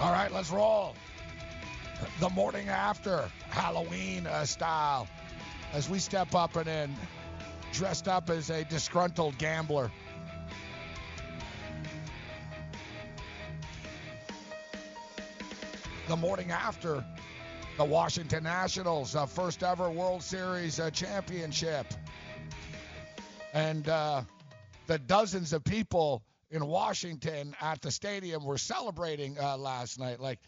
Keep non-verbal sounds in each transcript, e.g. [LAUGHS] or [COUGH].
All right, let's roll. The morning after Halloween uh, style, as we step up and in, dressed up as a disgruntled gambler. The morning after the Washington Nationals, uh, first ever World Series uh, championship. And uh, the dozens of people in Washington at the stadium were celebrating uh, last night. Like,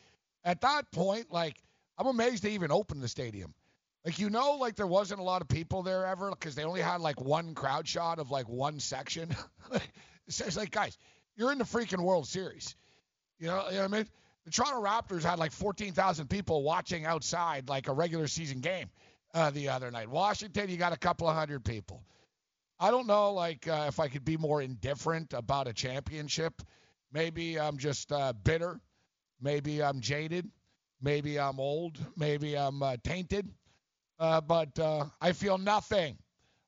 at that point, like, I'm amazed they even opened the stadium. Like, you know, like there wasn't a lot of people there ever because they only had like one crowd shot of like one section. [LAUGHS] it's like, guys, you're in the freaking World Series. You know, you know what I mean? The Toronto Raptors had like 14,000 people watching outside like a regular season game uh, the other night. Washington, you got a couple of hundred people. I don't know, like, uh, if I could be more indifferent about a championship. Maybe I'm just uh, bitter. Maybe I'm jaded. Maybe I'm old. Maybe I'm uh, tainted. Uh, but uh, I feel nothing.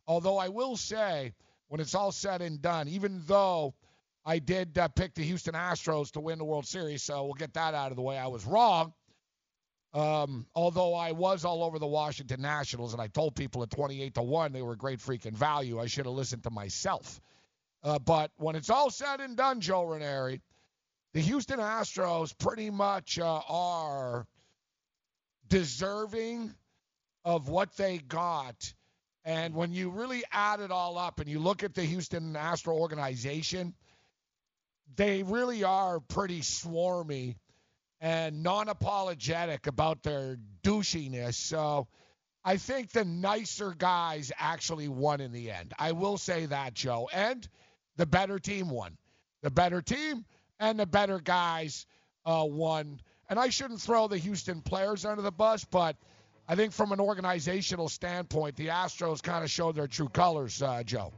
Although I will say, when it's all said and done, even though I did uh, pick the Houston Astros to win the World Series, so we'll get that out of the way. I was wrong. Um, although I was all over the Washington Nationals and I told people at 28 to 1 they were great freaking value, I should have listened to myself. Uh, but when it's all said and done, Joe Ranieri, the Houston Astros pretty much uh, are deserving of what they got. And when you really add it all up and you look at the Houston Astro organization, they really are pretty swarmy and non apologetic about their douchiness. So I think the nicer guys actually won in the end. I will say that, Joe. And the better team won. The better team and the better guys uh, won. And I shouldn't throw the Houston players under the bus, but I think from an organizational standpoint, the Astros kind of showed their true colors, uh, Joe.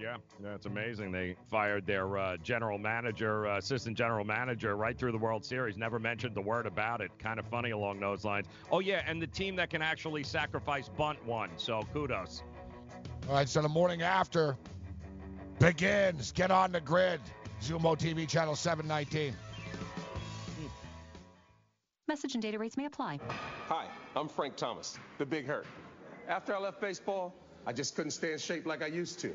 Yeah, that's amazing. They fired their uh, general manager, uh, assistant general manager, right through the World Series. Never mentioned the word about it. Kind of funny along those lines. Oh yeah, and the team that can actually sacrifice bunt won. So kudos. All right, so the morning after begins. Get on the grid. Xumo TV channel 719. Message and data rates may apply. Hi, I'm Frank Thomas, the Big Hurt. After I left baseball, I just couldn't stay in shape like I used to.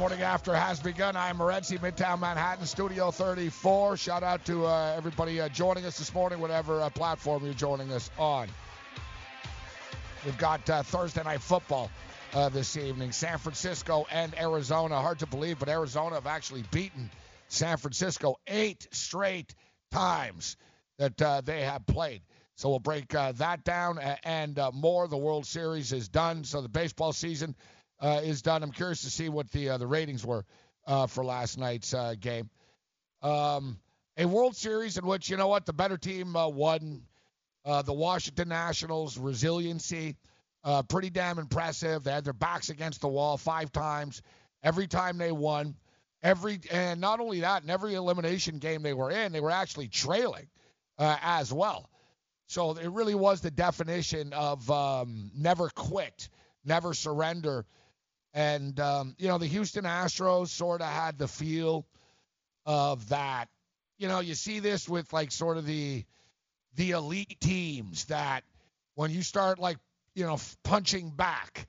morning after has begun. I'm Morency, Midtown Manhattan, Studio 34. Shout out to uh, everybody uh, joining us this morning, whatever uh, platform you're joining us on. We've got uh, Thursday night football uh, this evening. San Francisco and Arizona. Hard to believe, but Arizona have actually beaten San Francisco eight straight times that uh, they have played. So we'll break that down and more. The World Series is done, so the baseball season uh, is done. I'm curious to see what the the ratings were for last night's game. Um, a World Series in which you know what the better team won uh, the Washington Nationals' resiliency, uh, pretty damn impressive. They had their backs against the wall five times. Every time they won, every and not only that, in every elimination game they were in, they were actually trailing uh, as well. So it really was the definition of um, never quit, never surrender. And um, you know, the Houston Astros sort of had the feel of that. You know, you see this with like sort of the the elite teams that when you start like you know punching back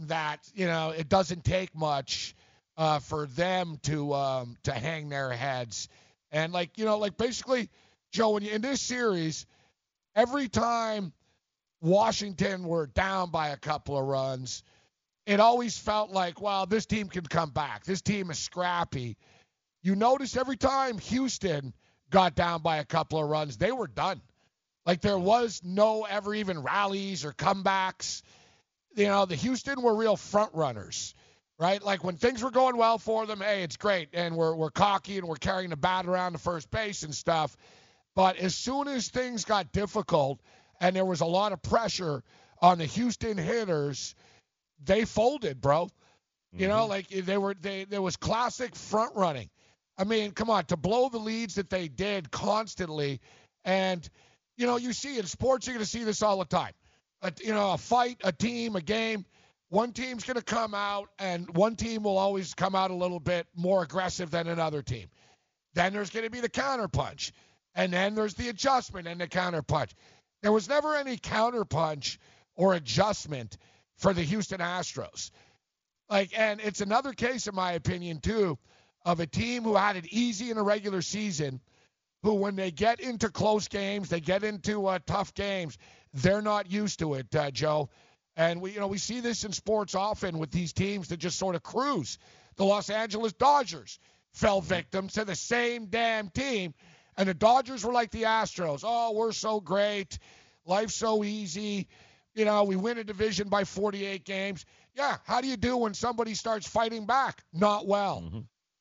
that you know it doesn't take much uh, for them to um, to hang their heads and like you know like basically Joe when you in this series every time Washington were down by a couple of runs it always felt like wow this team can come back this team is scrappy you notice every time Houston got down by a couple of runs, they were done. Like there was no ever even rallies or comebacks. You know, the Houston were real front runners, right? Like when things were going well for them, hey, it's great, and we're we're cocky and we're carrying the bat around to first base and stuff. But as soon as things got difficult and there was a lot of pressure on the Houston hitters, they folded, bro. Mm-hmm. You know, mm-hmm. like they were they there was classic front running. I mean, come on, to blow the leads that they did constantly. And, you know, you see in sports, you're going to see this all the time. A, you know, a fight, a team, a game. One team's going to come out, and one team will always come out a little bit more aggressive than another team. Then there's going to be the counterpunch. And then there's the adjustment and the counterpunch. There was never any counterpunch or adjustment for the Houston Astros. Like, and it's another case, in my opinion, too, of a team who had it easy in a regular season, who when they get into close games, they get into uh, tough games, they're not used to it, uh, Joe. And we, you know, we see this in sports often with these teams that just sort of cruise. The Los Angeles Dodgers fell victim to the same damn team, and the Dodgers were like the Astros. Oh, we're so great, life's so easy. You know, we win a division by 48 games. Yeah, how do you do when somebody starts fighting back? Not well. Mm-hmm.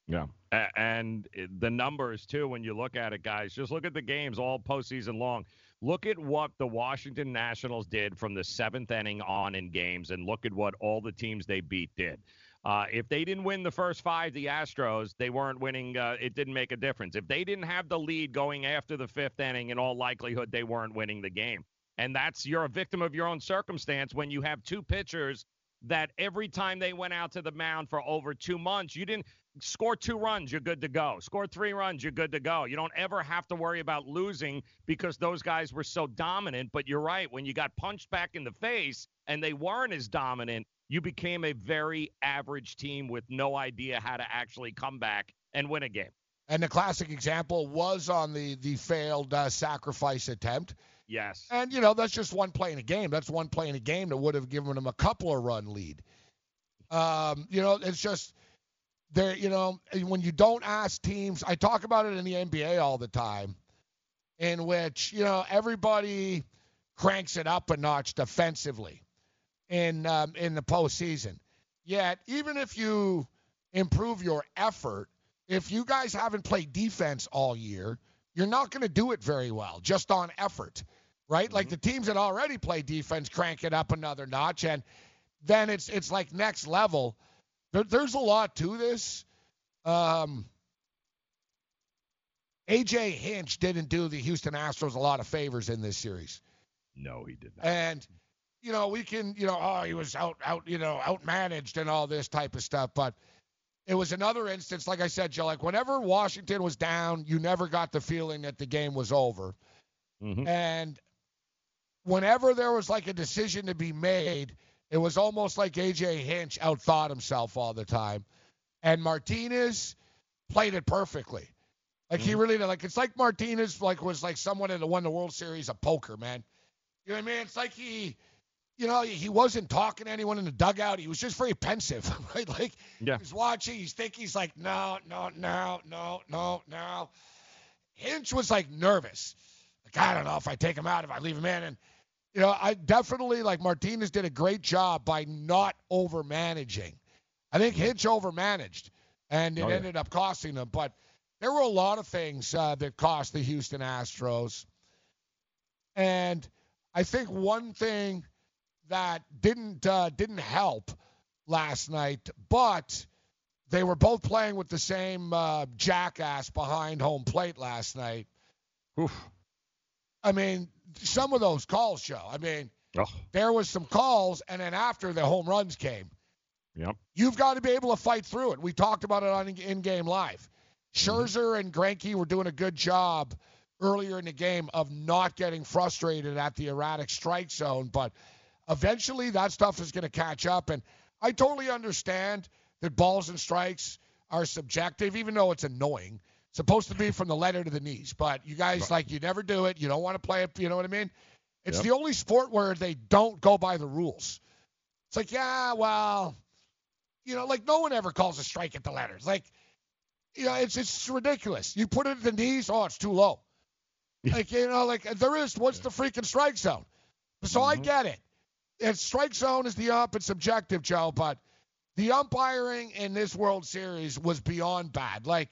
Yeah. And the numbers, too, when you look at it, guys, just look at the games all postseason long. Look at what the Washington Nationals did from the seventh inning on in games, and look at what all the teams they beat did. Uh, if they didn't win the first five, the Astros, they weren't winning. Uh, it didn't make a difference. If they didn't have the lead going after the fifth inning, in all likelihood, they weren't winning the game. And that's you're a victim of your own circumstance when you have two pitchers that every time they went out to the mound for over two months, you didn't score two runs, you're good to go. Score three runs, you're good to go. You don't ever have to worry about losing because those guys were so dominant. But you're right, when you got punched back in the face and they weren't as dominant, you became a very average team with no idea how to actually come back and win a game. And the classic example was on the the failed uh, sacrifice attempt. Yes. And you know that's just one play in a game. That's one play in a game that would have given them a couple of run lead. Um, you know, it's just there, you know, when you don't ask teams, I talk about it in the NBA all the time. in which you know everybody cranks it up a notch defensively in um, in the postseason. Yet, even if you improve your effort, if you guys haven't played defense all year, you're not going to do it very well just on effort, right? Like the teams that already play defense crank it up another notch, and then it's it's like next level. There, there's a lot to this. Um, AJ Hinch didn't do the Houston Astros a lot of favors in this series. No, he did not. And you know, we can, you know, oh, he was out, out, you know, outmanaged and all this type of stuff. But it was another instance, like I said, Joe. Like whenever Washington was down, you never got the feeling that the game was over. Mhm. And whenever there was like a decision to be made, it was almost like AJ Hinch outthought himself all the time. And Martinez played it perfectly. Like he really did. Like it's like Martinez like was like someone that won the World Series of poker, man. You know what I mean? It's like he, you know, he wasn't talking to anyone in the dugout. He was just very pensive, [LAUGHS] right? Like Yeah. he's watching. He's thinking. He's like, no, no, no, no, no, no. Hinch was like nervous. Like I don't know if I take him out, if I leave him in, and you know, I definitely like Martinez did a great job by not over managing. I think Hinch overmanaged, and it Oh, yeah. ended up costing them. But there were a lot of things uh, that cost the Houston Astros, and I think one thing that didn't uh, didn't help last night, but they were both playing with the same uh, jackass behind home plate last night. I mean, some of those calls, Joe. I mean, Oh, there was some calls, and then after the home runs came, yep. you've got to be able to fight through it. We talked about it on In Game Live. Scherzer and Greinke were doing a good job earlier in the game of not getting frustrated at the erratic strike zone, but eventually that stuff is going to catch up. And I totally understand that balls and strikes are subjective, even though it's annoying. It's supposed to be from the letter to the knees, but you guys like you never do it. You don't want to play it. You know what I mean? It's Yep. the only sport where they don't go by the rules. It's like, yeah, well, you know, like no one ever calls a strike at the letters. Like, you know, it's it's ridiculous. You put it at the knees, oh, it's too low. [LAUGHS] like, you know, like there is what's the freaking strike zone? So I mm-hmm. get it. And strike zone is the ump. It's subjective, Joe, but the umpiring in this World Series was beyond bad. Like,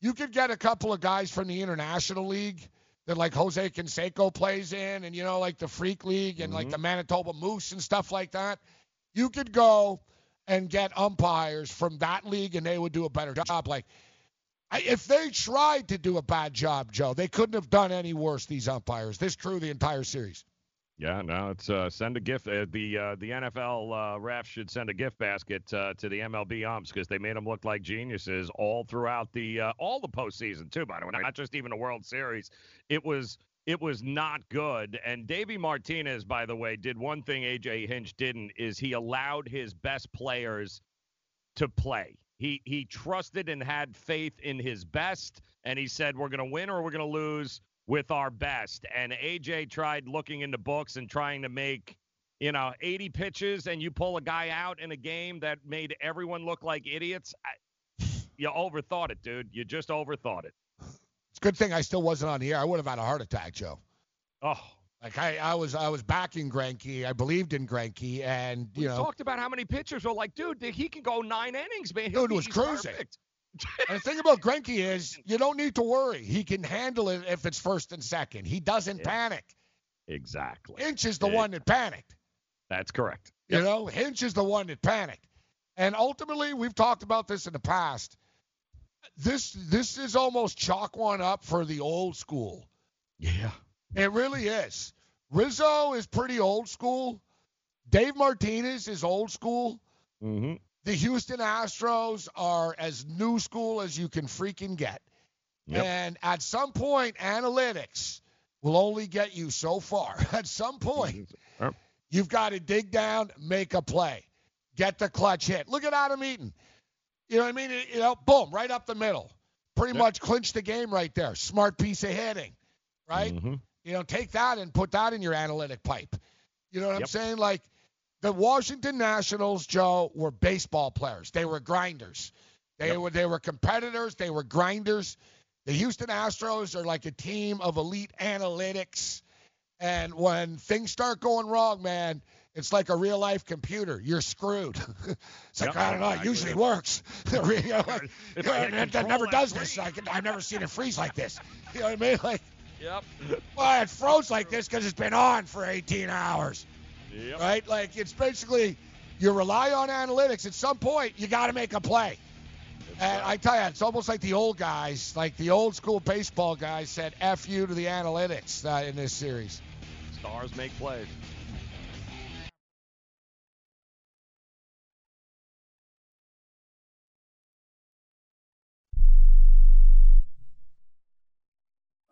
you could get a couple of guys from the International League that like Jose Canseco plays in, and you know, like the Freak League and like mm-hmm. the Manitoba Moose and stuff like that. You could go and get umpires from that league, and they would do a better job. Like, I, if they tried to do a bad job, Joe, they couldn't have done any worse. These umpires, this crew, the entire series. Yeah, no, it's uh, send a gift. Uh, the uh, the NFL uh, should send a gift basket uh, to the MLB umps because they made them look like geniuses all throughout the uh, all the postseason too. By the way, not just even the World Series. It was it was not good. And Davey Martinez, by the way, did one thing AJ Hinch didn't is he allowed his best players to play. He he trusted and had faith in his best, and he said, "We're going to win or we're going to lose with our best." And AJ tried looking into books and trying to make, you know, 80 pitches, and you pull a guy out in a game that made everyone look like idiots. I, [SIGHS] you overthought it, dude. You just overthought it. It's a good thing I still wasn't on the air. I would have had a heart attack, Joe. Oh, Like I, I was, I was backing Greinke. I believed in Greinke, and we you know, talked about how many pitchers were like, dude, he can go nine innings, man. Dude was cruising. perfect. And the thing about Greinke is you don't need to worry. He can handle it if it's first and second. He doesn't panic. Exactly. Hinch is the Yeah. one that panicked. That's correct. You know, Hinch is the one that panicked. And ultimately, we've talked about this in the past. This this is almost chalk one up for the old school. Yeah. It really is. Rizzo is pretty old school. Dave Martinez is old school. Mm-hmm. The Houston Astros are as new school as you can freaking get. Yep. And at some point, analytics will only get you so far. [LAUGHS] At some point, [LAUGHS] Yep. you've got to dig down, make a play, get the clutch hit. Look at Adam Eaton. You know what I mean? You know, boom, right up the middle. Pretty Yep. much clinched the game right there. Smart piece of hitting, right? Mm-hmm. You know, take that and put that in your analytic pipe. You know what I'm saying? Like the Washington Nationals, Joe, were baseball players. They were grinders. They Yep. were they were competitors. They were grinders. The Houston Astros are like a team of elite analytics. And when things start going wrong, man, it's like a real life computer. You're screwed. [LAUGHS] it's like, Yep, I don't know, it usually works. [LAUGHS] You know, like, If I hit it, never does this. I can, I've never seen it freeze like this. You know what I mean? Like, Yep. well, it froze like this because it's been on for 18 hours, Yep. right? Like, it's basically you rely on analytics. At some point, you got to make a play. And I tell you, it's almost like the old guys, like the old school baseball guys said "f you" to the analytics uh, in this series. Stars make plays.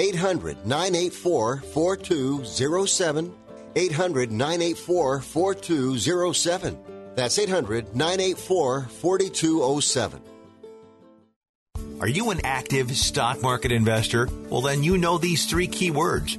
800 984 4207. 800 984 4207. That's 800 984 4207. Are you an active stock market investor? Well, then you know these three key words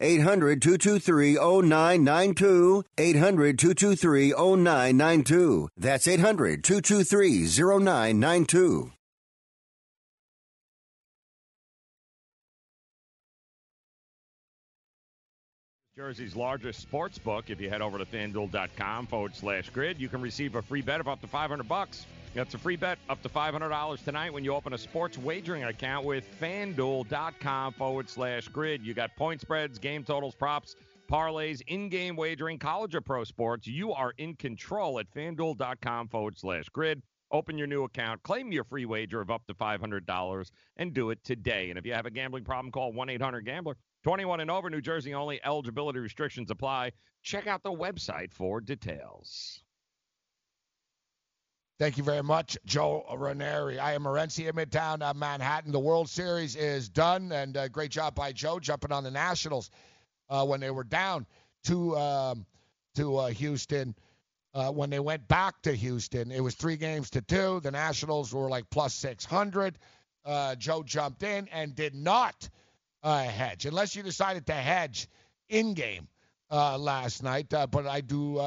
800 223 0992. 800 223 0992. That's 800 223 0992. Jersey's largest sports book. If you head over to fanduel.com forward slash grid, you can receive a free bet of up to 500 bucks. That's a free bet up to $500 tonight when you open a sports wagering account with fanduel.com forward slash grid. You got point spreads, game totals, props, parlays, in game wagering, college or pro sports. You are in control at fanduel.com forward slash grid. Open your new account, claim your free wager of up to $500, and do it today. And if you have a gambling problem, call 1 800 Gambler. 21 and over, New Jersey only. Eligibility restrictions apply. Check out the website for details. Thank you very much, Joe Ranieri. I am Morency in Midtown uh, Manhattan. The World Series is done, and uh, great job by Joe jumping on the Nationals uh, when they were down to um, to uh, Houston. Uh, when they went back to Houston, it was three games to two. The Nationals were like plus 600. Uh, Joe jumped in and did not hedge, unless you decided to hedge in game last night. But I do.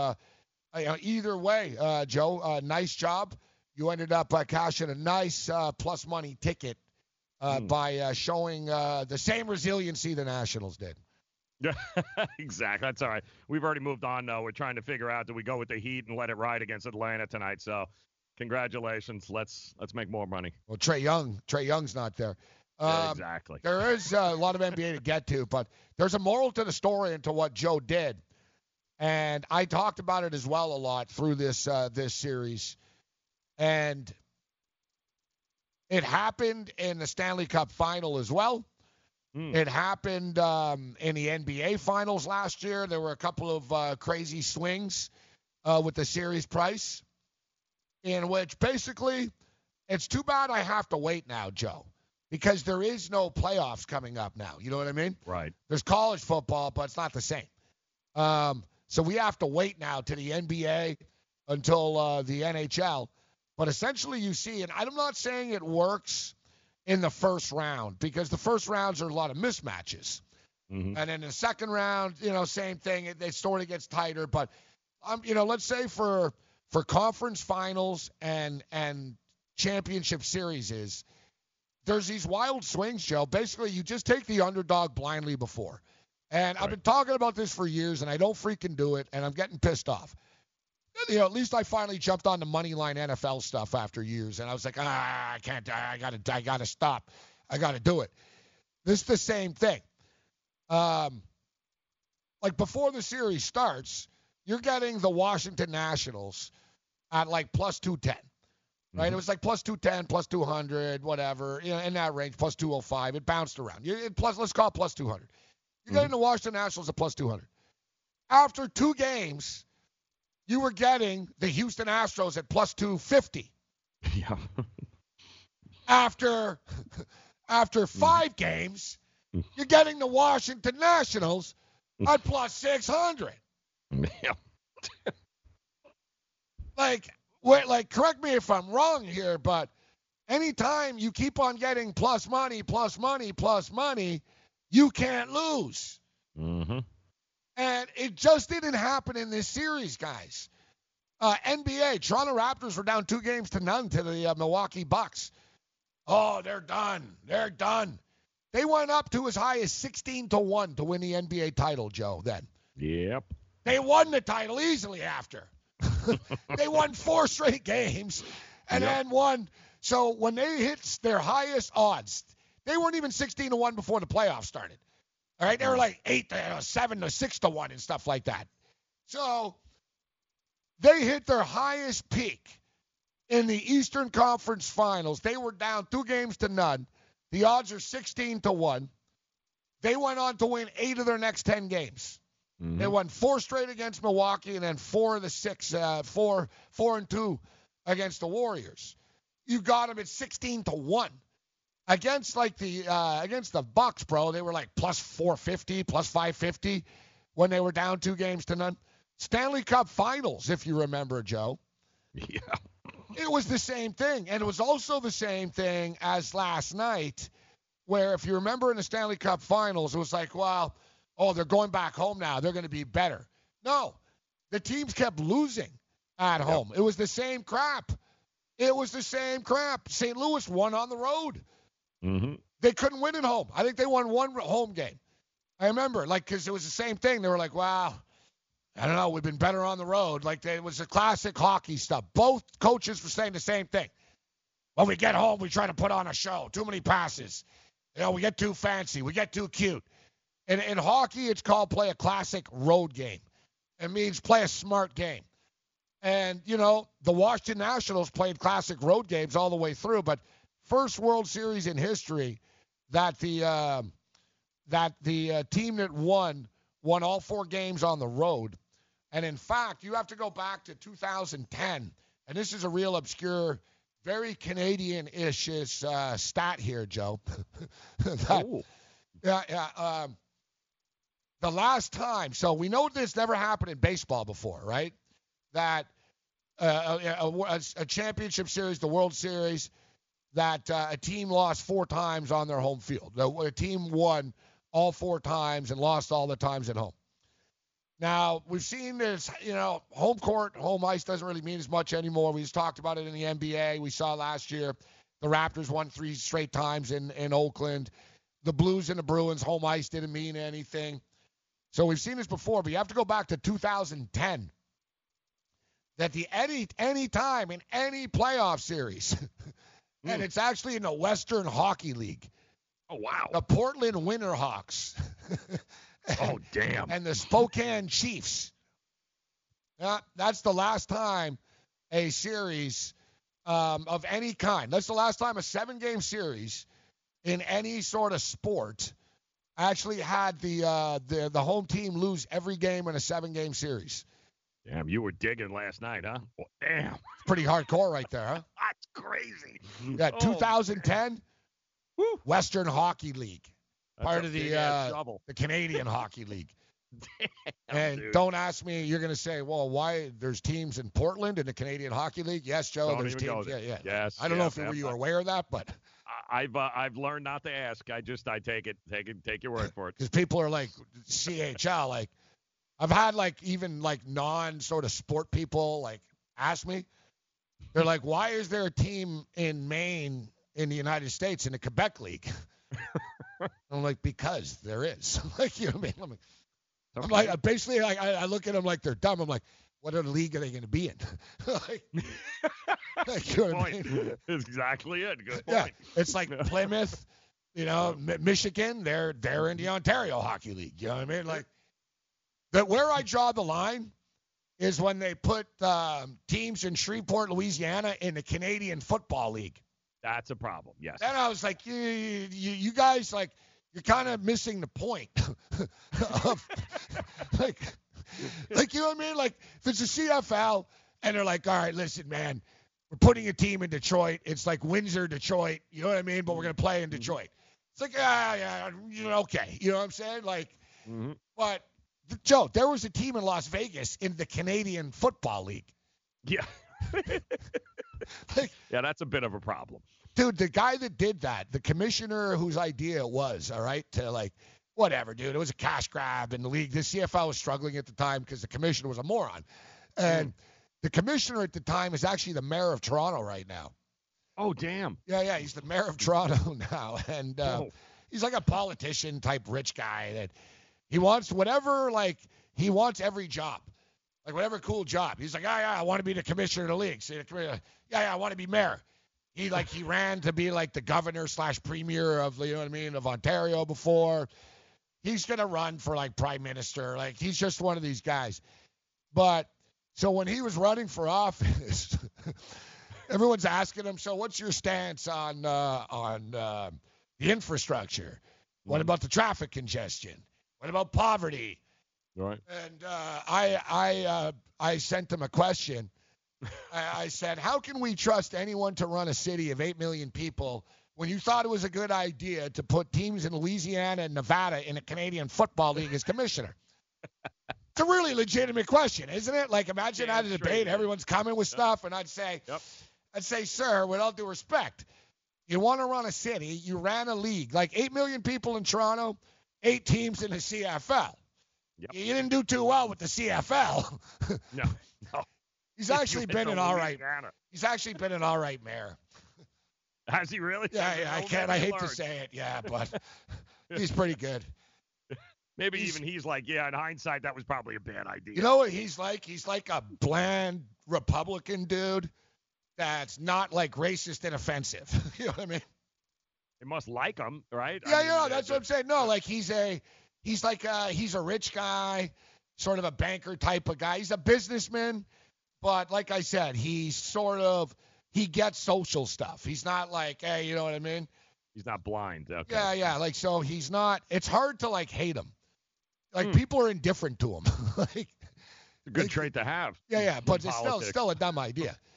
Uh, either way, uh, Joe, uh, nice job. you ended up uh, cashing a nice uh, plus money ticket uh, Hmm. by uh, showing uh, the same resiliency the Nationals did. Yeah, [LAUGHS] exactly. That's all right. We've already moved on, though. We're trying to figure out do we go with the Heat and let it ride against Atlanta tonight? So, congratulations. Let's let's make more money. Well, Trae Young, Trae Young's not there. Um, exactly. There is a lot of NBA to get to, but there's a moral to the story and to what Joe did, and I talked about it as well a lot through this uh, this series, and it happened in the Stanley Cup final as well. Hmm. It happened um, in the NBA finals last year. There were a couple of uh, crazy swings uh, with the series price, in which basically it's too bad I have to wait now, Joe, because there is no playoffs coming up now. You know what I mean? Right. There's college football, but it's not the same. Um, so we have to wait now to the NBA until uh, the NHL. But essentially, you see, and I'm not saying it works in the first round because the first rounds are a lot of mismatches. Mhm. And then the second round, you know, same thing. It, it sort of gets tighter. But, um, you know, let's say for for conference finals and and championship series is there's these wild swings, Joe. Basically, you just take the underdog blindly before. And I've been talking about this for years, and I don't freaking do it, and I'm getting pissed off. You know, at least I finally jumped on the money line NFL stuff after years, and I was like, ah, I can't, I gotta, I gotta stop, I gotta do it. This is the same thing. Um, like before the series starts, you're getting the Washington Nationals at like plus 210 right? It was like plus 210, plus 200, whatever, you know, in that range, plus 205. It bounced around. You, it plus, let's call it plus 200. You're getting mm-hmm. the Washington Nationals at plus 200. After two games, you were getting the Houston Astros at plus 250. [LAUGHS] Yeah. After [LAUGHS] after mm-hmm. five games, mm-hmm. you're getting the Washington Nationals at plus 600. yeah. [LAUGHS] like wait, like correct me if I'm wrong here, but anytime you keep on getting plus money, plus money, plus money, you can't lose. Mm-hmm. And it just didn't happen in this series, guys. Uh, NBA, Toronto Raptors were down two games to none to the uh, Milwaukee Bucks. Oh, they're done. They're done. They went up to as high as 16 to 1 to win the NBA title, Joe, then. Yep. They won the title easily after. [LAUGHS] they won four straight games and Yep. then won. So when they hit their highest odds, they weren't even 16 to 1 before the playoffs started. All right, they were like 8 to uh, 7 to 6 to 1 and stuff like that. So they hit their highest peak in the Eastern Conference Finals. They were down two games to none. The odds are 16 to 1. They went on to win 8 of their next 10 games. Mm-hmm. They won four straight against Milwaukee, and then four of the six, uh, four, four and two against the Warriors. You got them at 16 to one against like the uh, against the Bucks, bro. They were like plus 450, plus 550 when they were down two games to none. Stanley Cup Finals, if you remember, Joe. Yeah. It was the same thing, and it was also the same thing as last night, where if you remember in the Stanley Cup Finals, it was like, well, oh, they're going back home now. They're going to be better. No, the teams kept losing at home. It was the same crap. It was the same crap. St. Louis won on the road. Mm-hmm. They couldn't win at home. I think they won one home game. I remember, like, because it was the same thing. They were like, wow, I don't know, we've been better on the road. Like, it was the classic hockey stuff. Both coaches were saying the same thing. When we get home, we try to put on a show. Too many passes. You know, we get too fancy. We get too cute. In, in hockey, it's called play a classic road game. It means play a smart game. And, you know, the Washington Nationals played classic road games all the way through, but first World Series in history that the uh, that the uh, team that won won all four games on the road. And in fact, you have to go back to 2010, and this is a real obscure, very Canadian-ish uh, stat here, Joe. [LAUGHS] that, yeah, yeah. Um, the last time, so we know this never happened in baseball before, right? That uh, a, a, a championship series, the World Series, that uh, a team lost four times on their home field. The, a team won all four times and lost all the times at home. Now we've seen this, you know, home court, home ice doesn't really mean as much anymore. We just talked about it in the NBA. We saw last year the Raptors won three straight times in in Oakland. The Blues and the Bruins home ice didn't mean anything. So we've seen this before, but you have to go back to 2010. That the any any time in any playoff series, [LAUGHS] and it's actually in the Western Hockey League. Oh wow. The Portland Winterhawks. [LAUGHS] oh damn. And the Spokane Chiefs. Yeah, that's the last time a series um, of any kind. That's the last time a seven-game series in any sort of sport actually had the uh, the the home team lose every game in a seven-game series. Damn, you were digging last night, huh? Well, damn. It's pretty hardcore right there, huh? [LAUGHS] That's crazy. Yeah, Oh, 2010 Western Hockey League, That's part of the uh, the Canadian Hockey League. [LAUGHS] Damn, And dude. don't ask me. You're going to say, "Well, why there's teams in Portland in the Canadian Hockey League?" Yes, Joe. Don't there's teams. Yeah, there. yeah. Yes. I don't know yes, if were you I'm- aware of that, but I- I've uh, I've learned not to ask. I just I take it take it take your word for it. [LAUGHS] because people are like CHL. Like, I've had like even like non sort of sport people like ask me. They're like, "Why is there a team in Maine in the United States in the Quebec League?" [LAUGHS] I'm like, "Because there is." [LAUGHS] like, you know what I mean? I'm like, I'm like uh, basically, like, I, I look at them like they're dumb. I'm like, "What other league are they going to be in?" [LAUGHS] like, like, you know I Point. mean? That's exactly it. Good Yeah, point. it's like Plymouth, you know, Mi- Michigan. They're they're in the Ontario Hockey League. You know what I mean? Like, that where I draw the line is when they put um, teams in Shreveport, Louisiana, in the Canadian Football League. That's a problem. Yes. Then I was like, you you, you guys like you're kind of missing the point. [LAUGHS] of, [LAUGHS] like, like you know what I mean? Like if it's a CFL and they're like, all right, listen, man, we're putting a team in Detroit. It's like Windsor, Detroit. You know what I mean? But we're gonna play in Detroit. It's like, ah, yeah, you know, okay. You know what I'm saying? Like, Mhm. but Joe, there was a team in Las Vegas in the Canadian Football League. Yeah. [LAUGHS] yeah, that's a bit of a problem. dude, the guy that did that, the commissioner whose idea it was, all right, to like, whatever, dude, it was a cash grab in the league. The CFL was struggling at the time because the commissioner was a moron, and the commissioner at the time is actually the mayor of Toronto right now. Oh damn. Yeah, yeah, he's the mayor of Toronto [LAUGHS] now, and uh, Oh. he's like a politician type rich guy that he wants whatever like he wants every job, like whatever cool job. He's like, yeah, yeah, I want to be the commissioner of the league. So the commissioner, yeah, yeah, I want to be mayor. He like he ran to be like the governor slash premier of you know what I mean of Ontario before. He's gonna run for like prime minister. Like he's just one of these guys. But so when he was running for office, [LAUGHS] everyone's asking him, so what's your stance on uh, on uh, the infrastructure? What about the traffic congestion? What about poverty? Right. And uh, I I uh, I sent him a question. I, I said, how can we trust anyone to run a city of eight million people when you thought it was a good idea to put teams in Louisiana and Nevada in a Canadian Football League as commissioner? It's a really legitimate question, isn't it? Like, imagine Yeah, at a debate, it is. everyone's coming with stuff, and I'd say, Yep. I'd say, sir, with all due respect, you want to run a city, you ran a league, like 8 million people in Toronto, eight teams in the CFL. Yep. You didn't do too well with the CFL. No. [LAUGHS] No. He's actually been an all right. He's actually been an all right mayor. Has he really? Yeah, yeah I Oh, can't. I hate to say it. Yeah, but [LAUGHS] he's pretty good. Maybe he's- even he's like, yeah, in hindsight, that was probably a bad idea. You know what he's like? He's like a bland Republican dude that's not like racist and offensive. [LAUGHS] you know what I mean? They must like him, right? I Yeah, mean, yeah, uh, that's what I'm saying. No, like he's a he's like a he's a rich guy, sort of a banker type of guy. He's a businessman, but like I said, he's sort of he gets social stuff. He's not like, hey, you know what I mean? He's not blind. Okay. Yeah, yeah. Like so he's not it's hard to like hate him. Like Hmm. people are indifferent to him. [LAUGHS] like It's a good like- trait to have. yeah, yeah, but it's still still a dumb idea. [LAUGHS]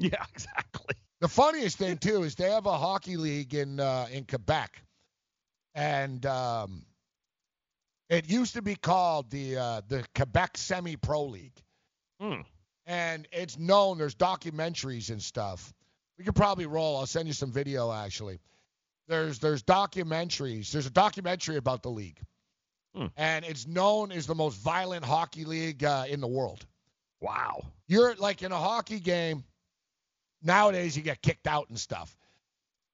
Yeah, exactly. The funniest thing too is they have a hockey league in uh, in Quebec, and um, it used to be called the uh, the Quebec Semi Pro League, Hmm. and it's known. There's documentaries and stuff. We could probably roll. I'll send you some video actually. There's there's documentaries. There's a documentary about the league, Hmm. and it's known as the most violent hockey league uh, in the world. Wow. You're like in a hockey game. Nowadays, you get kicked out and stuff.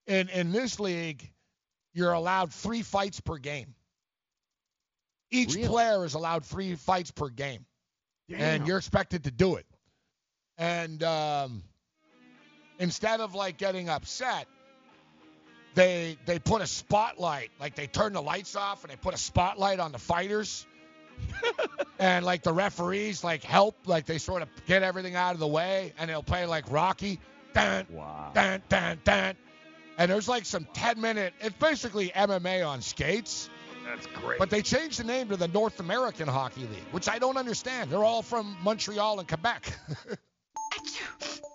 In in this league, you're allowed three fights per game. Each Really? player is allowed three fights per game, and you're expected to do it. And um, instead of like getting upset, they they put a spotlight, like they turn the lights off and they put a spotlight on the fighters. [LAUGHS] and like the referees like help, like they sort of get everything out of the way, and they'll play like Rocky, dun, Wow. dun, dun, dun. And there's like some 10 minute. It's basically MMA on skates, That's great. but they changed the name to the North American Hockey League, which I don't understand. They're all from Montreal and Quebec. [LAUGHS]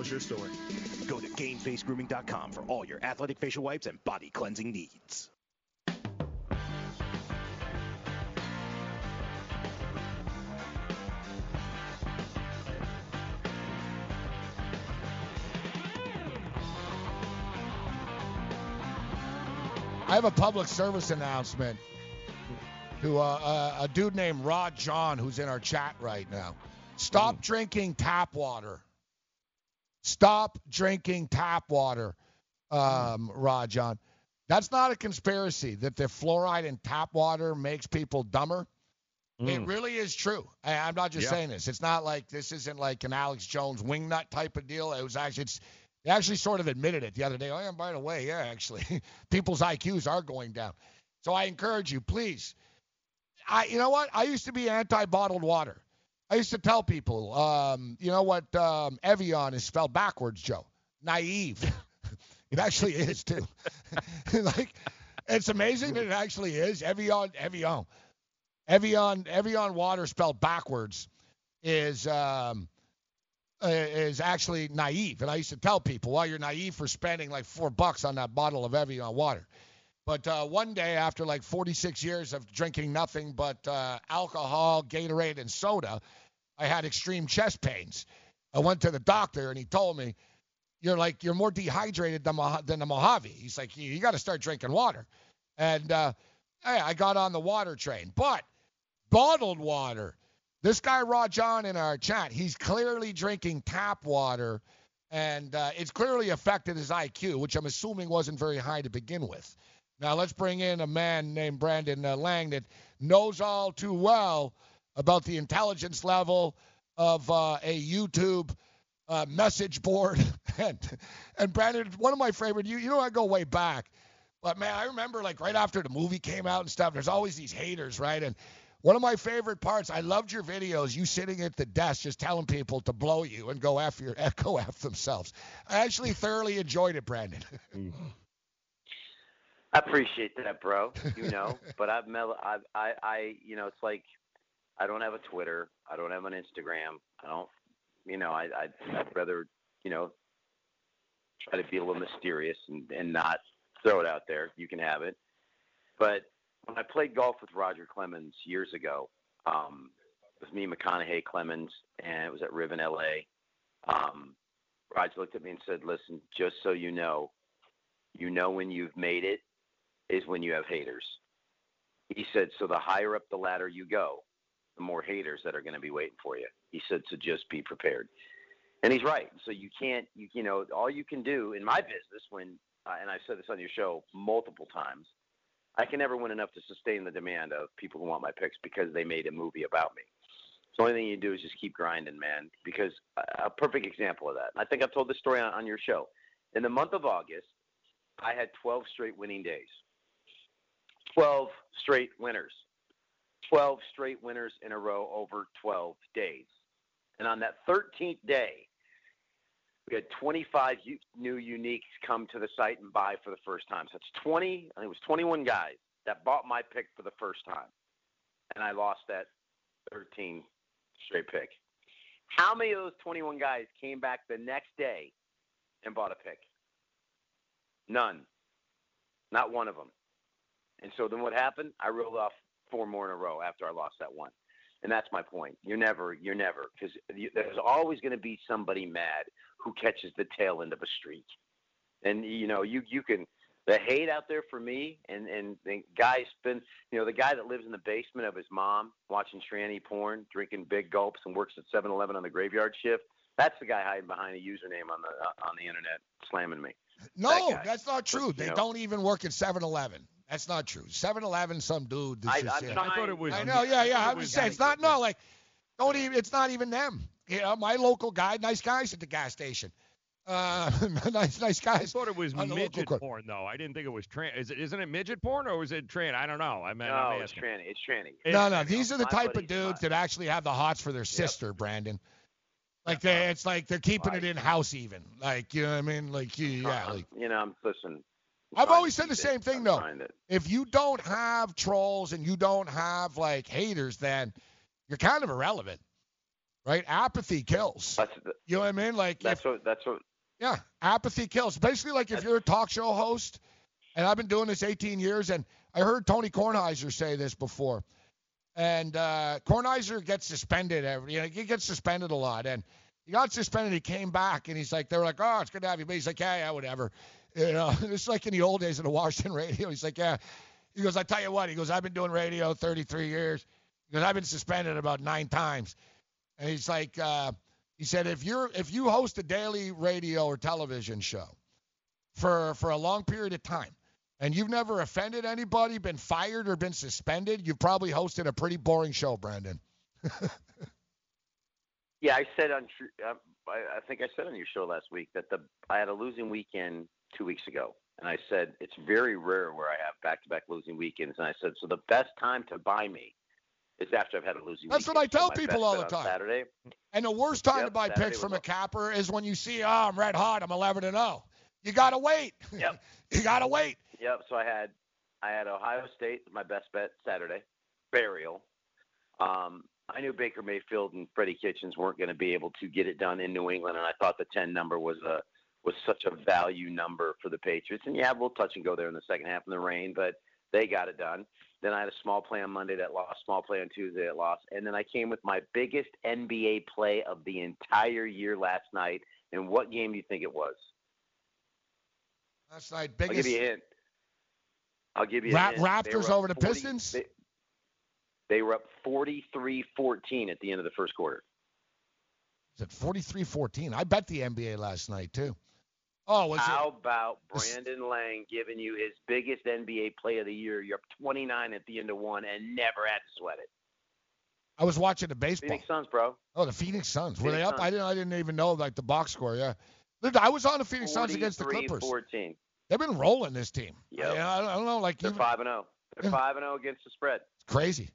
What's your story? Go to GameFaceGrooming.com for all your athletic facial wipes and body cleansing needs. I have a public service announcement to uh, uh, a dude named Rod John who's in our chat right now. Stop drinking tap water. Stop drinking tap water, um, Rod John. That's not a conspiracy that the fluoride in tap water makes people dumber. It Mm. really is true. I, I'm not just Yeah. saying this. It's not like this isn't like an Alex Jones wingnut type of deal. It was actually it's they actually sort of admitted it the other day. Oh, yeah, by the way, yeah, actually, [LAUGHS] people's IQs are going down. So I encourage you, please. I, you know what? I used to be anti-bottled water. I used to tell people, um, you know what? Um, Evian is spelled backwards, Joe. Naive. [LAUGHS] it actually is too. [LAUGHS] like, it's amazing that it actually is. Evian, Evian, Evian, Evian water spelled backwards is um, is actually naive. And I used to tell people, well, you're naive for spending like four bucks on that bottle of Evian water. But uh, one day, after like 46 years of drinking nothing but uh, alcohol, Gatorade, and soda, I had extreme chest pains. I went to the doctor, and he told me, "You're like you're more dehydrated than, than the Mojave." He's like, "You, you got to start drinking water." And uh, I got on the water train, but bottled water. This guy Rajan in our chat, he's clearly drinking tap water, and uh, it's clearly affected his IQ, which I'm assuming wasn't very high to begin with. Now let's bring in a man named Brandon uh, Lang that knows all too well about the intelligence level of uh, a YouTube uh, message board. [LAUGHS] and and Brandon, one of my favorite. You you know I go way back, but man, I remember like right after the movie came out and stuff. There's always these haters, right? And one of my favorite parts, I loved your videos. You sitting at the desk just telling people to blow you and go after your [LAUGHS] echo after themselves. I actually thoroughly enjoyed it, Brandon. [LAUGHS] I appreciate that, bro. You know, but I've met, I, I, I, you know, it's like I don't have a Twitter, I don't have an Instagram, I don't, you know, I, I'd, I'd rather, you know, try to be a little mysterious and, and not throw it out there. You can have it, but when I played golf with Roger Clemens years ago, um, it was me, McConaughey, Clemens, and it was at Riven, LA. Um, Roger looked at me and said, "Listen, just so you know, you know when you've made it is when you have haters. He said, so the higher up the ladder you go, the more haters that are going to be waiting for you. He said, so just be prepared. And he's right. So you can't, you, you know, all you can do in my business when, uh, and I've said this on your show multiple times, I can never win enough to sustain the demand of people who want my picks because they made a movie about me. So the only thing you do is just keep grinding, man. Because a, perfect example of that. I think I've told this story on, on your show. In the month of August, I had 12 straight winning days. 12 straight winners. 12 straight winners in a row over 12 days. And on that 13th day, we had 25 u- new uniques come to the site and buy for the first time. So it's 20, I think it was 21 guys that bought my pick for the first time. And I lost that 13 straight pick. How many of those 21 guys came back the next day and bought a pick? None. Not one of them. And so then what happened? I rolled off four more in a row after I lost that one. And that's my point. You're never, you're never, because there's always going to be somebody mad who catches the tail end of a streak. And you know, you you can the hate out there for me, and and the guy spend, you know, the guy that lives in the basement of his mom watching tranny porn, drinking big gulps, and works at 7-Eleven on the graveyard shift. That's the guy hiding behind a username on the uh, on the internet, slamming me. No, that's not true. They know. don't even work at 7-Eleven. That's not true. 7-Eleven, some dude. that's I- just, I'm yeah. trying- I thought it was- I know. Yeah, yeah. I'm was just saying it's not. No, like, don't even. It's not even them. You know, my local guy, nice guys at the gas station. Uh, [LAUGHS] nice, nice guys. I thought it was on the local midget porn, though. I didn't think it was trans. Is it? Isn't it midget porn or is it trans? I don't know. I mean, No, I'm it's asking. tranny. It's tranny. No, no. These are the type of buddy's dudes that actually have the hots for their sister, Brandon. Like they, it's like they're keeping it in house even. Like you know what I mean? Like you, yeah. Uh-uh. Like You know, I'm listen. I've always said the keep it. same thing I'm though. If you don't have trolls and you don't have like haters, then you're kind of irrelevant, right? Apathy kills. That's the, You know what I mean? Like that's if, what that's what yeah, apathy kills. Basically, like if you're a talk show host, and I've been doing this 18 years, and I heard Tony Kornheiser say this before, and uh, Kornheiser gets suspended every, you know, he gets suspended a lot, and he got suspended. He came back, and he's like, they were like, oh, it's good to have you, but he's like, yeah, yeah, whatever. You know, [LAUGHS] it's like in the old days of the Washington radio. He's like, yeah. He goes, I tell you what. He goes, I've been doing radio 33 years. He goes, I've been suspended about nine times. And he's like, uh, he said, if you're if you host a daily radio or television show for for a long period of time, and you've never offended anybody, been fired or been suspended, you've probably hosted a pretty boring show, Brandon. [LAUGHS] Yeah, I said on uh, I, I think I said on your show last week that the I had a losing weekend two weeks ago, and I said it's very rare where I have back-to-back losing weekends, and I said so the best time to buy me is after I've had a losing. That's what. I tell So people all the time. Saturday. And the worst time Yep, to buy Saturday picks from a capper is when you see, oh, I'm red hot, I'm 11 and 0. You gotta wait. Yep. [LAUGHS] you gotta wait. Yep. So I had I had Ohio State my best bet Saturday, burial. Um, I knew Baker Mayfield and Freddie Kitchens weren't going to be able to get it done in New England, and I thought the 10 number was a was such a value number for the Patriots. And yeah, we'll touch and go there in the second half in the rain, but they got it done. Then I had a small play on Monday that lost, small play on Tuesday that lost, and then I came with my biggest NBA play of the entire year last night. And what game do you think it was? Last night, I'll biggest give you a hint. I'll give you a Ra- hint. Raptors over the 40 Pistons. They, they were up 43-14 at the end of the first quarter. Is it 43-14? I bet the NBA last night too. Oh, was it? How it? about Brandon Lang giving you his biggest NBA play of the year? You're up 29 at the end of one and never had to sweat it. I was watching the baseball. Phoenix Suns, bro. Oh, the Phoenix Suns. Were Phoenix they up? Suns. I didn't. I didn't even know like the box score. Yeah, I was on the Phoenix Suns against the Clippers. 43-14. They've been rolling this team. Yeah, I don't, I don't know. Like They're even, five and zero. They're Yeah. five and zero against the spread. It's crazy.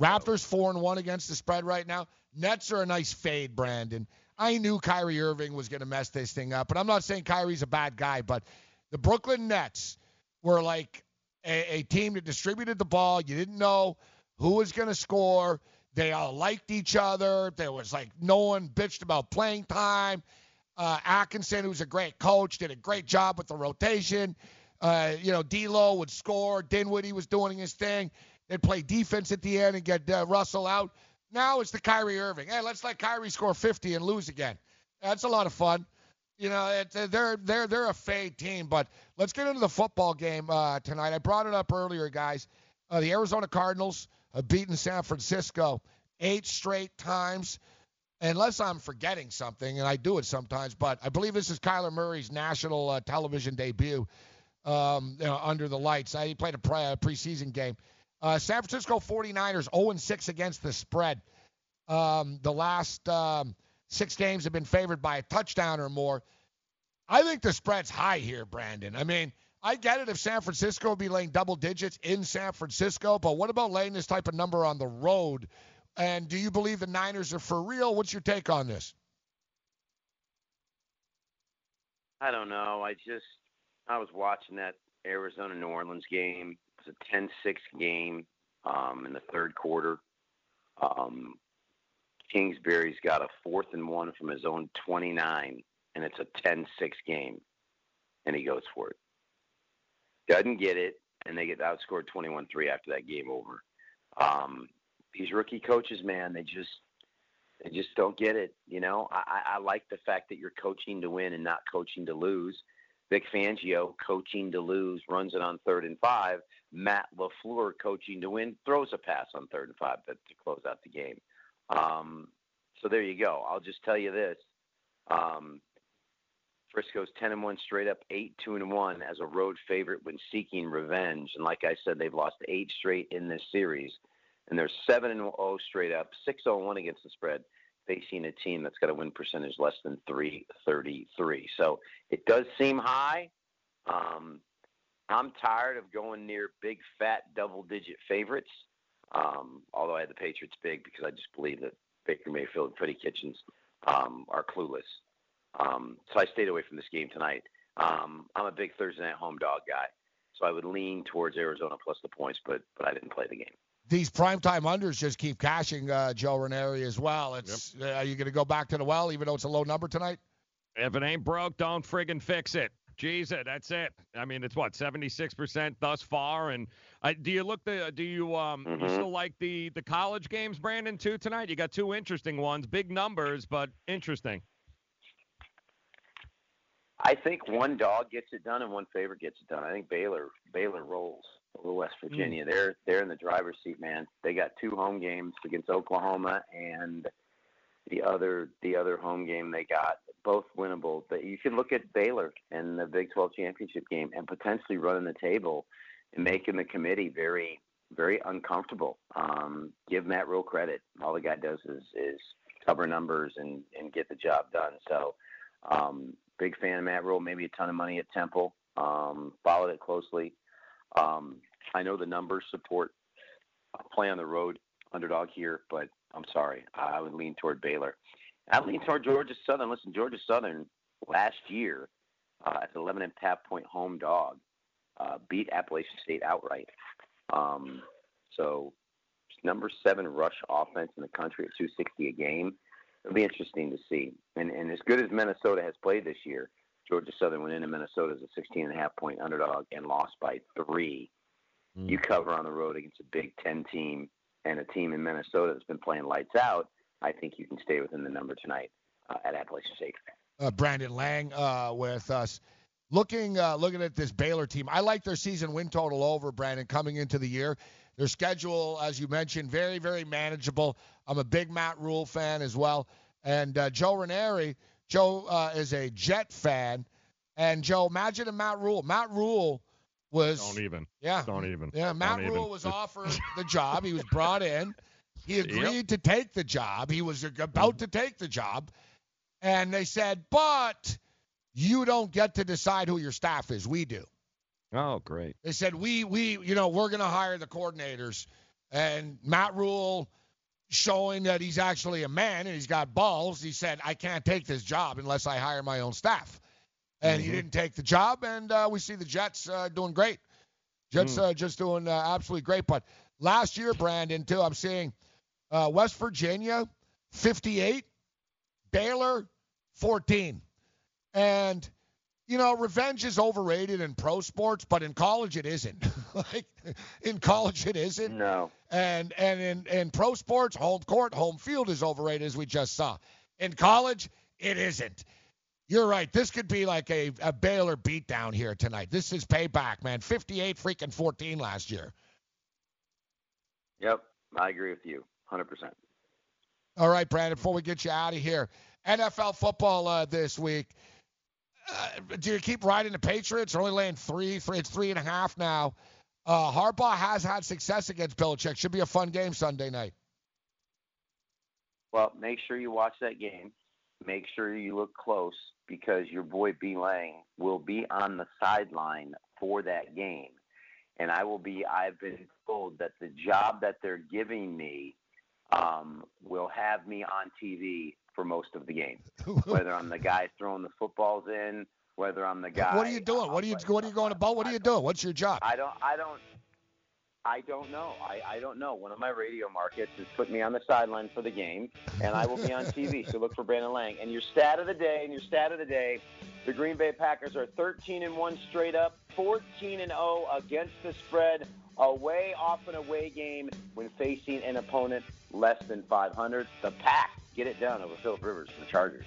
Raptors four and one against the spread right now. Nets are a nice fade, Brandon. I knew Kyrie Irving was going to mess this thing up, but I'm not saying Kyrie's a bad guy. But the Brooklyn Nets were like a, a team that distributed the ball. You didn't know who was going to score. They all liked each other. There was like no one bitched about playing time. Uh, Atkinson, who's a great coach, did a great job with the rotation. Uh, you know, D'Lo would score. Dinwiddie was doing his thing. They'd play defense at the end and get uh, Russell out. Now it's the Kyrie Irving. Hey, let's let Kyrie score 50 and lose again. That's a lot of fun. You know, it, uh, they're they're they're a fade team. But let's get into the football game uh, tonight. I brought it up earlier, guys. Uh, the Arizona Cardinals have beaten San Francisco eight straight times. Unless I'm forgetting something, and I do it sometimes, but I believe this is Kyler Murray's national uh, television debut um, you know, under the lights. Uh, he played a pre- preseason game. Uh, San Francisco 49ers 0 6 against the spread. Um, the last um, six games have been favored by a touchdown or more. I think the spread's high here, Brandon. I mean, I get it if San Francisco would be laying double digits in San Francisco, but what about laying this type of number on the road? And do you believe the Niners are for real? What's your take on this? I don't know. I just I was watching that Arizona New Orleans game. It was a 10-6 game um, in the third quarter. Um, Kingsbury's got a fourth and one from his own 29, and it's a 10-6 game, and he goes for it. Doesn't get it, and they get outscored 21-3 after that game over. Um, these rookie coaches, man, they just they just don't get it. You know, I, I like the fact that you're coaching to win and not coaching to lose. Vic Fangio coaching to lose, runs it on third and five. Matt LaFleur coaching to win, throws a pass on third and five to, to close out the game. Um, so there you go. I'll just tell you this. Um, Frisco's 10 and 1 straight up, 8 2 and 1 as a road favorite when seeking revenge. And like I said, they've lost eight straight in this series. And they're 7 and 0 straight up, 6 0 1 against the spread, facing a team that's got a win percentage less than 333. So it does seem high. Um, I'm tired of going near big, fat, double digit favorites. Um, although I had the Patriots big because I just believe that Baker Mayfield and Freddie Kitchens um, are clueless. Um, so I stayed away from this game tonight. Um, I'm a big Thursday night home dog guy, so I would lean towards Arizona plus the points, but but I didn't play the game. These primetime unders just keep cashing, uh, Joe Ranieri, as well. It's uh, Are you going to go back to the well, even though it's a low number tonight? If it ain't broke, don't friggin' fix it. Jesus. That's it. I mean, it's what 76% thus far. And uh, do you look the? Do you um? You Mhm. still like the the college games, Brandon? Too tonight. You got two interesting ones, big numbers, but interesting. I think one dog gets it done and one favorite gets it done. I think Baylor Baylor rolls over West Virginia. They're they're in the driver's seat, man. They got two home games against Oklahoma and the other the other home game they got both winnable. But you can look at Baylor in the Big 12 championship game and potentially running the table and making the committee very very uncomfortable. Um, give Matt real credit. All the guy does is is cover numbers and and get the job done. So um, big fan of Matt Rhule. Maybe a ton of money at Temple. Um, followed it closely. Um, I know the numbers support play on the road underdog here, but I'm sorry. I would lean toward Baylor. I lean toward Georgia Southern. Listen, Georgia Southern last year uh, as an 11 and a half point home dog uh, beat Appalachian State outright. Um, so number seven rush offense in the country at 260 a game. It'll be interesting to see. And and as good as Minnesota has played this year, Georgia Southern went into Minnesota as a 16 and a half point underdog and lost by three. Mm. You cover on the road against a Big Ten team and a team in Minnesota that's been playing lights out. I think you can stay within the number tonight uh, at Appalachian State. uh, Brandon Lang uh, with us. Looking uh, looking at this Baylor team, I like their season win total over Brandon coming into the year. Their schedule, as you mentioned, very very manageable. I'm a big Matt Rhule fan as well, and uh, Joe Ranieri. Joe uh, is a Jet fan, and Joe, imagine a Matt Rhule. Matt Rhule was Don't even. Yeah. Don't even. yeah, Matt Don't Rhule even. was offered the job. He was brought in. He [LAUGHS] agreed to take the job. He was about to take the job. And they said, but you don't get to decide who your staff is. We do. Oh, great. They said, we, we, you know, we're going to hire the coordinators. And Matt Rhule, showing that he's actually a man and he's got balls, he said, I can't take this job unless I hire my own staff. And he Mhm. didn't take the job. And uh, we see the Jets uh, doing great. Jets Mm. uh, just doing uh, absolutely great. But last year, Brandon, too, I'm seeing uh, West Virginia 58, Baylor 14. And, you know, revenge is overrated in pro sports, but in college it isn't. [LAUGHS] like, in college it isn't. No. And and in, in pro sports, home court, home field is overrated, as we just saw. In college, it isn't. You're right. This could be like a, a Baylor beatdown here tonight. This is payback, man. 58 freaking 14 last year. Yep, I agree with you, 100%. All right, Brandon, before we get you out of here, NFL football uh, this week. Uh, do you keep riding the Patriots? They're only laying three, three. It's three and a half now. Uh, Harbaugh has had success against Belichick. Should be a fun game Sunday night. Well, make sure you watch that game. Make sure you look close because your boy B Lang will be on the sideline for that game. And I will be, I've been told that the job that they're giving me um, will have me on TV for most of the game. [LAUGHS] whether I'm the guy throwing the footballs in, whether I'm the guy. what are you doing? What are you What are you going about? What are you doing? What's your job? I don't. I don't. I don't know. I, I don't know. One of my radio markets has put me on the sideline for the game, and I will be on TV. so look for Brandon Lang. And your stat of the day, and your stat of the day, the Green Bay Packers are 13 and one straight up, 14 and 0 against the spread, away off an away game when facing an opponent less than 500. The Pack get it done over Philip Rivers for the Chargers.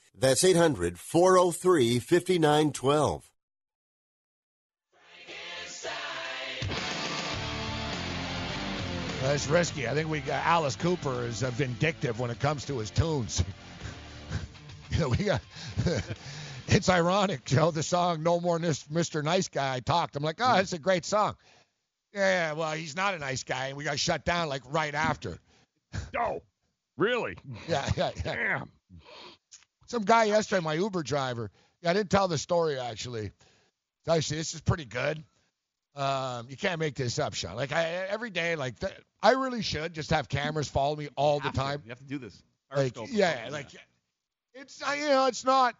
That's 800 403 5912. That's risky. I think we got Alice Cooper is uh, vindictive when it comes to his tunes. [LAUGHS] you know, we got. [LAUGHS] it's ironic, you know, the song "No More Mr. Nice Guy." I talked. I'm like, oh, it's a great song. Yeah, well, he's not a nice guy, and we got shut down like right after. Oh, really? [LAUGHS] Yeah, yeah, yeah. Damn. Some guy yesterday, my Uber driver. Yeah, I didn't tell the story actually. Actually, this is pretty good. Um, you can't make this up, Sean. Like I, every day, like th- I really should just have cameras follow me all the time. You have to do this. Like, yeah, like it's you know, it's not.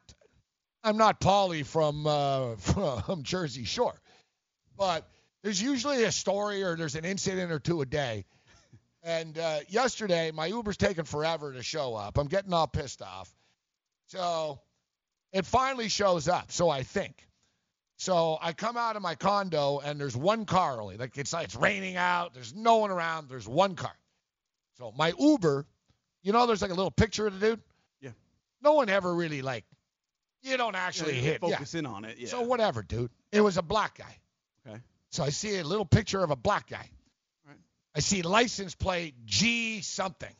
I'm not Pauly from uh, [LAUGHS] from Jersey Shore, but there's usually a story or there's an incident or two a day. And uh, yesterday, my Uber's taking forever to show up. I'm getting all pissed off. So it finally shows up. So I think. So I come out of my condo and there's one car only. Like it's it's raining out. There's no one around. There's one car. So my Uber, you know, there's like a little picture of the dude. Yeah. No one ever really like. You don't actually Yeah, hit. Focus yeah. in on it. Yeah. So whatever, dude. It was a black guy. Okay. So I see a little picture of a black guy. Right. I see license plate G something.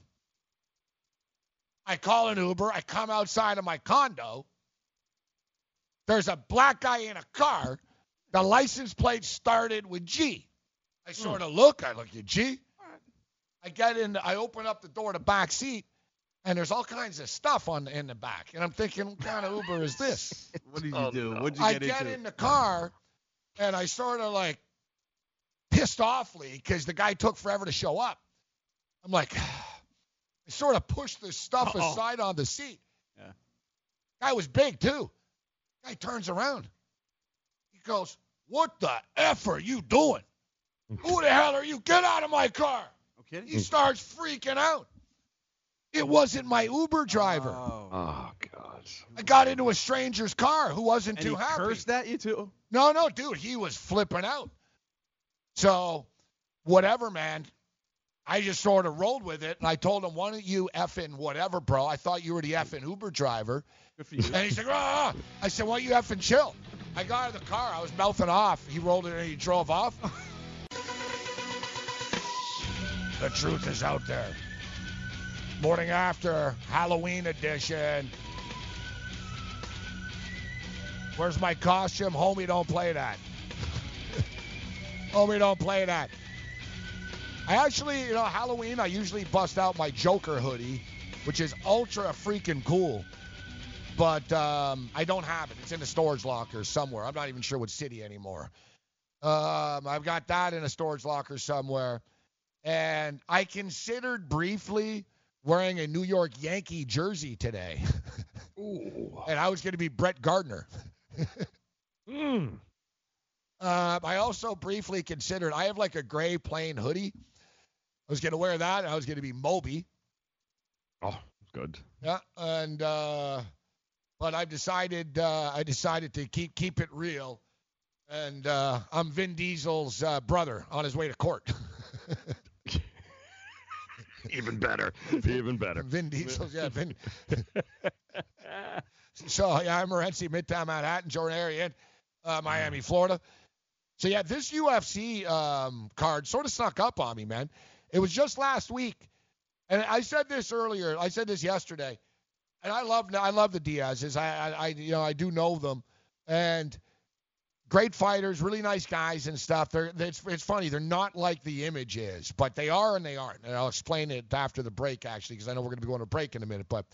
I call an Uber. I come outside of my condo. There's a black guy in a car. The license plate started with G. I hmm. sort of look. I look at G. I get in. I open up the door to the back seat, and there's all kinds of stuff on in the back. And I'm thinking, what kind of Uber is this? [LAUGHS] What did you oh, do? What did you get I get, get into? in the car, and I sort of like pissed offly because the guy took forever to show up. I'm like, [SIGHS] I sort of pushed the stuff Uh-oh. aside on the seat. Yeah. Guy was big too. Guy turns around. He goes, "What the f are you doing? [LAUGHS] Who the hell are you? Get out of my car!" Okay. He starts freaking out. It wasn't my Uber driver. Oh. oh God. I got into a stranger's car who wasn't And too he happy. cursed at you too. No, no, dude, he was flipping out. So, whatever, man. I just sort of rolled with it, and I told him, "Why don't you effing whatever, bro? I thought you were the effing Uber driver." Good for you. And he's like, "Ah!" I said, "Why don't you effing chill?" I got out of the car. I was mouthing off. He rolled it and he drove off. the truth is out there. Morning after Halloween edition. Where's my costume? Homie, don't play that. [LAUGHS] Homie, don't play that. I actually, you know, Halloween, I usually bust out my Joker hoodie, which is ultra freaking cool. But um, I don't have it. It's in the storage locker somewhere. I'm not even sure what city anymore. Um, I've got that in a storage locker somewhere. And I considered briefly wearing a New York Yankee jersey today. [LAUGHS] and I was going to be Brett Gardner. [LAUGHS] Hmm. Uh, I also briefly considered I have like a gray plain hoodie. I was gonna wear that. I was gonna be Moby. Oh, good. Yeah, and uh, but I've decided uh, I decided to keep keep it real, and uh, I'm Vin Diesel's uh, brother on his way to court. [LAUGHS] Even better. Even better. Vin Diesel's yeah Vin. [LAUGHS] [LAUGHS] so yeah, I'm Morency, Midtown Manhattan, Jordan area, uh, Miami, Florida. So yeah, this UFC um, card sort of snuck up on me, man. It was just last week, and I said this earlier. I said this yesterday, and I love I love the Diaz's. I, I, I you know I do know them, and great fighters, really nice guys and stuff. They're it's it's funny. They're not like the image is, but they are and they aren't. And I'll explain it after the break actually, because I know we're going to be going to break in a minute. But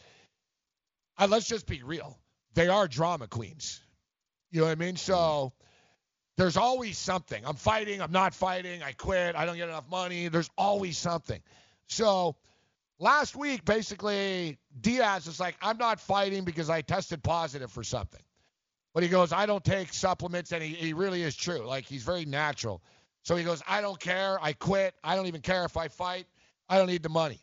uh, let's just be real. They are drama queens. You know what I mean? So there's always something. I'm fighting. I'm not fighting. I quit. I don't get enough money. There's always something. So last week, basically, Diaz is like, I'm not fighting because I tested positive for something. But he goes, I don't take supplements, and he, he really is true. Like he's very natural. So he goes, I don't care. I quit. I don't even care if I fight. I don't need the money.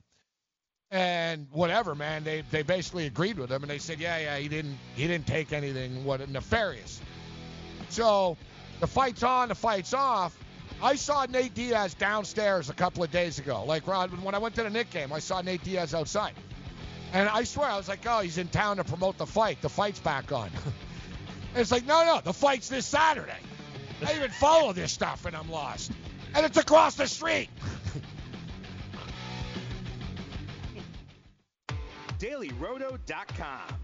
And whatever, man. They they basically agreed with him, and they said, yeah, yeah, he didn't he didn't take anything what nefarious. So the fight's on, the fight's off. I saw Nate Diaz downstairs a couple of days ago. Like Rod, when I went to the Nick game, I saw Nate Diaz outside. And I swear, I was like, oh, he's in town to promote the fight. The fight's back on. [LAUGHS] it's like, no, no, the fight's this Saturday. I even follow this stuff and I'm lost. And it's across the street. [LAUGHS] DailyRoto.com.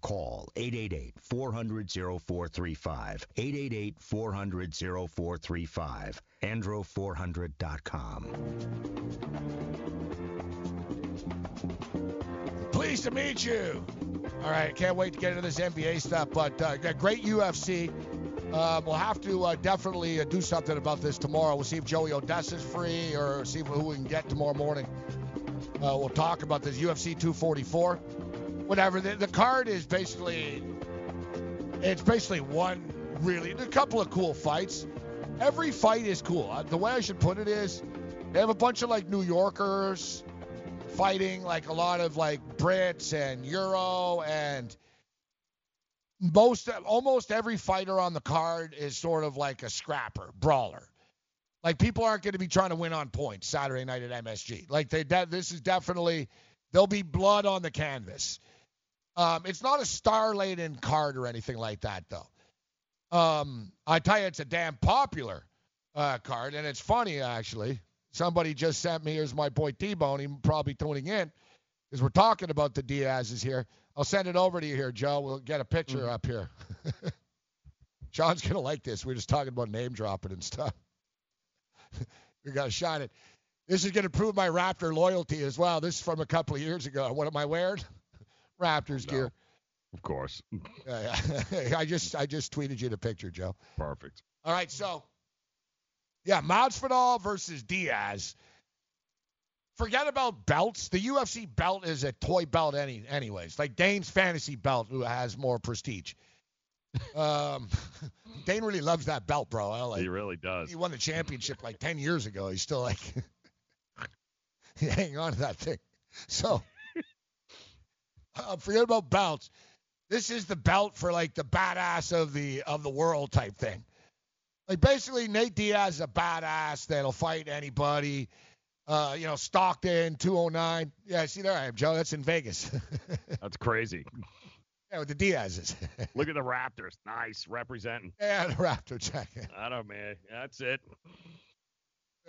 call 888-400-0435. 888-400-0435. andro400.com. Pleased to meet you. All right, can't wait to get into this NBA stuff, but uh, great UFC. Uh, we'll have to uh, definitely uh, do something about this tomorrow. We'll see if Joey Odessa's free or see who we can get tomorrow morning. Uh, we'll talk about this UFC 244. Whatever. The, the card is basically, it's basically one really, a couple of cool fights. Every fight is cool. Uh, the way I should put it is, they have a bunch of like New Yorkers fighting like a lot of like Brits and Euro and most almost every fighter on the card is sort of like a scrapper, brawler. Like people aren't going to be trying to win on points Saturday night at MSG. Like they de- this is definitely there'll be blood on the canvas. Um, it's not a star-laden card or anything like that, though. Um, I tell you, it's a damn popular uh, card, and it's funny actually. Somebody just sent me. Here's my boy T-Bone. He's probably tuning in because we're talking about the Diaz's here. I'll send it over to you here, Joe. We'll get a picture Mm-hmm. up here. [LAUGHS] Sean's gonna like this. We're just talking about name dropping and stuff. [LAUGHS] we gotta shine it. This is gonna prove my Raptor loyalty as well. This is from a couple of years ago. What am I wearing? Raptors gear. Of course. [LAUGHS] [LAUGHS] I just I just tweeted you the picture, Joe. Perfect. All right, so yeah, Masvidal versus Diaz. Forget about belts. The UFC belt is a toy belt, any anyways. Like Dane's fantasy belt, who has more prestige. [LAUGHS] Um, Dane really loves that belt, bro. I like. He really does. He won the championship like ten years ago. He's still like hanging on to that thing. So uh, forget about belts. This is the belt for like the badass of the of the world type thing. Like basically, Nate Diaz is a badass that'll fight anybody. Uh, you know, Stockton, 209. Yeah, see there I am, Joe. That's in Vegas. [LAUGHS] That's crazy. yeah, with the Diaz's. [LAUGHS] Look at the Raptors. Nice representing. yeah, the Raptor jacket. I don't man. That's it.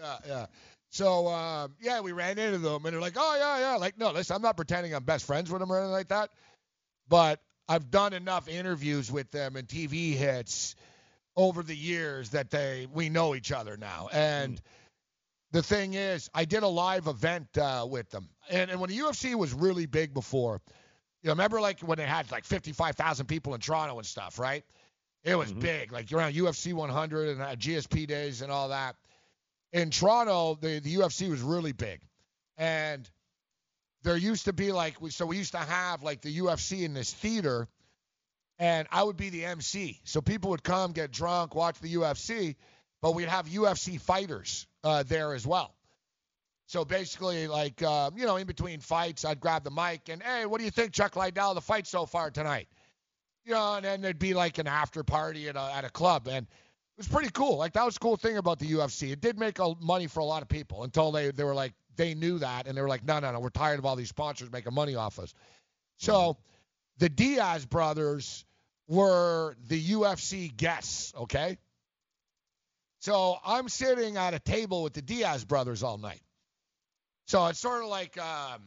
Yeah, yeah. So um, yeah, we ran into them, and they're like, "Oh yeah, yeah." Like, no, listen, I'm not pretending I'm best friends with them or anything like that, but I've done enough interviews with them and TV hits over the years that they we know each other now. And the thing is, I did a live event uh, with them, and and when the UFC was really big before, you know, remember like when they had like 55,000 people in Toronto and stuff, right? It was big, like around UFC 100 and uh, GSP days and all that in Toronto, the, the UFC was really big. And there used to be like, so we used to have like the UFC in this theater, and I would be the MC. So people would come, get drunk, watch the UFC, but we'd have UFC fighters uh, there as well. So basically, like, uh, you know, in between fights, I'd grab the mic and, hey, what do you think, Chuck Liddell, the fight so far tonight? You know, and then there'd be like an after party at a, at a club. And was pretty cool. Like that was the cool thing about the UFC. It did make a, money for a lot of people until they they were like they knew that and they were like, no, no, no, we're tired of all these sponsors making money off us. So the Diaz brothers were the UFC guests. Okay. So I'm sitting at a table with the Diaz brothers all night. So it's sort of like um,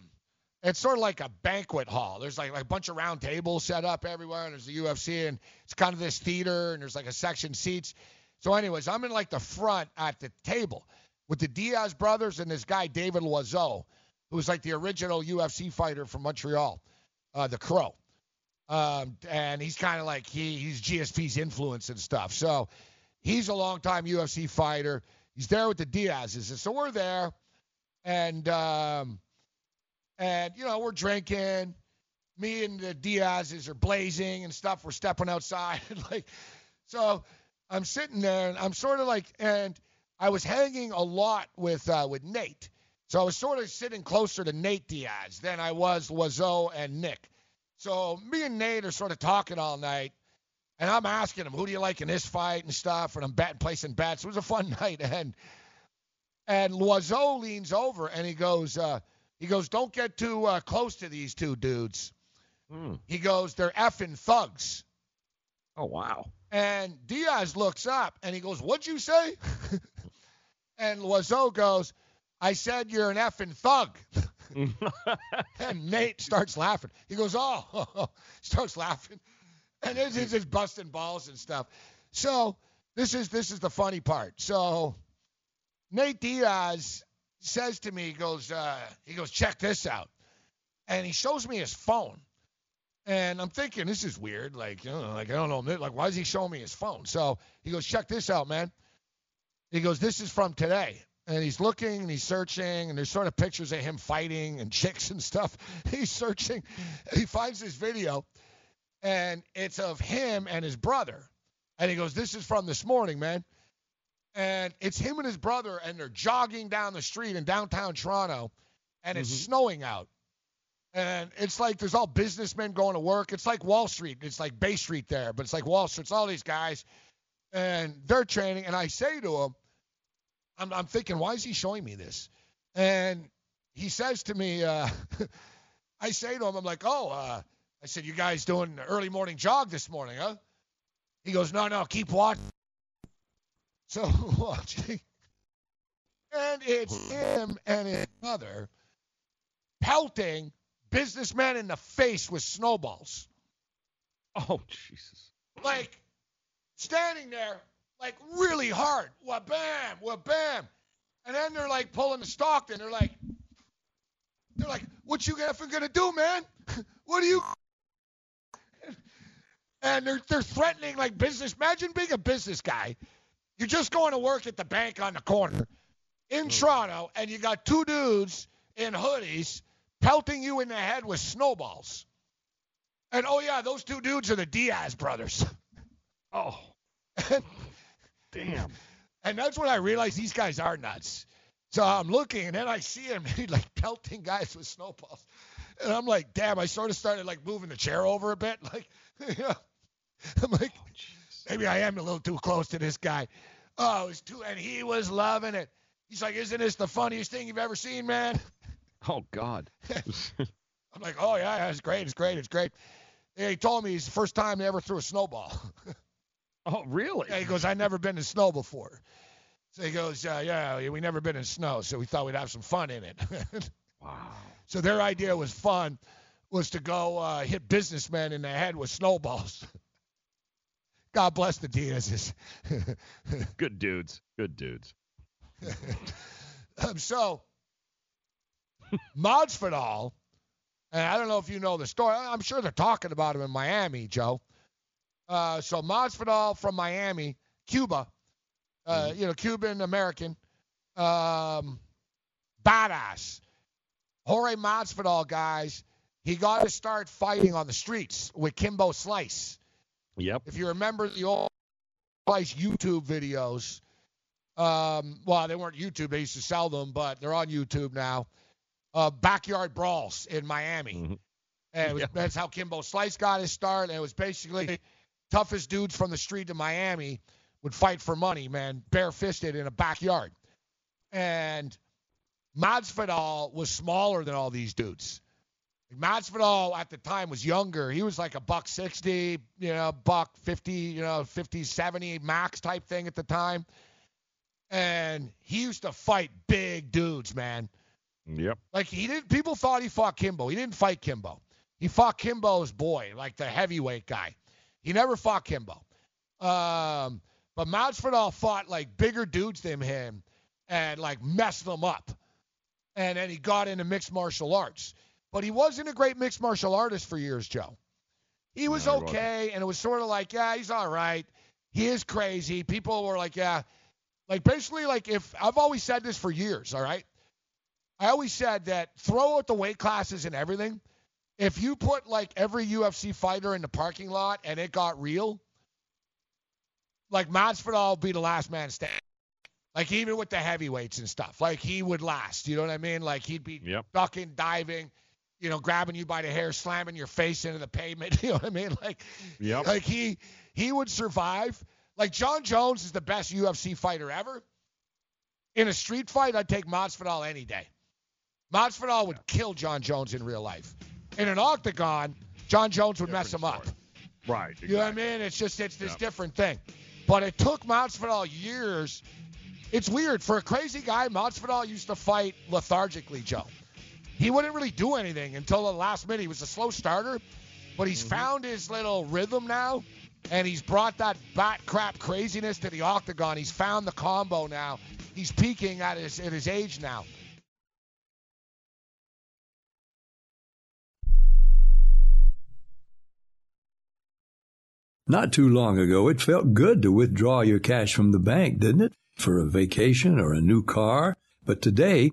it's sort of like a banquet hall. There's like, like a bunch of round tables set up everywhere, and there's the UFC, and it's kind of this theater, and there's like a section seats. So, anyways, I'm in like the front at the table with the Diaz brothers and this guy David Loiseau, who was like the original UFC fighter from Montreal, uh, the Crow. Um, and he's kind of like he he's GSP's influence and stuff. So he's a longtime UFC fighter. He's there with the Diaz's, and so we're there, and um, and you know we're drinking. Me and the Diaz's are blazing and stuff. We're stepping outside, [LAUGHS] like so. I'm sitting there and I'm sort of like, and I was hanging a lot with uh, with Nate, so I was sort of sitting closer to Nate Diaz than I was Loiseau and Nick. So me and Nate are sort of talking all night, and I'm asking him, who do you like in this fight and stuff, and I'm betting, placing bets. It was a fun [LAUGHS] night, and and Loiseau leans over and he goes, uh, he goes, don't get too uh, close to these two dudes. He goes, they're effing thugs. Oh wow. And Diaz looks up and he goes, What'd you say? [LAUGHS] and Loiseau goes, I said you're an effing thug. [LAUGHS] and Nate starts laughing. He goes, Oh, [LAUGHS] starts laughing. And it's, it's just busting balls and stuff. So this is this is the funny part. So Nate Diaz says to me, he goes, uh, he goes, check this out. And he shows me his phone. And I'm thinking, this is weird. Like, you know, like I don't know, like why is he showing me his phone? So he goes, check this out, man. He goes, this is from today. And he's looking and he's searching, and there's sort of pictures of him fighting and [LAUGHS] chicks and stuff. He's searching. He finds this video, and it's of him and his brother. And he goes, this is from this morning, man. And it's him and his brother, and they're jogging down the street in downtown Toronto, and it's snowing out. And it's like there's all businessmen going to work. It's like Wall Street. It's like Bay Street there, but it's like Wall Street. It's all these guys, and they're training. And I say to him, I'm, I'm thinking, why is he showing me this? And he says to me, uh, [LAUGHS] I say to him, I'm like, oh, uh, I said, You guys doing an early morning jog this morning, huh? He goes, No, no, keep watching. So [LAUGHS] watching. And it's hmm. him and his mother pelting businessmen in the face with snowballs. Oh, Jesus. Like, standing there, like, really hard. What bam, what bam. And then they're like pulling the Stockton. They're like, they're like, what you effing gonna do, man? [LAUGHS] What are you? And they're they're threatening like business. Imagine being a business guy. You're just going to work at the bank on the corner in mm. Toronto, and you got two dudes in hoodies pelting you in the head with snowballs. And oh yeah, those two dudes are the Diaz brothers. Oh. [LAUGHS] Damn. And that's when I realized these guys are nuts. So I'm looking, and then I see him [LAUGHS] like pelting guys with snowballs, and I'm like, damn! I sort of started like moving the chair over a bit, [LAUGHS] like, you know, I'm like, oh, maybe I am a little too close to this guy. Oh, it was too, and he was loving it. He's like, isn't this the funniest thing you've ever seen, man? [LAUGHS] Oh God. [LAUGHS] I'm like, oh yeah, it's great, it's great, it's great. And he told me it's the first time he ever threw a snowball. [LAUGHS] oh really? Yeah, he goes, I've never been in snow before. So he goes, uh, yeah, we never been in snow, so we thought we'd have some fun in it. wow. So their idea was fun, was to go uh, hit businessmen in the head with snowballs. God bless the Diaz's. [LAUGHS] Good dudes. Good dudes. um, [LAUGHS] so, Masvidal, and I don't know if you know the story. I'm sure they're talking about him in Miami, Joe. Uh, so Masvidal from Miami, Cuba, uh, you know, Cuban American, um, badass. Jorge Masvidal, guys, he got to start fighting on the streets with Kimbo Slice. Yep. If you remember the old Slice YouTube videos, um, well, they weren't YouTube. They used to sell them, but they're on YouTube now. Uh, backyard brawls in Miami. And it was, Yeah. that's how Kimbo Slice got his start. And it was basically toughest dudes from the street in Miami would fight for money, man, barefisted in a backyard. And Masvidal was smaller than all these dudes. Masvidal at the time was younger. He was like a buck 60, you know, buck 50, you know, 50, 70 max type thing at the time. And he used to fight big dudes, man. Yep. Like he didn't. People thought he fought Kimbo. He didn't fight Kimbo. He fought Kimbo's boy, like the heavyweight guy. He never fought Kimbo. Um, but Masvidal fought like bigger dudes than him, and like messed them up. And then he got into mixed martial arts. But he wasn't a great mixed martial artist for years, Joe. He was No, okay, and it was sort of like, yeah, he's all right. He is crazy. People were like, yeah, like basically like if I've always said this for years, all right. I always said that throw out the weight classes and everything. If you put like every UFC fighter in the parking lot and it got real, like Masvidal would be the last man standing. Like even with the heavyweights and stuff, like he would last. You know what I mean? Like he'd be Yep. ducking, diving, you know, grabbing you by the hair, slamming your face into the pavement. [LAUGHS] You know what I mean? Like, Yep. like he he would survive. Like Jon Jones is the best UFC fighter ever. In a street fight, I'd take Masvidal any day. Masvidal would kill Jon Jones in real life. In an octagon, Jon Jones would mess him up. Right. You know what I mean? It's just it's this Yeah. different thing. But it took Masvidal years. It's weird for a crazy guy. Masvidal used to fight lethargically, Joe. He wouldn't really do anything until the last minute. He was a slow starter, but he's mm-hmm. found his little rhythm now, and he's brought that bat crap craziness to the octagon. He's found the combo now. He's peaking at his at his age now. Not too long ago, it felt good to withdraw your cash from the bank, didn't it? For a vacation or a new car. But today,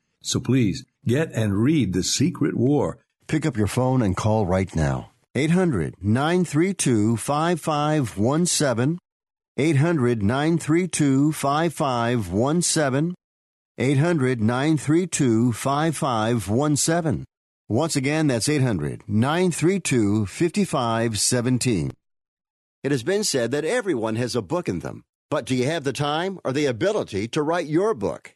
So please get and read The Secret War. Pick up your phone and call right now. 800 932 5517. 800 932 5517. 800 932 5517. Once again, that's 800 932 5517. It has been said that everyone has a book in them. But do you have the time or the ability to write your book?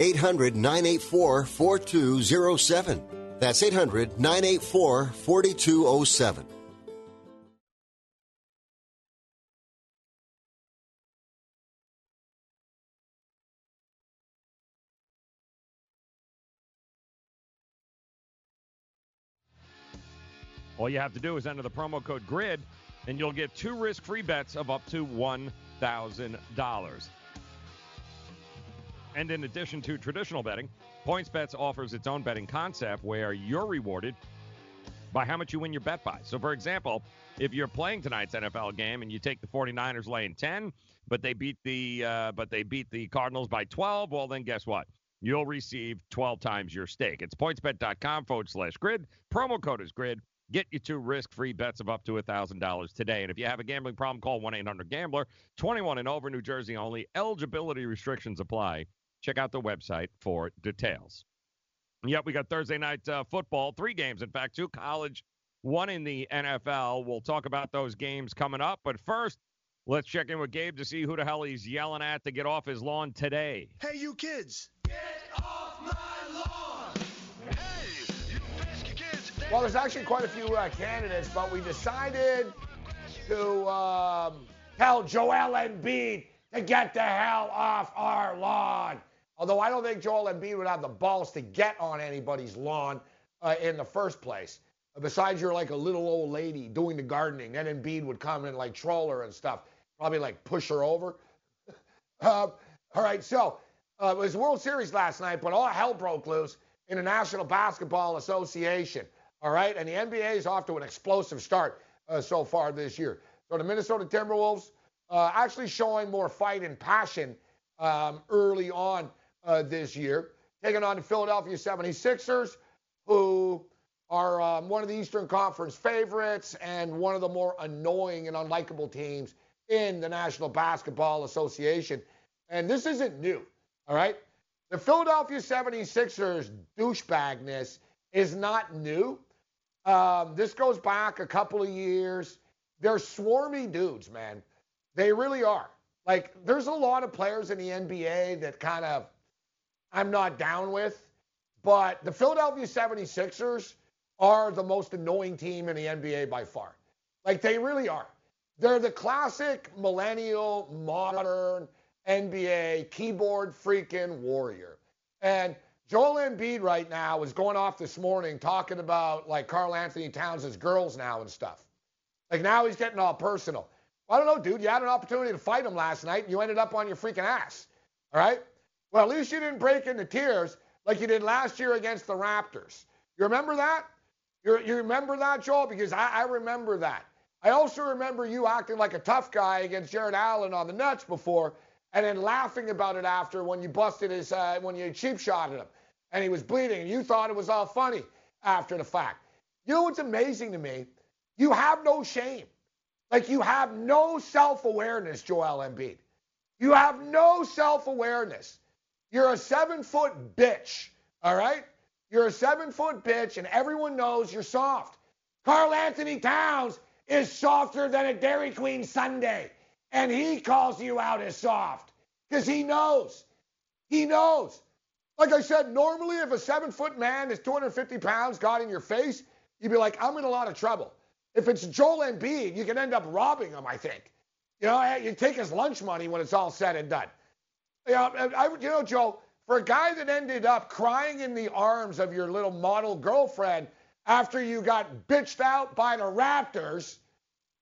800 984 4207. That's 800 984 4207. All you have to do is enter the promo code GRID, and you'll get two risk free bets of up to $1,000. And in addition to traditional betting, PointsBets offers its own betting concept where you're rewarded by how much you win your bet by. So, for example, if you're playing tonight's NFL game and you take the 49ers laying 10, but they beat the uh, but they beat the Cardinals by 12, well then guess what? You'll receive 12 times your stake. It's pointsbet.com forward slash grid. Promo code is grid. Get you two risk free bets of up to $1,000 today. And if you have a gambling problem, call 1 800 Gambler. 21 and over, New Jersey only. Eligibility restrictions apply. Check out the website for details. Yep, we got Thursday night uh, football. Three games, in fact, two college, one in the NFL. We'll talk about those games coming up. But first, let's check in with Gabe to see who the hell he's yelling at to get off his lawn today. Hey, you kids! Get off my lawn! Hey, you pesky kids! Well, there's actually quite a few uh, candidates, but we decided to um, tell Joel Embiid to get the hell off our lawn. Although I don't think Joel Embiid would have the balls to get on anybody's lawn uh, in the first place. Besides, you're like a little old lady doing the gardening. Then Embiid would come and like troll her and stuff. Probably like push her over. [LAUGHS] uh, all right, so uh, it was World Series last night, but all hell broke loose in the National Basketball Association. All right, and the NBA is off to an explosive start uh, so far this year. So the Minnesota Timberwolves uh, actually showing more fight and passion um, early on uh, this year, taking on the Philadelphia 76ers, who are um, one of the Eastern Conference favorites and one of the more annoying and unlikable teams in the National Basketball Association. And this isn't new, all right? The Philadelphia 76ers douchebagness is not new. Um, this goes back a couple of years. They're swarmy dudes, man. They really are. Like, there's a lot of players in the NBA that kind of I'm not down with, but the Philadelphia 76ers are the most annoying team in the NBA by far. Like, they really are. They're the classic millennial, modern NBA keyboard freaking warrior. And Joel Embiid right now is going off this morning talking about like Karl-Anthony Towns' girls now and stuff. Like now he's getting all personal. I don't know, dude. You had an opportunity to fight him last night, and you ended up on your freaking ass. All right. Well, at least you didn't break into tears like you did last year against the Raptors. You remember that? you you remember that, Joel? Because I, I remember that. I also remember you acting like a tough guy against Jarrett Allen on the Nets before, and then laughing about it after when you busted his uh, when you cheap shotted him and he was bleeding, and you thought it was all funny after the fact. You know what's amazing to me? You have no shame. Like you have no self-awareness, Joel Embiid. You have no self-awareness. You're a seven-foot bitch, all right? You're a seven-foot bitch, and everyone knows you're soft. Karl-Anthony Towns is softer than a Dairy Queen Sundae, and he calls you out as soft because he knows. He knows. Like I said, normally if a seven-foot man is 250 pounds got in your face, you'd be like, I'm in a lot of trouble. If it's Joel Embiid, you can end up robbing him, I think. You know, you take his lunch money when it's all said and done. Know, I, you know, Joe, for a guy that ended up crying in the arms of your little model girlfriend after you got bitched out by the Raptors,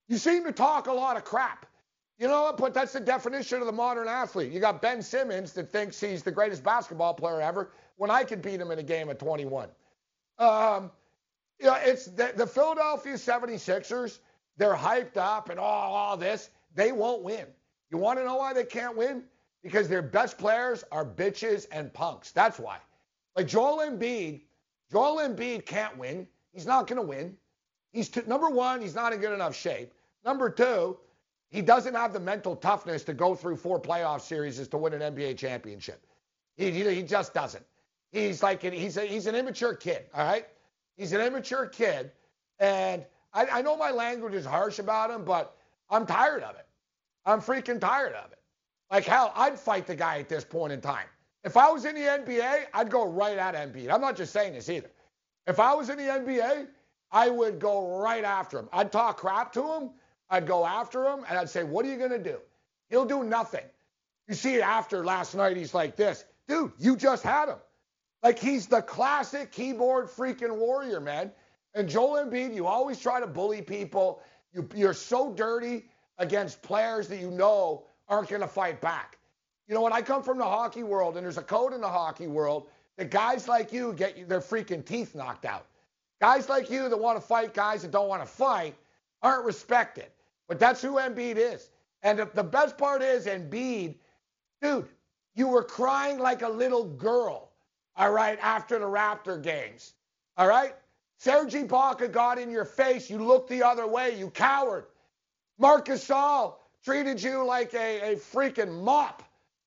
you seem to talk a lot of crap. You know what? But that's the definition of the modern athlete. You got Ben Simmons that thinks he's the greatest basketball player ever when I could beat him in a game at 21. Um, you know, it's the, the Philadelphia 76ers. They're hyped up and all, all this. They won't win. You want to know why they can't win? Because their best players are bitches and punks. That's why. Like Joel Embiid, Joel Embiid can't win. He's not going to win. He's number one. He's not in good enough shape. Number two, he doesn't have the mental toughness to go through four playoff series to win an NBA championship. He, he, he just doesn't. He's like he's a, he's an immature kid. All right. He's an immature kid, and I, I know my language is harsh about him, but I'm tired of it. I'm freaking tired of it. Like hell, I'd fight the guy at this point in time. If I was in the NBA, I'd go right at Embiid. I'm not just saying this either. If I was in the NBA, I would go right after him. I'd talk crap to him. I'd go after him, and I'd say, "What are you gonna do?" He'll do nothing. You see, after last night, he's like this, dude. You just had him. Like he's the classic keyboard freaking warrior, man. And Joel Embiid, you always try to bully people. You, you're so dirty against players that you know aren't going to fight back. You know, when I come from the hockey world, and there's a code in the hockey world that guys like you get their freaking teeth knocked out. Guys like you that want to fight guys that don't want to fight aren't respected. But that's who Embiid is. And the, the best part is, Embiid, dude, you were crying like a little girl all right, after the Raptor games. All right? Serge Ibaka got in your face. You looked the other way. You coward. Marcus Gasol treated you like a, a freaking mop,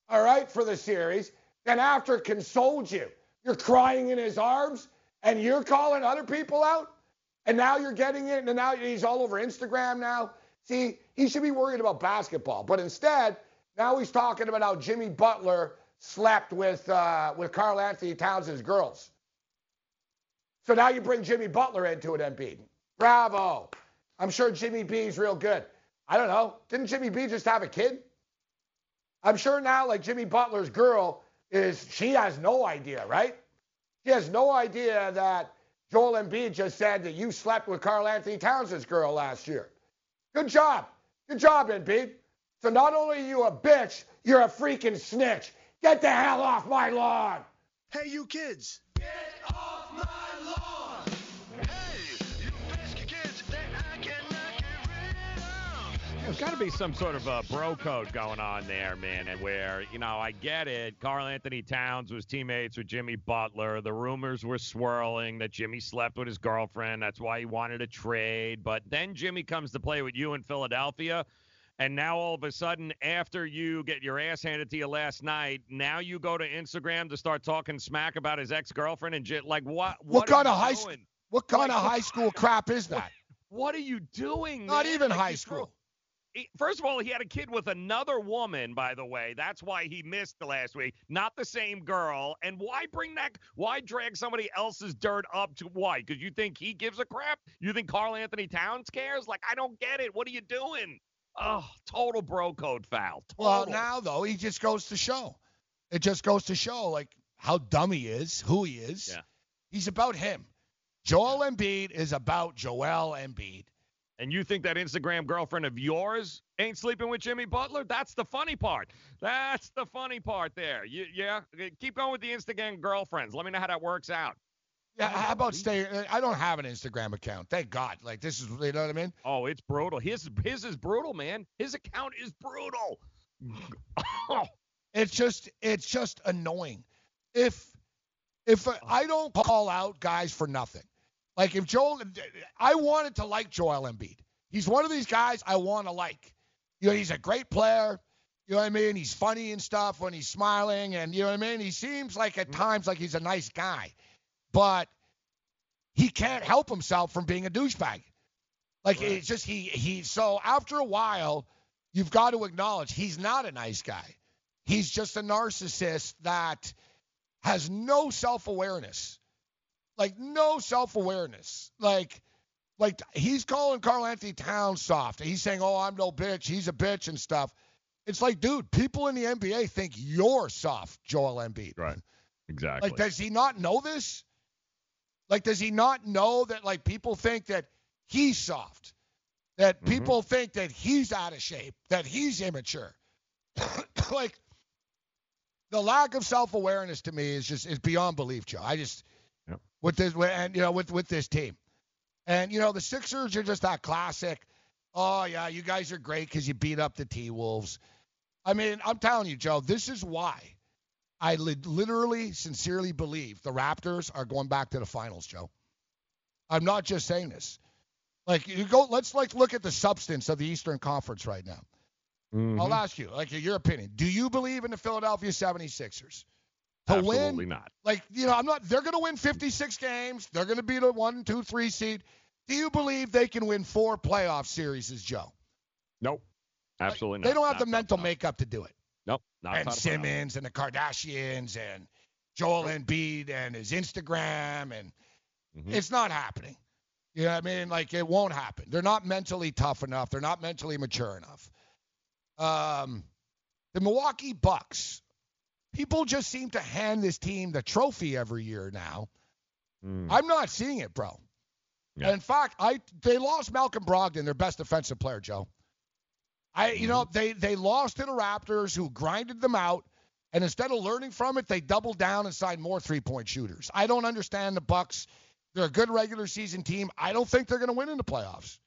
all right, for the series. Then after consoled you. You're crying in his arms and you're calling other people out. And now you're getting it, and now he's all over Instagram now. See, he should be worried about basketball. But instead, now he's talking about how Jimmy Butler slept with uh, with Karl-Anthony Towns' girls. So now you bring Jimmy Butler into it, Embiid. Bravo. I'm sure Jimmy B's real good. I don't know. Didn't Jimmy B just have a kid? I'm sure now, like Jimmy Butler's girl is, she has no idea, right? She has no idea that Joel Embiid just said that you slept with Karl-Anthony Towns' girl last year. Good job. Good job, Embiid. So not only are you a bitch, you're a freaking snitch. Get the hell off my lawn! Hey, you kids! Get off my lawn! There's got to be some sort of a bro code going on there, man, and where, you know, I get it. Karl-Anthony Towns was teammates with Jimmy Butler. The rumors were swirling that Jimmy slept with his girlfriend. That's why he wanted a trade. But then Jimmy comes to play with you in Philadelphia. And now all of a sudden, after you get your ass handed to you last night, now you go to Instagram to start talking smack about his ex girlfriend and j- like what? What, What, kind of high school? What kind of high school crap is that? What are you doing? Not man? even Like, high school. He- First of all, he had a kid with another woman, by the way. That's why he missed the last week. Not the same girl. And why bring that? Why drag somebody else's dirt up to why? Because you think he gives a crap? You think Karl-Anthony Towns cares? Like, I don't get it. What are you doing? Oh, total bro code foul. Total. Well, now though, he just goes to show. It just goes to show, like how dumb he is, who he is. Yeah. He's about him. Joel Embiid is about Joel Embiid. And you think that Instagram girlfriend of yours ain't sleeping with Jimmy Butler? That's the funny part. That's the funny part there. You, yeah, keep going with the Instagram girlfriends. Let me know how that works out. Yeah, how about stay? Uh, I don't have an Instagram account. Thank God. Like this is, you know what I mean? Oh, it's brutal. His his is brutal, man. His account is brutal. It's just, it's just annoying. If, if I don't call out guys for nothing, like if Joel, I wanted to like Joel Embiid. He's one of these guys I want to like. You know, he's a great player. You know what I mean? He's funny and stuff when he's smiling, and you know what I mean. He seems like at mm-hmm. times like he's a nice guy, but he can't help himself from being a douchebag. Like it's just he he. So after a while, you've got to acknowledge he's not a nice guy. He's just a narcissist that has no self-awareness. Like no self-awareness. Like like he's calling Karl-Anthony Towns soft. He's saying, "Oh, I'm no bitch. He's a bitch and stuff." It's like, dude, people in the NBA think you're soft, Joel Embiid. Right. Exactly. Like, does he not know this? Like, does he not know that like people think that he's soft? That Mm-hmm. people think that he's out of shape, that he's immature. [COUGHS] like the lack of self-awareness to me is just is beyond belief, Joe. I just Yep. with this and you know with with this team. And you know the Sixers are just that classic. Oh yeah, you guys are great because you beat up the T Wolves. I mean, I'm telling you, Joe, this is why I li- literally, sincerely believe the Raptors are going back to the finals, Joe. I'm not just saying this. Like you go, let's like look at the substance of the Eastern Conference right now. Mm-hmm. I'll ask you, like your opinion. Do you believe in the Philadelphia 76ers to Absolutely win? not. Like you know, I'm not. They're going to win 56 games. They're going to be the one, two, three seed. Do you believe they can win four playoff series, as Joe? Nope. Absolutely They not. don't have Not the mental makeup to do it. Nope. Not and. Simmons and the Kardashians and Joel Embiid and his Instagram and Mm-hmm. it's not happening. You know what I mean? Like it won't happen. They're not mentally tough enough. They're not mentally mature enough. Um, the Milwaukee Bucks. People just seem to hand this team the trophy every year now. Mm. I'm not seeing it, bro. Yeah. In fact, I they lost Malcolm Brogdon, their best defensive player, Joe. I you know, they they lost to the Raptors who grinded them out and instead of learning from it, they doubled down and signed more three-point shooters. I don't understand the Bucks. They're a good regular season team. I don't think they're going to win in the playoffs.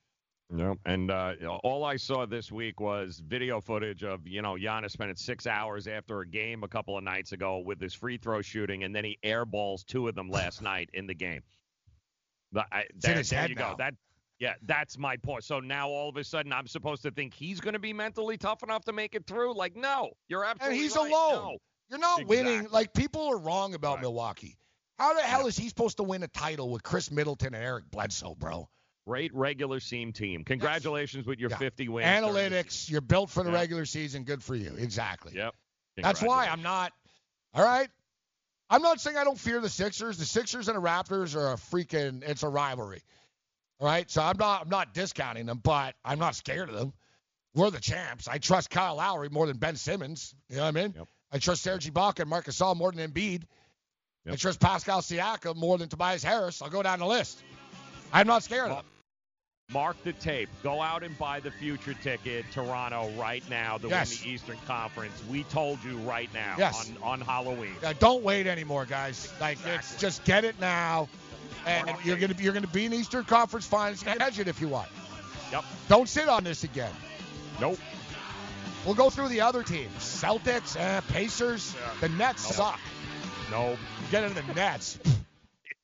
No, and uh, all I saw this week was video footage of you know Giannis spending six hours after a game a couple of nights ago with his free throw shooting, and then he airballs two of them last [LAUGHS] night in the game. The, I, there, there you now. go. That yeah, that's my point. So now all of a sudden I'm supposed to think he's going to be mentally tough enough to make it through? Like no, you're absolutely And he's right. alone. No. You're not winning. Like people are wrong about Milwaukee. How the hell is he supposed to win a title with Khris Middleton and Eric Bledsoe, bro? Great regular team team. Congratulations with your Yeah. 50 wins. Analytics, you're built for the Yeah. regular season. Good for you. Exactly. Yep. That's why I'm not. All right. I'm not saying I don't fear the Sixers. The Sixers and the Raptors are a freaking. It's a rivalry. All right. So I'm not. I'm not discounting them, but I'm not scared of them. We're the champs. I trust Kyle Lowry more than Ben Simmons. You know what I mean? Yep. I trust Serge Ibaka and Marcus Gasol more than Embiid. Yep. I trust Pascal Siakam more than Tobias Harris. I'll go down the list. I'm not scared of them. Mark the tape. Go out and buy the future ticket, Toronto, right now to Yes. win the Eastern Conference. We told you right now Yes. on, on Halloween. Yeah, don't wait anymore, guys. Like it's just get it now, and you're gonna be you're gonna be in Eastern Conference Finals. It if you want. Yep. Don't sit on this again. Nope. We'll go through the other teams. Celtics, eh, Pacers. The Nets Nope. suck. No. Get into the Nets. [LAUGHS]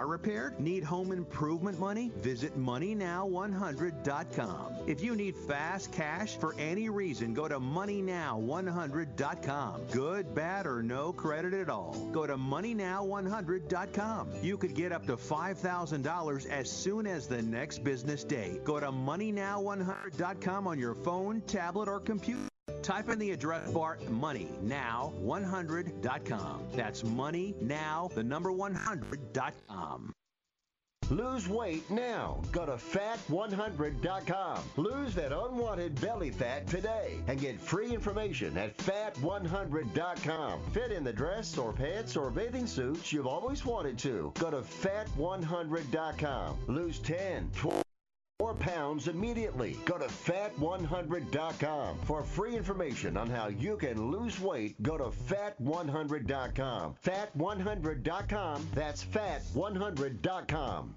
repaired? Need home improvement money? Visit MoneyNow100.com. If you need fast cash for any reason, go to MoneyNow100.com. Good, bad, or no credit at all. Go to MoneyNow100.com. You could get up to $5,000 as soon as the next business day. Go to MoneyNow100.com on your phone, tablet, or computer. Type in the address bar moneynow100.com. That's moneynow, the number 100.com. Lose weight now. Go to fat100.com. Lose that unwanted belly fat today and get free information at fat100.com. Fit in the dress or pants or bathing suits you've always wanted to. Go to fat100.com. Lose 10, 12, Four pounds immediately. Go to fat100.com. For free information on how you can lose weight, go to fat100.com. Fat100.com. That's fat100.com.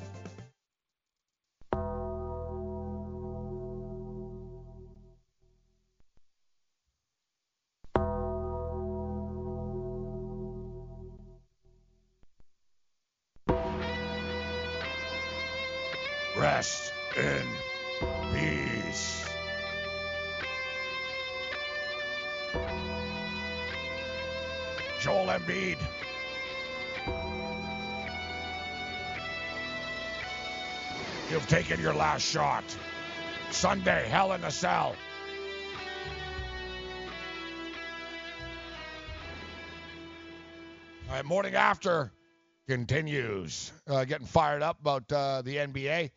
Rest in peace. Joel Embiid. You've taken your last shot. Sunday, Hell in a Cell. All right, morning after continues. Uh, getting fired up about uh, the NBA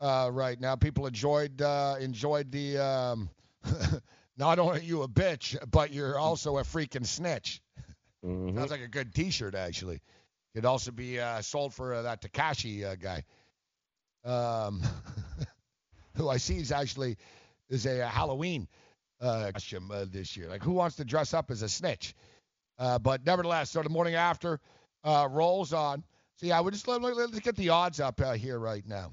uh, right now. People enjoyed uh, enjoyed the. Um, [LAUGHS] not only are you a bitch, but you're also a freaking snitch. Sounds like a good T-shirt, actually. Could also be uh, sold for uh, that Tekashi uh, guy, um, [LAUGHS] who I see is actually is a, Halloween uh, costume uh, this year. Like, who wants to dress up as a snitch? Uh, but nevertheless, so the morning after uh, rolls on. So yeah, we just let, let, us get the odds up uh, here right now.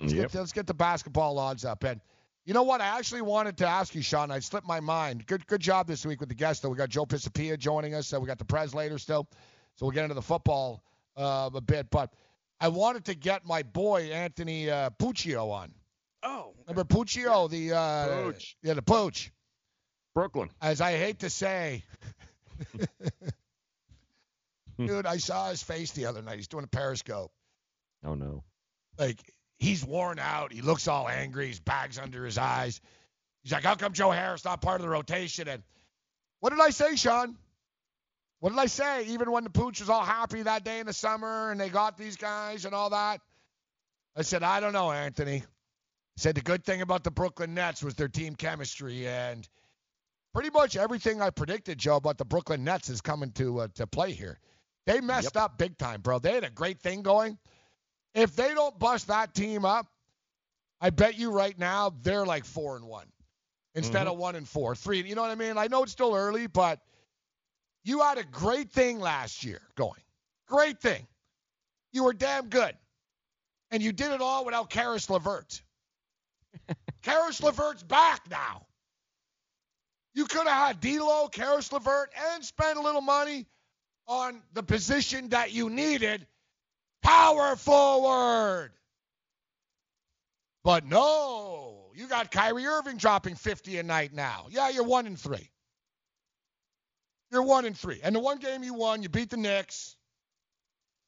Let's, Yep. get, let's get the basketball odds up. And you know what? I actually wanted to ask you, Sean. I slipped my mind. Good good job this week with the guests. Though we got Joe Pisapia joining us. So we got the Prez later still. So we'll get into the football uh, a bit. But I wanted to get my boy Anthony uh, Puccio on. Oh, remember Puccio, the uh, Pooch. yeah, the Pooch. Brooklyn. As I hate to say, [LAUGHS] dude, I saw his face the other night. He's doing a Periscope. Oh no. Like he's worn out. He looks all angry. His bags under his eyes. He's like, "How come Joe Harris not part of the rotation?" And what did I say, Sean? What did I say? Even when the Pooch was all happy that day in the summer and they got these guys and all that, I said, "I don't know, Anthony." I said the good thing about the Brooklyn Nets was their team chemistry and pretty much everything I predicted, Joe, about the Brooklyn Nets is coming to uh, to play here. They messed up big time, bro. They had a great thing going. If they don't bust that team up, I bet you right now they're like four and one instead Mhm. of one and four, three. You know what I mean? I know it's still early, but you had a great thing last year going. Great thing. You were damn good, and you did it all without Caris LeVert. [LAUGHS] Caris LeVert's back now. You could have had D'Lo, Caris LeVert, and spent a little money on the position that you needed, power forward. But no, you got Kyrie Irving dropping 50 a night now. Yeah, you're one and three. You're one and three. And the one game you won, you beat the Knicks,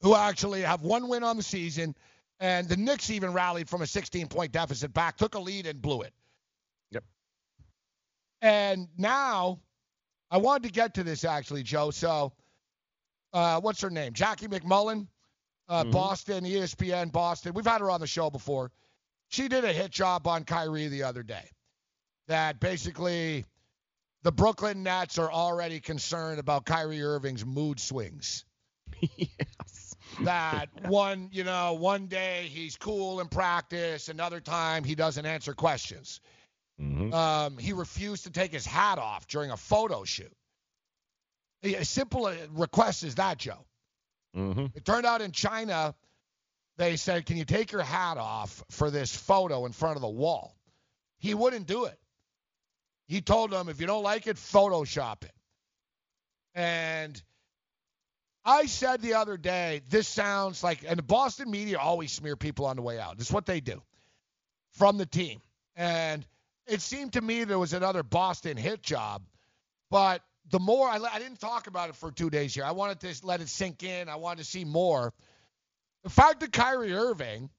who actually have one win on the season. And the Knicks even rallied from a 16 point deficit back, took a lead, and blew it. Yep. And now, I wanted to get to this actually, Joe. So, uh, what's her name? Jackie MacMullan, uh, Mhm. Boston, ESPN, Boston. We've had her on the show before. She did a hit job on Kyrie the other day. That basically the Brooklyn Nets are already concerned about Kyrie Irving's mood swings. [LAUGHS] yes. That one, you know, one day he's cool in practice, another time he doesn't answer questions. Mm-hmm. Um, he refused to take his hat off during a photo shoot. A simple uh, request as that, Joe. Mm-hmm. It turned out in China, they said, Can you take your hat off for this photo in front of the wall? He wouldn't do it. He told them, If you don't like it, Photoshop it. And I said the other day, this sounds like, and the Boston media always smear people on the way out. It's what they do from the team. And it seemed to me there was another Boston hit job, but the more I, I didn't talk about it for two days here. I wanted to let it sink in. I wanted to see more. The fact that Kyrie Irving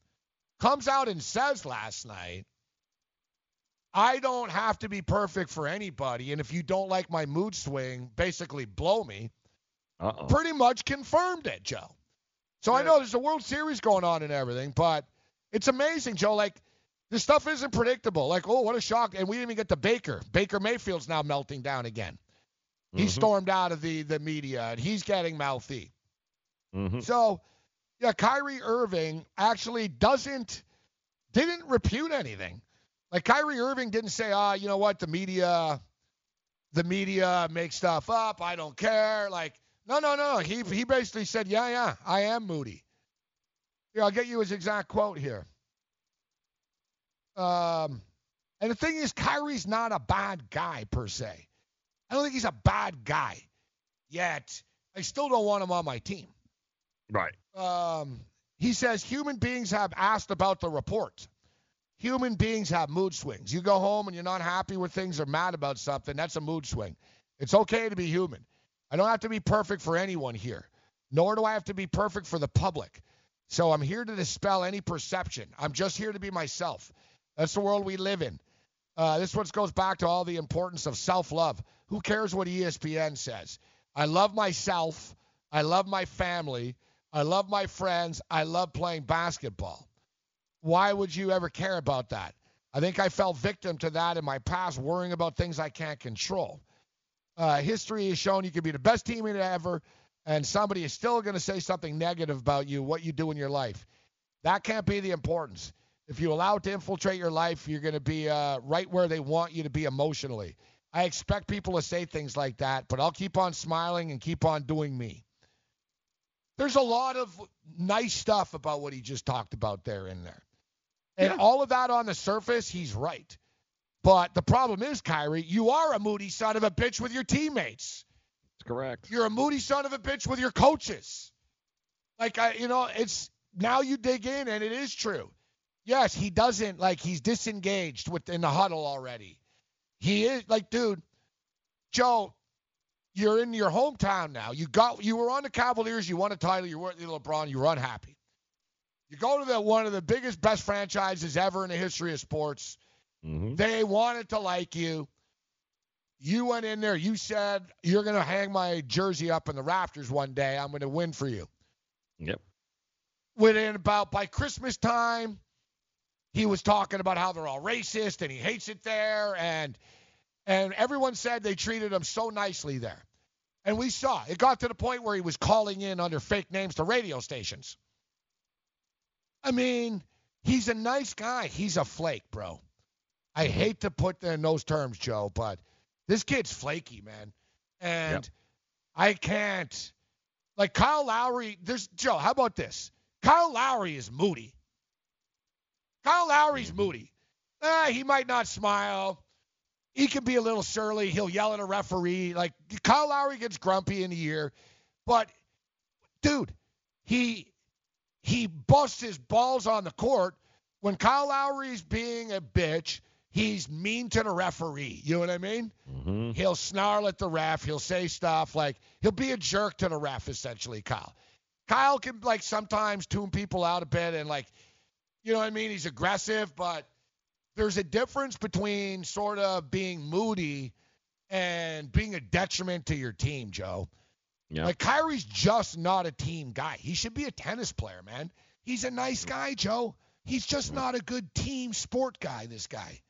comes out and says last night, I don't have to be perfect for anybody, and if you don't like my mood swing, basically blow me. Uh-oh. Pretty much confirmed it, Joe. So I know there's a World Series going on and everything, but it's amazing, Joe. Like this stuff isn't predictable. Like, oh, what a shock! And we didn't even get to Baker. Baker Mayfield's now melting down again. He Mhm. stormed out of the the media, and he's getting mouthy. Mm-hmm. So, yeah, Kyrie Irving actually doesn't didn't repute anything. Like Kyrie Irving didn't say, "Ah, you know what? The media, the media makes stuff up. I don't care." Like, no, no, no. He he basically said, "Yeah, yeah, I am moody." Here, I'll get you his exact quote here. Um, and the thing is, Kyrie's not a bad guy per se. I don't think he's a bad guy yet. I still don't want him on my team. Right. Um, he says human beings have asked about the report. Human beings have mood swings. You go home and you're not happy with things or mad about something, that's a mood swing. It's okay to be human. I don't have to be perfect for anyone here, nor do I have to be perfect for the public. So I'm here to dispel any perception. I'm just here to be myself. That's the world we live in. Uh, this one goes back to all the importance of self love. Who cares what ESPN says? I love myself. I love my family. I love my friends. I love playing basketball. Why would you ever care about that? I think I fell victim to that in my past, worrying about things I can't control. Uh, history has shown you can be the best teammate ever, and somebody is still going to say something negative about you, what you do in your life. That can't be the importance. If you allow it to infiltrate your life, you're going to be uh, right where they want you to be emotionally. I expect people to say things like that, but I'll keep on smiling and keep on doing me. There's a lot of nice stuff about what he just talked about there in there. And all of that on the surface, he's right. But the problem is, Kyrie, you are a moody son of a bitch with your teammates. That's correct. You're a moody son of a bitch with your coaches. Like I, you know, it's now you dig in and it is true. Yes, he doesn't like he's disengaged within the huddle already. He is like, dude, Joe, you're in your hometown now. You got you were on the Cavaliers, you won a title, you were the LeBron, you were unhappy. You go to the one of the biggest, best franchises ever in the history of sports. Mm-hmm. They wanted to like you. You went in there. You said you're going to hang my jersey up in the rafters one day. I'm going to win for you. Yep. Within about by Christmas time, he was talking about how they're all racist and he hates it there, and and everyone said they treated him so nicely there. And we saw it got to the point where he was calling in under fake names to radio stations. I mean, he's a nice guy. He's a flake, bro. I hate to put in those terms, Joe, but this kid's flaky, man. And I can't like Kyle Lowry. There's Joe. How about this? Kyle Lowry is moody. Kyle Lowry's moody. Ah, he might not smile. He can be a little surly. He'll yell at a referee. Like Kyle Lowry gets grumpy in the year, But dude, he he busts his balls on the court when Kyle Lowry's being a bitch. He's mean to the referee. You know what I mean? Mm-hmm. He'll snarl at the ref. He'll say stuff like he'll be a jerk to the ref. Essentially, Kyle. Kyle can like sometimes tune people out a bit and like, you know what I mean? He's aggressive, but there's a difference between sort of being moody and being a detriment to your team, Joe. Yeah. Like Kyrie's just not a team guy. He should be a tennis player, man. He's a nice mm-hmm. guy, Joe. He's just mm-hmm. not a good team sport guy, this guy.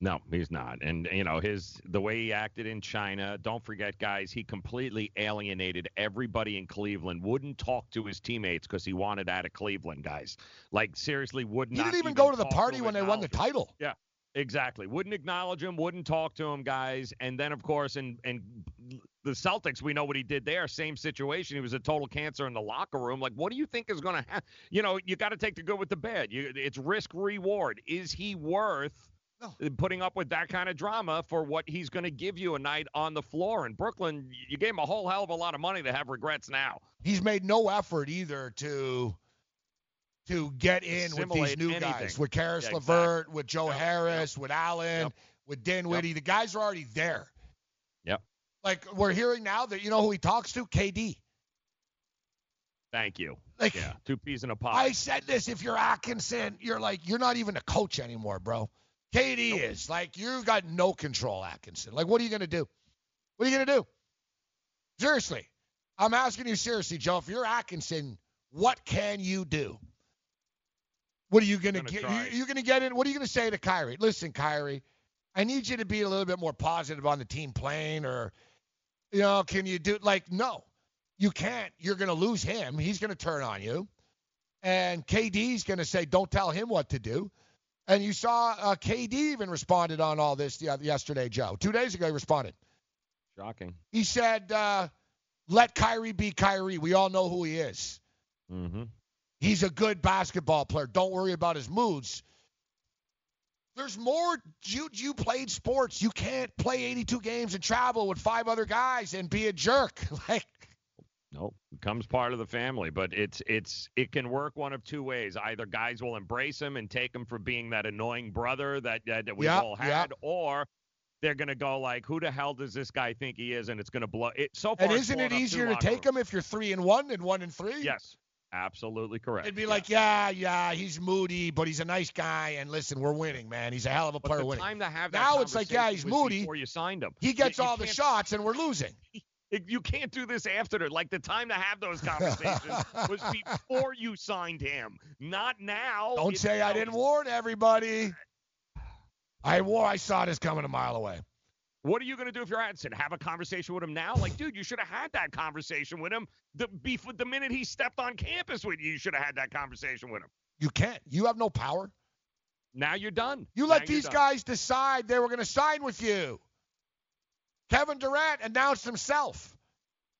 No, he's not. And you know, his the way he acted in China, don't forget guys, he completely alienated everybody in Cleveland. Wouldn't talk to his teammates because he wanted out of Cleveland, guys. Like seriously would not He didn't even go to the party him, when they won the title. Yeah. Exactly. Wouldn't acknowledge him, wouldn't talk to him, guys. And then of course in and the Celtics, we know what he did there. Same situation. He was a total cancer in the locker room. Like, what do you think is going to happen? You know, you got to take the good with the bad. You, it's risk reward. Is he worth Oh. Uh, putting up with that kind of drama for what he's going to give you a night on the floor in Brooklyn? You gave him a whole hell of a lot of money to have regrets now. He's made no effort either to to get in with these new anything. guys, with Caris Yeah, LeVert, with Joe Harris, with Allen, with Dinwiddie. The guys are already there. Yep. Like we're hearing now that you know who he talks to, KD. Thank you. Like- yeah, two peas in a pod. I said this. If you're Atkinson, you're like you're not even a coach anymore, bro. KD is like you got no control, Atkinson. Like what are you gonna do? What are you gonna do? Seriously, I'm asking you seriously, Joe. If you're Atkinson, what can you do? What are you gonna, Gonna get? You, try. you gonna get in? What are you gonna say to Kyrie? Listen, Kyrie, I need you to be a little bit more positive on the team playing, or you know, can you do like no? You can't. You're gonna lose him. He's gonna turn on you, and KD's gonna say, "Don't tell him what to do." And you saw uh, KD even responded on all this yesterday, Joe. Two days ago, he responded. Shocking. He said, uh, "Let Kyrie be Kyrie. We all know who he is. Mm-hmm. He's a good basketball player. Don't worry about his moods." There's more. You you played sports. You can't play 82 games and travel with five other guys and be a jerk. [LAUGHS] Like Nope, becomes part of the family. But it's it's it can work one of two ways. Either guys will embrace him and take him for being that annoying brother that that, that we've Yeah, all had, or they're gonna go like, who the hell does this guy think he is? And it's gonna blow. It so far. And isn't it easier to take him if you're three and one and one and three? Yes, absolutely correct. It'd be like, yeah, yeah, he's moody, but he's a nice guy. And listen, we're winning, man. He's a hell of a But player the winning. time to have now it's like, yeah, he's moody. Before you signed him, He gets You- you all the shots, and we're losing. [LAUGHS] You can't do this after. Like the time to have those conversations was [LAUGHS] before you signed him, not now. Don't say I didn't warn everybody. I war. I saw this coming a mile away. What are you going to do if you're Atkinson? Have a conversation with him now? Like, dude, you should have had that conversation with him the beef with the minute he stepped on campus with you. You should have had that conversation with him. You can't. You have no power. Now you're done. You let these guys decide they were going to sign with you. Kevin Durant announced himself.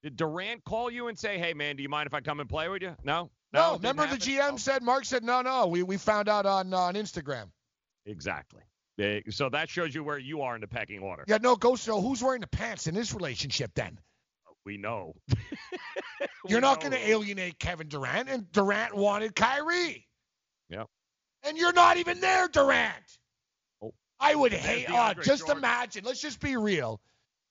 Did Durant call you and say, "Hey, man, do you mind if I come and play with you?" No. No, didn't remember the happen? GM oh. said. Mark said, no, no. We we found out on uh, on Instagram. Exactly. So that shows you where you are in the pecking order. Yeah, no, go. So who's wearing the pants in this relationship then? We know. [LAUGHS] You're not going to alienate Kevin Durant, and Durant wanted Kyrie, Yeah. and you're not even there, Durant. Oh. I would There's hate. Oh, just Jordan. imagine. Let's just be real.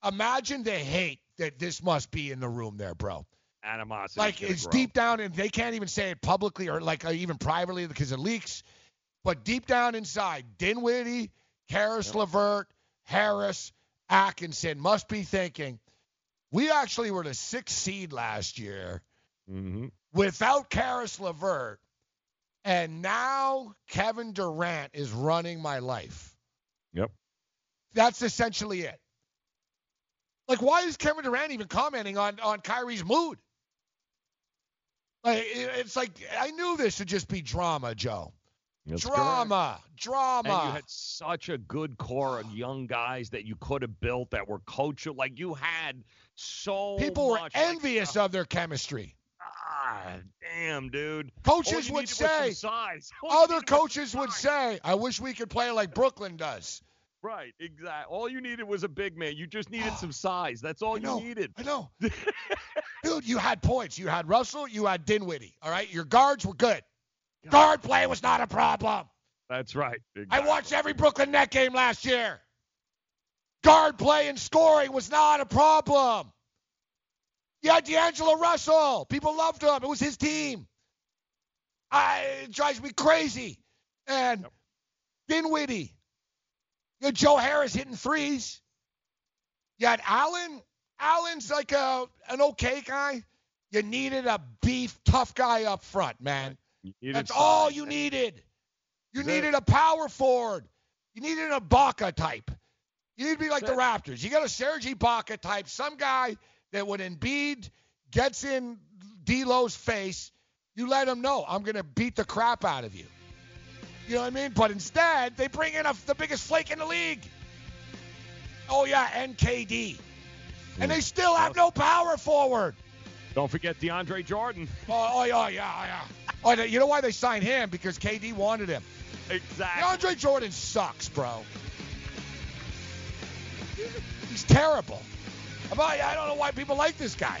Imagine the hate that this must be in the room there, bro. Animosity. Like it's deep down, and they can't even say it publicly or like uh, even privately because it leaks. But deep down inside, Dinwiddie, Caris LeVert, Harris, Atkinson must be thinking, we actually were the sixth seed last year Mm-hmm. without Caris LeVert, and now Kevin Durant is running my life. Yep. That's essentially it. Like, why is Kevin Durant even commenting on on Kyrie's mood? Like, it's like I knew this would just be drama, Joe. That's drama, drama. And you had such a good core of young guys that you could have built that were coach like you had so People were much, like, envious of their chemistry. ah, damn, dude. Coaches would needed was some say, size. [LAUGHS] Other coaches would say, I wish we could play like Brooklyn does. Right, exactly. All you needed was a big man. You just needed some [GASPS] size. That's all know, you needed. I know. [LAUGHS] Dude, you had points. You had Russell, you had Dinwiddie. All right? Your guards were good. Guard play was not a problem. That's right. I watched every Brooklyn Net game last year. Guard play and scoring was not a problem. You had D'Angelo Russell. People loved him. It was his team. I, it drives me crazy. And Dinwiddie. You had Joe Harris hitting threes. You had Allen. Allen's like a an okay guy. You needed a beef, tough guy up front, man. That's all you needed. You That's it. needed a power forward. You needed a Baca type. You need to be like the Raptors. You got a Serge Ibaka type, some guy that when Embiid gets in D'Lo's face, you let him know I'm gonna beat the crap out of you. You know what I mean? But instead, they bring in a, the biggest flake in the league. Oh yeah, NKD, and they still have no power forward. Don't forget DeAndre Jordan. Oh, oh yeah, yeah, yeah. Oh, oh you know why they signed him? Because KD wanted him. Exactly. DeAndre Jordan sucks, bro. He's terrible. I don't know why people like this guy.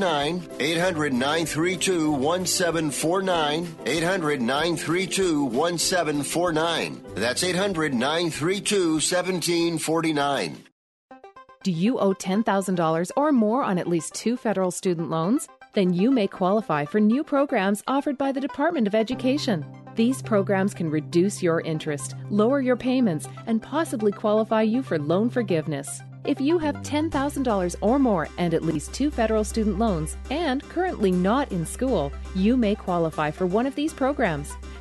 800 932 1749. 800 932 1749. That's 800 932 1749. Do you owe $10,000 or more on at least two federal student loans? Then you may qualify for new programs offered by the Department of Education. These programs can reduce your interest, lower your payments, and possibly qualify you for loan forgiveness. If you have $10,000 or more and at least two federal student loans and currently not in school, you may qualify for one of these programs.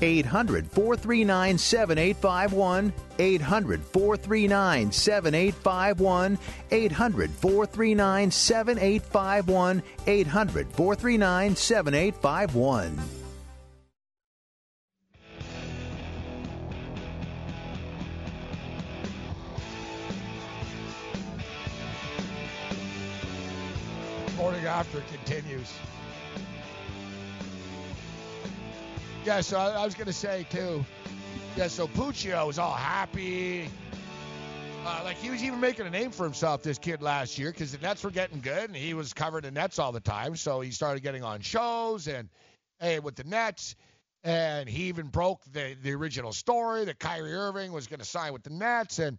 800 439 7851. 800 439 7851. 800 439 7851. 800 439 7851. Morning after continues. Yeah, so I, I was gonna say too. Yeah, so Puccio was all happy. Uh, like he was even making a name for himself, this kid last year, because the Nets were getting good, and he was covering the Nets all the time. So he started getting on shows and hey with the Nets, And he even broke the the original story that Kyrie Irving was going to sign with the Nets. And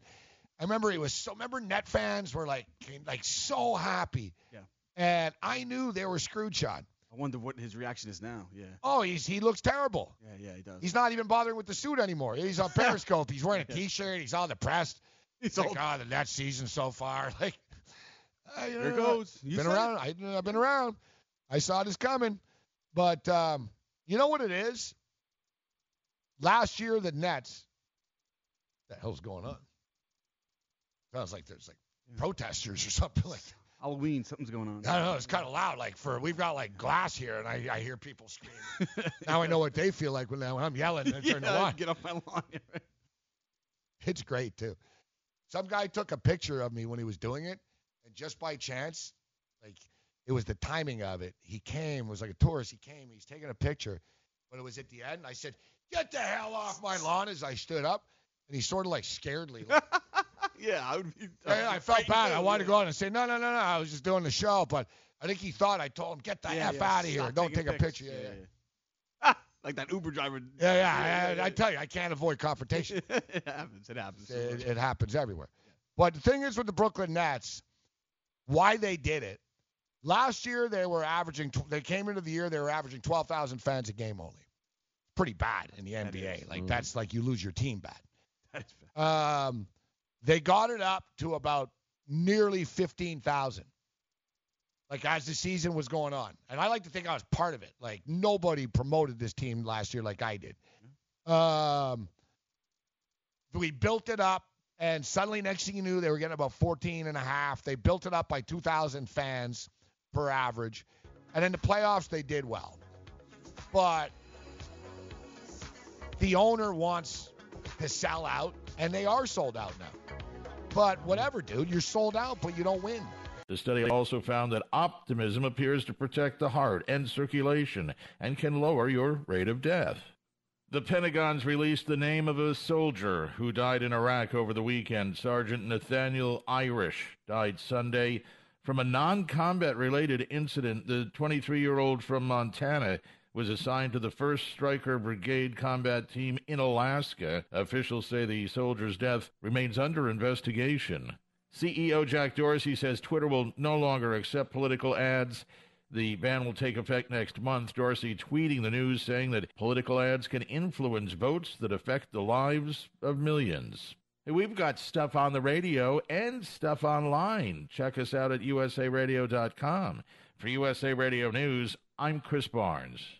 I remember he was so. Remember, Net fans were like like so happy. Yeah. And I knew they were screwed, Sean. I wonder what his reaction is now. Yeah. Oh, he's he looks terrible. Yeah, yeah, he does. He's not even bothering with the suit anymore. He's on [LAUGHS] Periscope. He's wearing a T-shirt. He's all depressed. He's like, oh, the Nets season so far. [LAUGHS] Like, uh, you Here know, goes. You been around. I, I've been around. I saw this coming. But um, you know what it is? Last year, the Nets. The hell's going on? Sounds like there's like protesters or something [LAUGHS] like. Halloween, something's going on. I don't know. It's kind of loud. Like for we've got like glass here, and I, I hear people screaming. now I know what they feel like when, when I'm yelling and turn the Yeah, on. Get off my lawn. [LAUGHS] It's great too. Some guy took a picture of me when he was doing it, and just by chance, like it was the timing of it. He came, it was like a tourist. He came, he's taking a picture, but it was at the end. I said, "Get the hell off my lawn!" As I stood up, and he sort of like scaredly. like- [LAUGHS] yeah, I would be. Yeah, I felt bad. I wanted to go out and say, "No, no, no, no." I was just doing the show, but I think he thought I told him, "Get the Yeah, f yeah, out of here! stop Don't taking take a pics." picture." Yeah, Yeah, yeah. like that Uber driver. Yeah, yeah, I, I tell you, I can't avoid confrontation. [LAUGHS] it happens. It happens. It, it happens everywhere. But the thing is with the Brooklyn Nets, why they did it. Last year they were averaging. tw- They came into the year they were averaging 12,000 fans a game only. Pretty bad in the NBA. Like that's like you lose your team bad. Um, they got it up to about nearly 15,000. Like as the season was going on, and I like to think I was part of it. Like nobody promoted this team last year like I did. Um, we built it up, and suddenly, next thing you knew, they were getting about 14 and a half. They built it up by 2,000 fans per average, and in the playoffs they did well. But the owner wants to sell out, and they are sold out now. But whatever, dude, you're sold out, but you don't win. The study also found that optimism appears to protect the heart and circulation and can lower your rate of death. The Pentagon's released the name of a soldier who died in Iraq over the weekend. Sergeant Nathaniel Irish died Sunday from a non combat related incident. The 23 year old from Montana was assigned to the 1st Stryker Brigade combat team in Alaska. Officials say the soldier's death remains under investigation. CEO Jack Dorsey says Twitter will no longer accept political ads. The ban will take effect next month. Dorsey tweeting the news saying that political ads can influence votes that affect the lives of millions. We've got stuff on the radio and stuff online. Check us out at usaradio.com. For USA Radio News, I'm Chris Barnes.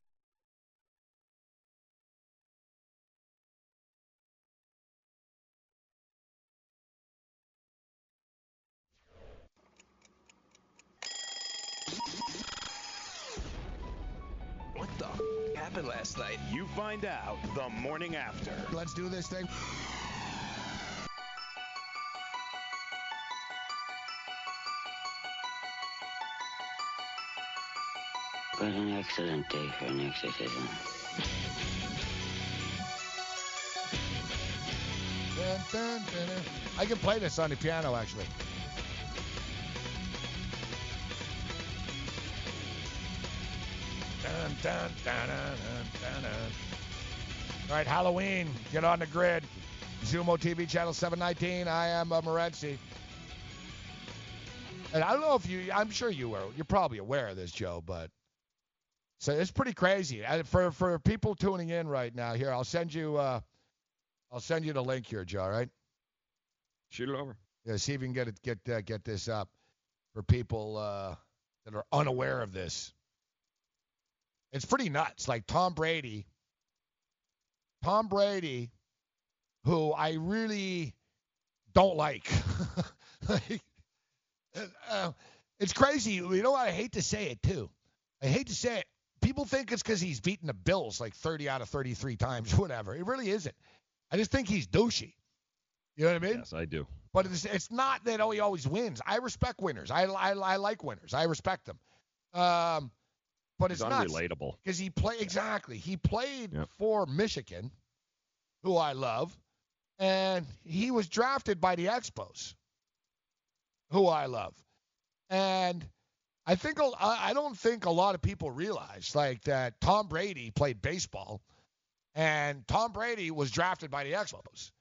Happened last night? You find out the morning after. Let's do this thing. What an excellent day for an exorcism. Dun, dun, dun, dun. I can play this on the piano, actually. Dun, dun, dun. All right, Halloween. Get on the grid. Zumo TV channel 719. I am uh, Morency. And I don't know if you, I'm sure you were, you're probably aware of this, Joe, but so it's pretty crazy. And for for people tuning in right now, here I'll send you, uh, I'll send you the link here, Joe. all Right? Shoot it over. Yeah, see if you can get it, get uh, get this up for people uh, that are unaware of this. It's pretty nuts. Like Tom Brady, Tom Brady, who I really don't like. [LAUGHS] like uh, it's crazy. You know what? I hate to say it too. I hate to say it. People think it's because he's beaten the Bills like 30 out of 33 times, [LAUGHS] whatever. It really isn't. I just think he's douchey. You know what I mean? Yes, I do. But it's, it's not that oh he always wins. I respect winners. I, I, I like winners. I respect them. Um, but He's it's not relatable because he play exactly. He played Yep. for Michigan, who I love, and he was drafted by the Expos, who I love, and I think I don't think a lot of people realize like that Tom Brady played baseball, and Tom Brady was drafted by the Expos.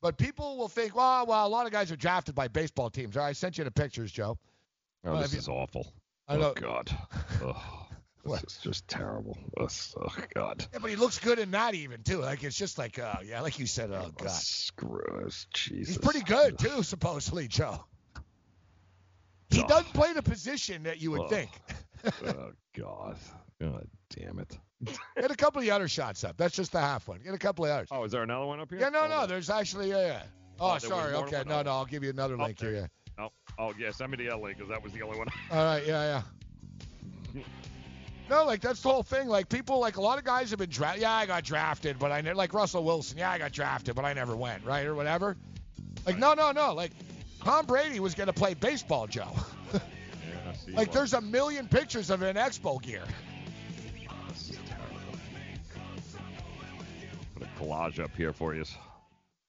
But people will think, well, well, a lot of guys are drafted by baseball teams. All right, I sent you the pictures, Joe. Oh, Well, this you- is awful. I know- Oh God. Oh, this is just terrible. This, oh God. Yeah, but he looks good in that even too. Like it's just like, uh, yeah, like you said, oh god, Screw us, Jesus. he's pretty good too, supposedly, Joe. He doesn't play the position that you would Oh. think. oh God. God damn it. Get a couple of the other shots up. That's just the half one. Get a couple of others. Oh, is there another one up here? Yeah, no, no. There's actually, yeah, yeah. Oh, Oh, sorry. Okay, no, Oh. no. I'll give you another Oh, link here. Yeah. Oh, oh yeah, send me the LA because that was the only one. All right. Yeah, yeah. [LAUGHS] No, like that's the whole thing. Like people, like a lot of guys have been drafted. Yeah, I got drafted, but I ne- like Russell Wilson. Yeah, I got drafted, but I never went, right, or whatever. Like no, no, no. Like Tom Brady was gonna play baseball, Joe. Yeah, [LAUGHS] like there's a million pictures of in Expo gear. Put a collage up here for you.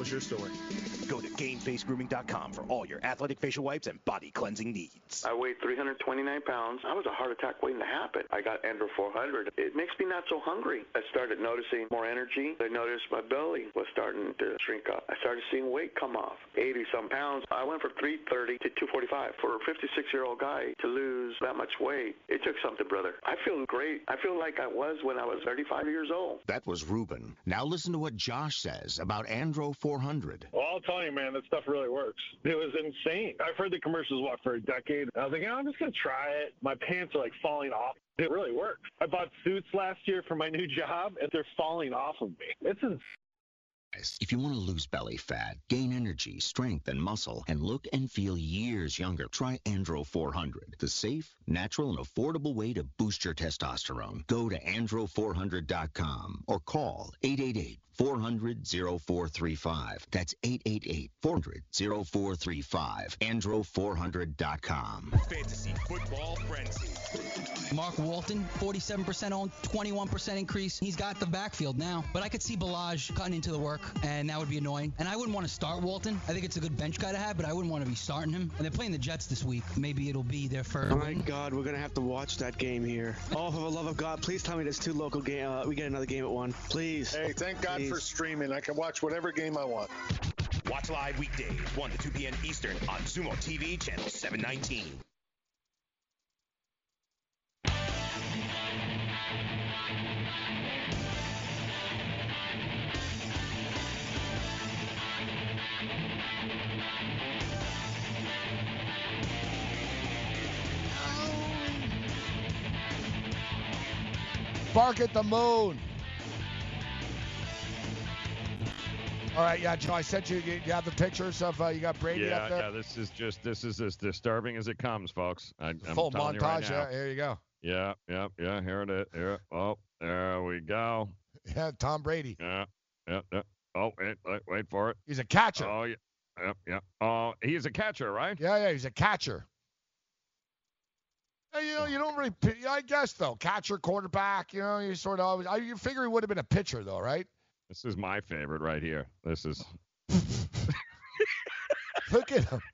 What's your story? Go to GameFaceGrooming.com for all your athletic facial wipes and body cleansing needs. I weighed 329 pounds. I was a heart attack waiting to happen. I got Andro 400. It makes me not so hungry. I started noticing more energy. I noticed my belly was starting to shrink up. I started seeing weight come off, 80 some pounds. I went from 330 to 245. For a 56 year old guy to lose that much weight, it took something, brother. I feel great. I feel like I was when I was 35 years old. That was Ruben. Now listen to what Josh says about Andro 400. Well, I'll tell you, man, that stuff really works. It was insane. I've heard the commercials what for a decade. I was like, oh, I'm just gonna try it. My pants are like falling off. It really works. I bought suits last year for my new [LAUGHS] job, and they're falling off of me. It's insane. If you want to lose belly fat, gain energy, strength, and muscle, and look and feel years younger, try Andro 400, the safe, natural, and affordable way to boost your testosterone. Go to andro400.com or call 888 400 0435. That's 888 400 0435. Andro400.com. Fantasy Football Frenzy. Mark Walton, 47% owned, 21% increase. He's got the backfield now, but I could see Ballage cutting into the work. Work, and that would be annoying. And I wouldn't want to start Walton. I think it's a good bench guy to have, but I wouldn't want to be starting him. And they're playing the Jets this week. Maybe it'll be their first. Oh my God, we're gonna have to watch that game here. Oh, for the love of God, please tell me there's two local game. Uh, we get another game at one, please. Hey, thank God Please. for streaming. I can watch whatever game I want. Watch live weekdays, 1 to 2 p.m. Eastern on Sumo TV, channel 719. Bark at the moon. All right, yeah, Joe. I sent you. You have the pictures of uh, you got Brady yeah, up there. yeah. This is just this is as disturbing as it comes, folks. I, I'm Full telling you montage. right yeah, here you go. Yeah, yeah, yeah. Here it is. Here. Oh, there we go. [LAUGHS] Yeah, Tom Brady. Yeah, yeah, yeah. Oh, wait, wait, wait for it. He's a catcher. Oh, yeah, yeah, yeah. Oh, he's a catcher, right? Yeah, yeah, he's a catcher. You know, you don't really. I guess though, catcher, quarterback. You know, you sort of always. I, you figure he would have been a pitcher though, right? This is my favorite right here. This is. [LAUGHS] Look at him. [LAUGHS]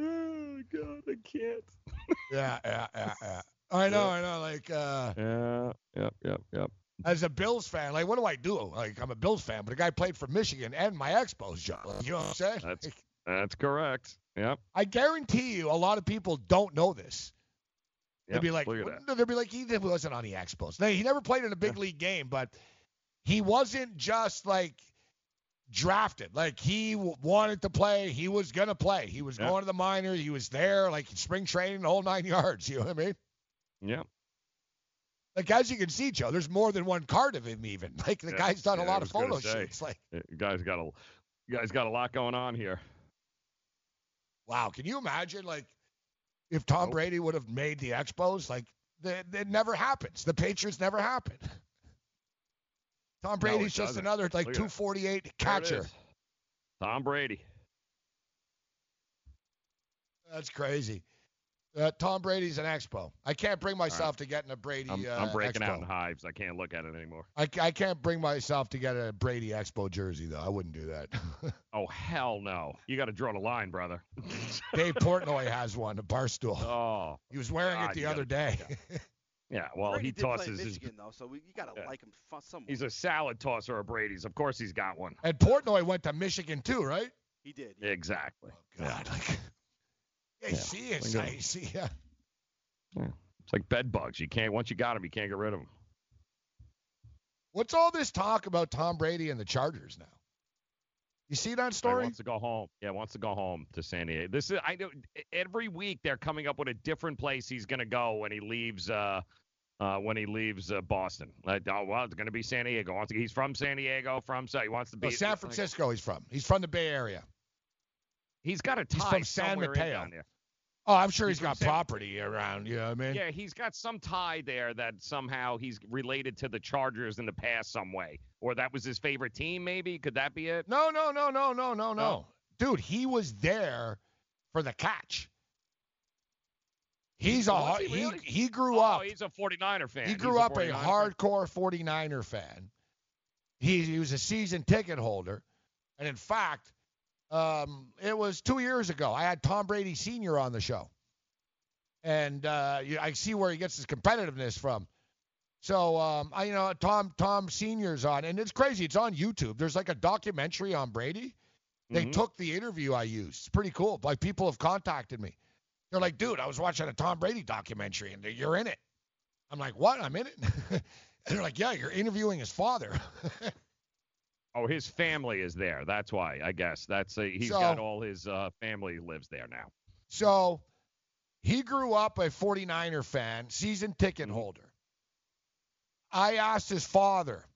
Oh God, I can't. [LAUGHS] Yeah, yeah, yeah, yeah. I know, I know. Like, uh, Yeah, yep, yep, yep. as a Bills fan, like, what do I do? Like, I'm a Bills fan, but the guy played for Michigan and my Expos job. You know what I'm saying? That's that's correct. Yep. I guarantee you, a lot of people don't know this. They'd Yep, be like, look "Well, they'd be like, he wasn't on the Expos. No, he never played in a big league game, but he wasn't just like drafted. Like he w- wanted to play. He was gonna play. He was Yeah. going to the minors. He was there, like spring training, the whole nine [LAUGHS] yards. You know what I mean? Yeah. Like as you can see, Joe, there's more than one card of him. Even [LAUGHS] like the Yeah, guy's done a yeah, I lot of photo shoots. Like, You guys got a, you guys got a lot going on here. Wow, can you imagine like if Tom Brady would have made the Expos? Like, it never happens. The Patriots never happen. Tom Brady's it just another like Look at that. 248 catcher. Tom Brady. That's crazy. Uh, Tom Brady's an expo. I can't bring myself to getting a Brady. I'm, uh, I'm breaking expo. out in hives. I can't look at it anymore. I, I can't bring myself to get a Brady Expo jersey though. I wouldn't do that. [LAUGHS] Oh hell no! You got to draw the line, brother. [LAUGHS] Dave Portnoy has one, a bar stool. Oh. He was wearing God, it the other gotta- day. [LAUGHS] Yeah. Well, Brady he did play tosses his. Michigan though, so we, you gotta Yeah. like him fu- somewhat. He's a salad tosser of Brady's. Of course, he's got one. and Portnoy went to Michigan too, right? He did. Exactly. God, like, yeah, Yeah. see it, at see, see, yeah. It's like bed bugs. You can't once you got them, you can't get rid of them. What's all this talk about Tom Brady and the Chargers now? You see that story? He wants to go home. Yeah, wants to go home to San Diego. This is I know every week they're coming up with a different place he's going to go when he leaves. Uh, uh, when he leaves uh, Boston, like, oh well, it's going to be San Diego. He's from San Diego, from so he wants to be No, San Francisco. He's from. He's from the Bay Area. He's got a tie He's from San Mateo. down there. Oh, I'm sure He's he's got San- property around. You know what I mean? Yeah, he's got some tie there that somehow he's related to the Chargers in the past some way, or that was his favorite team. Maybe could that be it? No, no, no, no, no, no, no. Dude, he was there for the catch. He's a he he really? he grew oh, up. he's a 49er fan. He He's grew up a 49er hardcore 49er fan. He he was a season ticket holder, and in fact, um, it was two years ago. I had Tom Brady Sr. on the show, and uh, I see where he gets his competitiveness from. So um, I you know Tom Tom Senior's on, and it's crazy. It's on YouTube. There's like a documentary on Brady. They Mhm. took the interview I used. It's pretty cool. Like people have contacted me. They're like, dude, I was watching a Tom Brady documentary, and you're in it. I'm like, what? I'm in it. [LAUGHS] and they're like, yeah, you're interviewing his father. [LAUGHS] Oh, his family is there. That's why, I guess. That's a, he's So- got all his uh, family lives there now. So he grew up a 49er fan, season ticket holder. I asked his father,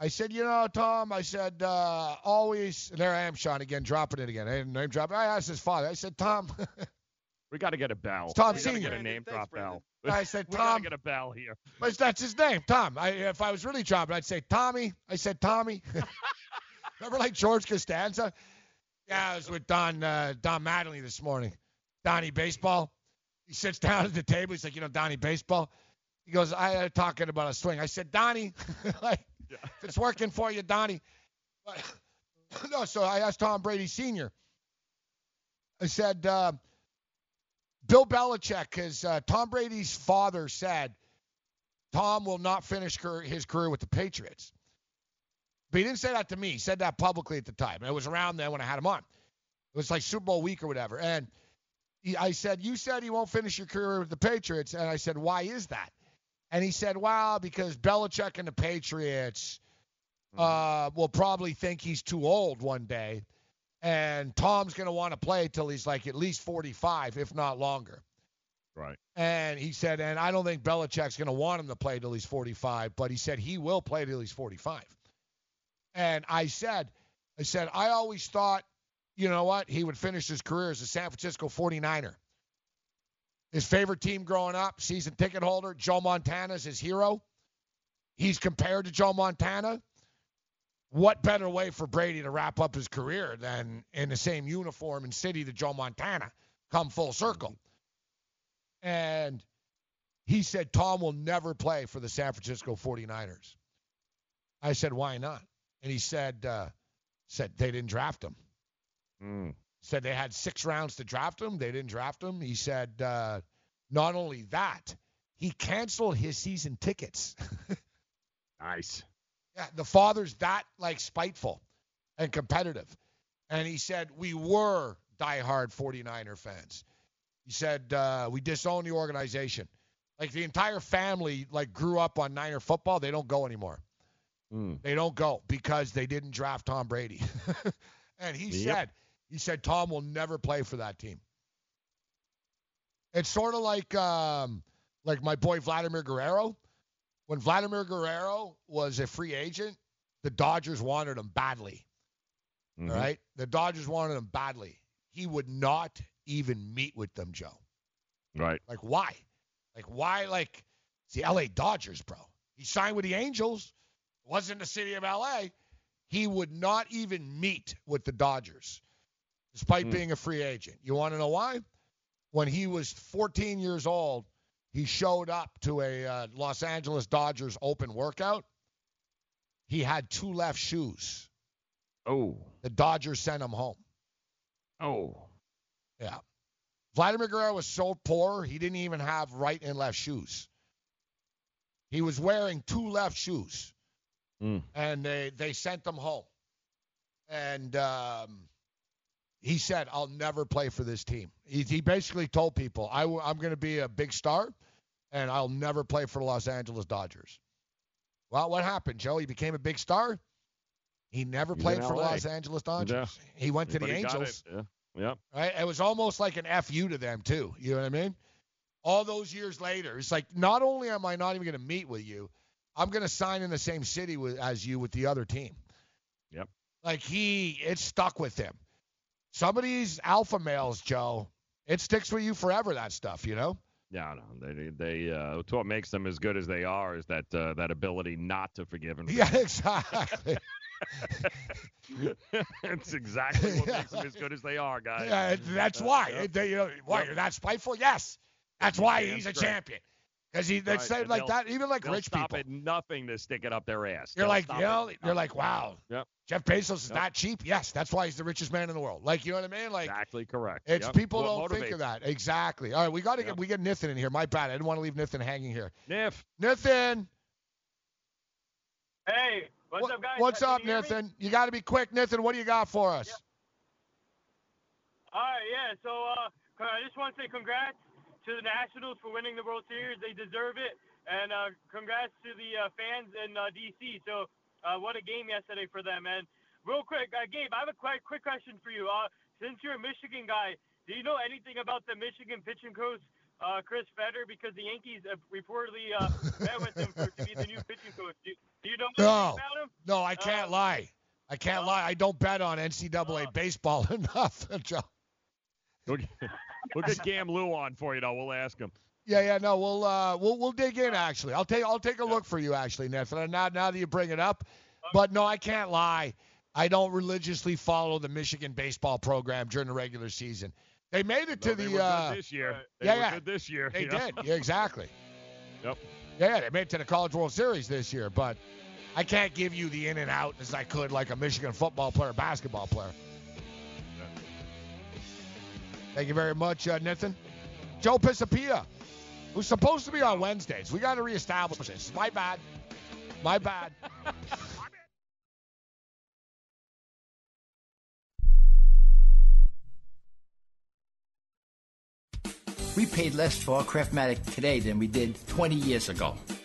I said, you know, Tom, I said, uh, always, and there I am, Sean, again, dropping it again. I didn't name drop. it. I asked his father, I said, Tom, [LAUGHS] We got to get a bell. It's Tom we gotta Senior. get a name drop bell. I [LAUGHS] said, we gotta Tom, get a bell here. but that's his name, Tom. I, if I was really dropping, I'd say Tommy. I said Tommy. [LAUGHS] Remember like George Costanza? Yeah, I was with Don uh, Don Mattingly this morning. Donnie Baseball. He sits down at the table. He's like, you know, Donnie Baseball. He goes, I uh, talking about a swing. I said, Donnie, [LAUGHS] like, if it's working for you, Donnie. But, no, so I asked Tom Brady Sr. I said, uh, Bill Belichick, because uh, Tom Brady's father said Tom will not finish career, his career with the Patriots. But he didn't say that to me. He said that publicly at the time. And it was around then when I had him on. It was like Super Bowl week or whatever. And he, I said, You said he won't finish your career with the Patriots. And I said, Why is that? And he said, Well, because Belichick and the Patriots uh, will probably think he's too old one day. And Tom's going to want to play till he's like at least 45, if not longer. Right. And he said, and I don't think Belichick's going to want him to play till he's 45, but he said he will play till he's 45. And I said, I said, I always thought, you know what, he would finish his career as a San Francisco 49er. His favorite team growing up, season ticket holder, Joe Montana's his hero. He's compared to Joe Montana. What better way for Brady to wrap up his career than in the same uniform and city that Joe Montana come full circle? And he said Tom will never play for the San Francisco 49ers. I said, why not? And he said, uh, said they didn't draft him. Mm. Said they had six rounds to draft him. They didn't draft him. He said, uh, not only that, he canceled his season tickets. [LAUGHS] nice. Yeah, the father's that like spiteful and competitive. And he said, we were diehard 49er fans. He said, uh, we disown the organization. Like the entire family like grew up on Niner football. They don't go anymore. Mm. They don't go because they didn't draft Tom Brady. [LAUGHS] and he Yep. said, he said Tom will never play for that team. It's sort of like um, like my boy Vladimir Guerrero. When Vladimir Guerrero was a free agent, the Dodgers wanted him badly. Mhm. All right, the Dodgers wanted him badly. He would not even meet with them, Joe. Right. Like why? Like why? Like it's the L.A. Dodgers, bro. He signed with the Angels. Wasn't the city of L.A. He would not even meet with the Dodgers, despite Hmm. being a free agent. You want to know why? When he was 14 years old, he showed up to a uh, Los Angeles Dodgers open workout. He had two left shoes. Oh. The Dodgers sent him home. Oh. Yeah. Vladimir Guerrero was so poor, he didn't even have right and left shoes. He was wearing two left shoes, Mm. and they, they sent him home. And um, he said, I'll never play for this team. He, he basically told people, I, w- I'm going to be a big star, and I'll never play for the Los Angeles Dodgers. Well, what happened, Joe? He became a big star. He never He's played for LA. Los Angeles Dodgers. Yeah. He went to the But he got Angels. it. Yeah. Yep. Right? It was almost like an FU to them too. You know what I mean? All those years later, it's like not only am I not even going to meet with you, I'm going to sign in the same city with, as you with the other team. Yep. Like he, it stuck with him. Some of these alpha males, Joe, it sticks with you forever. That stuff, you know. Yeah, no, they they uh, what makes them as good as they are is that uh, that ability not to forgive and [LAUGHS] Yeah, exactly. [LAUGHS] It's exactly what makes them [LAUGHS] as good as they are, guys. Yeah, that's why. Yep. They, you know, why Yep. you're that spiteful? Yes, that's why he's a champion. Because he, they Right, say like that, even like rich stop people. at nothing to stick it up their ass. You're They'll like, you know, at you're like, wow, Yep. Jeff Bezos is Yep. that cheap? Yes, that's why he's the richest man in the world. Like, you know what I mean? Like, Exactly correct. it's Yep. people What don't think of that. Exactly. All right, we got to Yep. get we get Nithin in here. My bad. I didn't want to leave Nithin hanging here. Niff. Nithin, Hey, what's up, guys? what's Can up, you hear me? Nithin? You got to be quick, Nithin. What do you got for us? All right, yeah. So uh, I just want to say congrats to the Nationals for winning the World Series. They deserve it, and uh, congrats to the uh, fans in uh, DC. So uh, what a game yesterday for them. And real quick, uh, Gabe, I have a quick quick question for you. Uh, since you're a Michigan guy, do you know anything about the Michigan pitching coach? Uh, Chris Fetter, because the Yankees have reportedly uh, met with him for, to be the new pitching coach. Do, do you know anything No, about him? no, I can't lie. I can't lie. I don't bet on NCAA baseball [LAUGHS] enough. We'll get, [LAUGHS] we'll get Gam Lou on for you, though. We'll ask him. Yeah, yeah, no, we'll uh, we'll we'll dig in actually. I'll take I'll take a look for you actually, Nithin. Now now that you bring it up, but no, I can't lie. I don't religiously follow the Michigan baseball program during the regular season. They made it to No, the were good uh, this year. They yeah, were yeah. good this year. They you know? did. Yeah, exactly. [LAUGHS] Yep. Yeah, yeah, they made it to the College World Series this year, but I can't give you the in and out as I could like a Michigan football player, basketball player. Thank you very much, uh, Nathan. Joe Pisapia, who's supposed to be on Wednesdays. We got to reestablish this. My bad. My bad. [LAUGHS] We paid less for our Craftmatic today than we did 20 years ago.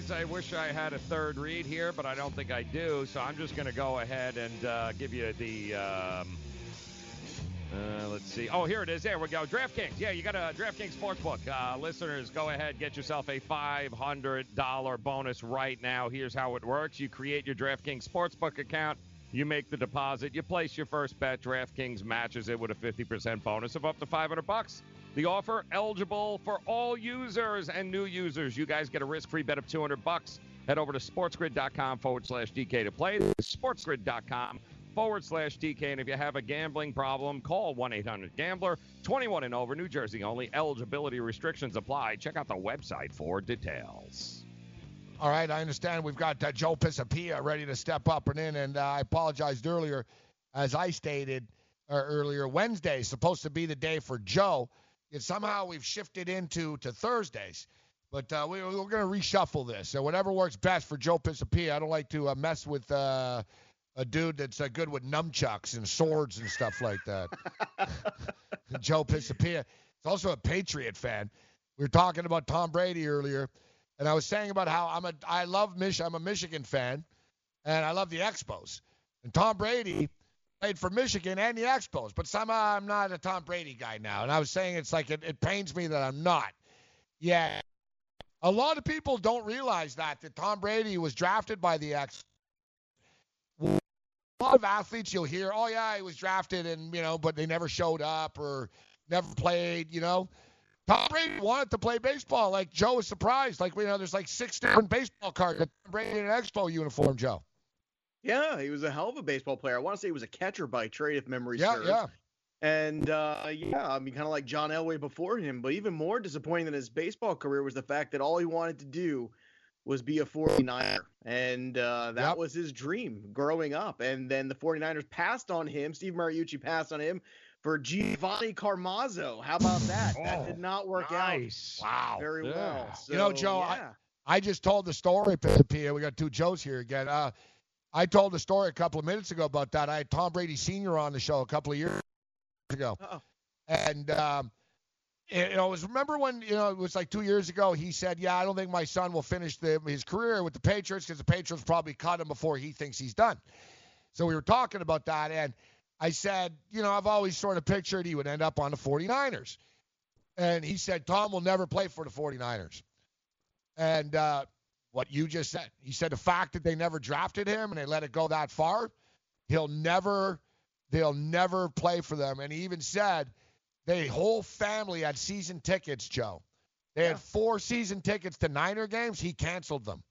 Guys. I wish I had a third read here, but I don't think I do. So I'm just going to go ahead and uh, give you the. Um, uh, let's see. Oh, here it is. There we go. DraftKings. Yeah, you got a DraftKings Sportsbook. Uh, listeners, go ahead, get yourself a $500 bonus right now. Here's how it works you create your DraftKings Sportsbook account, you make the deposit, you place your first bet. DraftKings matches it with a 50% bonus of up to 500 bucks. The offer eligible for all users and new users. You guys get a risk-free bet of 200 bucks. Head over to sportsgrid.com forward slash DK to play. Sportsgrid.com forward slash DK. And if you have a gambling problem, call 1 800 Gambler. 21 and over, New Jersey only. Eligibility restrictions apply. Check out the website for details. All right, I understand we've got uh, Joe Pisapia ready to step up and in, and uh, I apologized earlier, as I stated uh, earlier. Wednesday is supposed to be the day for Joe, yet somehow we've shifted into to Thursdays. But uh, we, we're going to reshuffle this. So whatever works best for Joe Pisapia. I don't like to uh, mess with uh, a dude that's uh, good with nunchucks and swords and stuff like that. [LAUGHS] Joe Pisapia. He's also a Patriot fan. We were talking about Tom Brady earlier, and I was saying about how I'm a I love Mich I'm a Michigan fan, and I love the Expos. And Tom Brady played for Michigan and the Expos, but somehow I'm not a Tom Brady guy now. And I was saying it's like it, it pains me that I'm not. Yeah. A lot of people don't realize that that Tom Brady was drafted by the Expos. A lot of athletes you'll hear, oh yeah, he was drafted and you know, but they never showed up or never played, you know. Tom Brady wanted to play baseball. Like Joe was surprised. Like you know, there's like six different baseball cards. Tom Brady in an Expo uniform, Joe. Yeah, he was a hell of a baseball player. I want to say he was a catcher by trade, if memory Yeah, serves. yeah. And uh, yeah, I mean, kind of like John Elway before him. But even more disappointing than his baseball career was the fact that all he wanted to do was be a 49er. And uh, that was his dream growing up. And then the 49ers passed on him. Steve Mariucci passed on him for Giovanni Carmazzo. How about that? that did not work nice. out. Wow. Very well. you know, So, Joe, yeah. I, I just told the story, Pia. We got two Joes here again. Uh, I told a story a couple of minutes ago about that. I had Tom Brady Sr. on the show a couple of years ago. And, um, it, you know, it was remember when you know it was like two years ago. He said, "Yeah, I don't think my son will finish the, his career with the Patriots because the Patriots probably cut him before he thinks he's done." So we were talking about that, and I said, "You know, I've always sort of pictured he would end up on the 49ers." And he said, "Tom will never play for the 49ers." And uh, what you just said, he said the fact that they never drafted him and they let it go that far, he'll never, they'll never play for them. And he even said the whole family had season tickets, Joe. They had four season tickets to Niner games. He canceled them.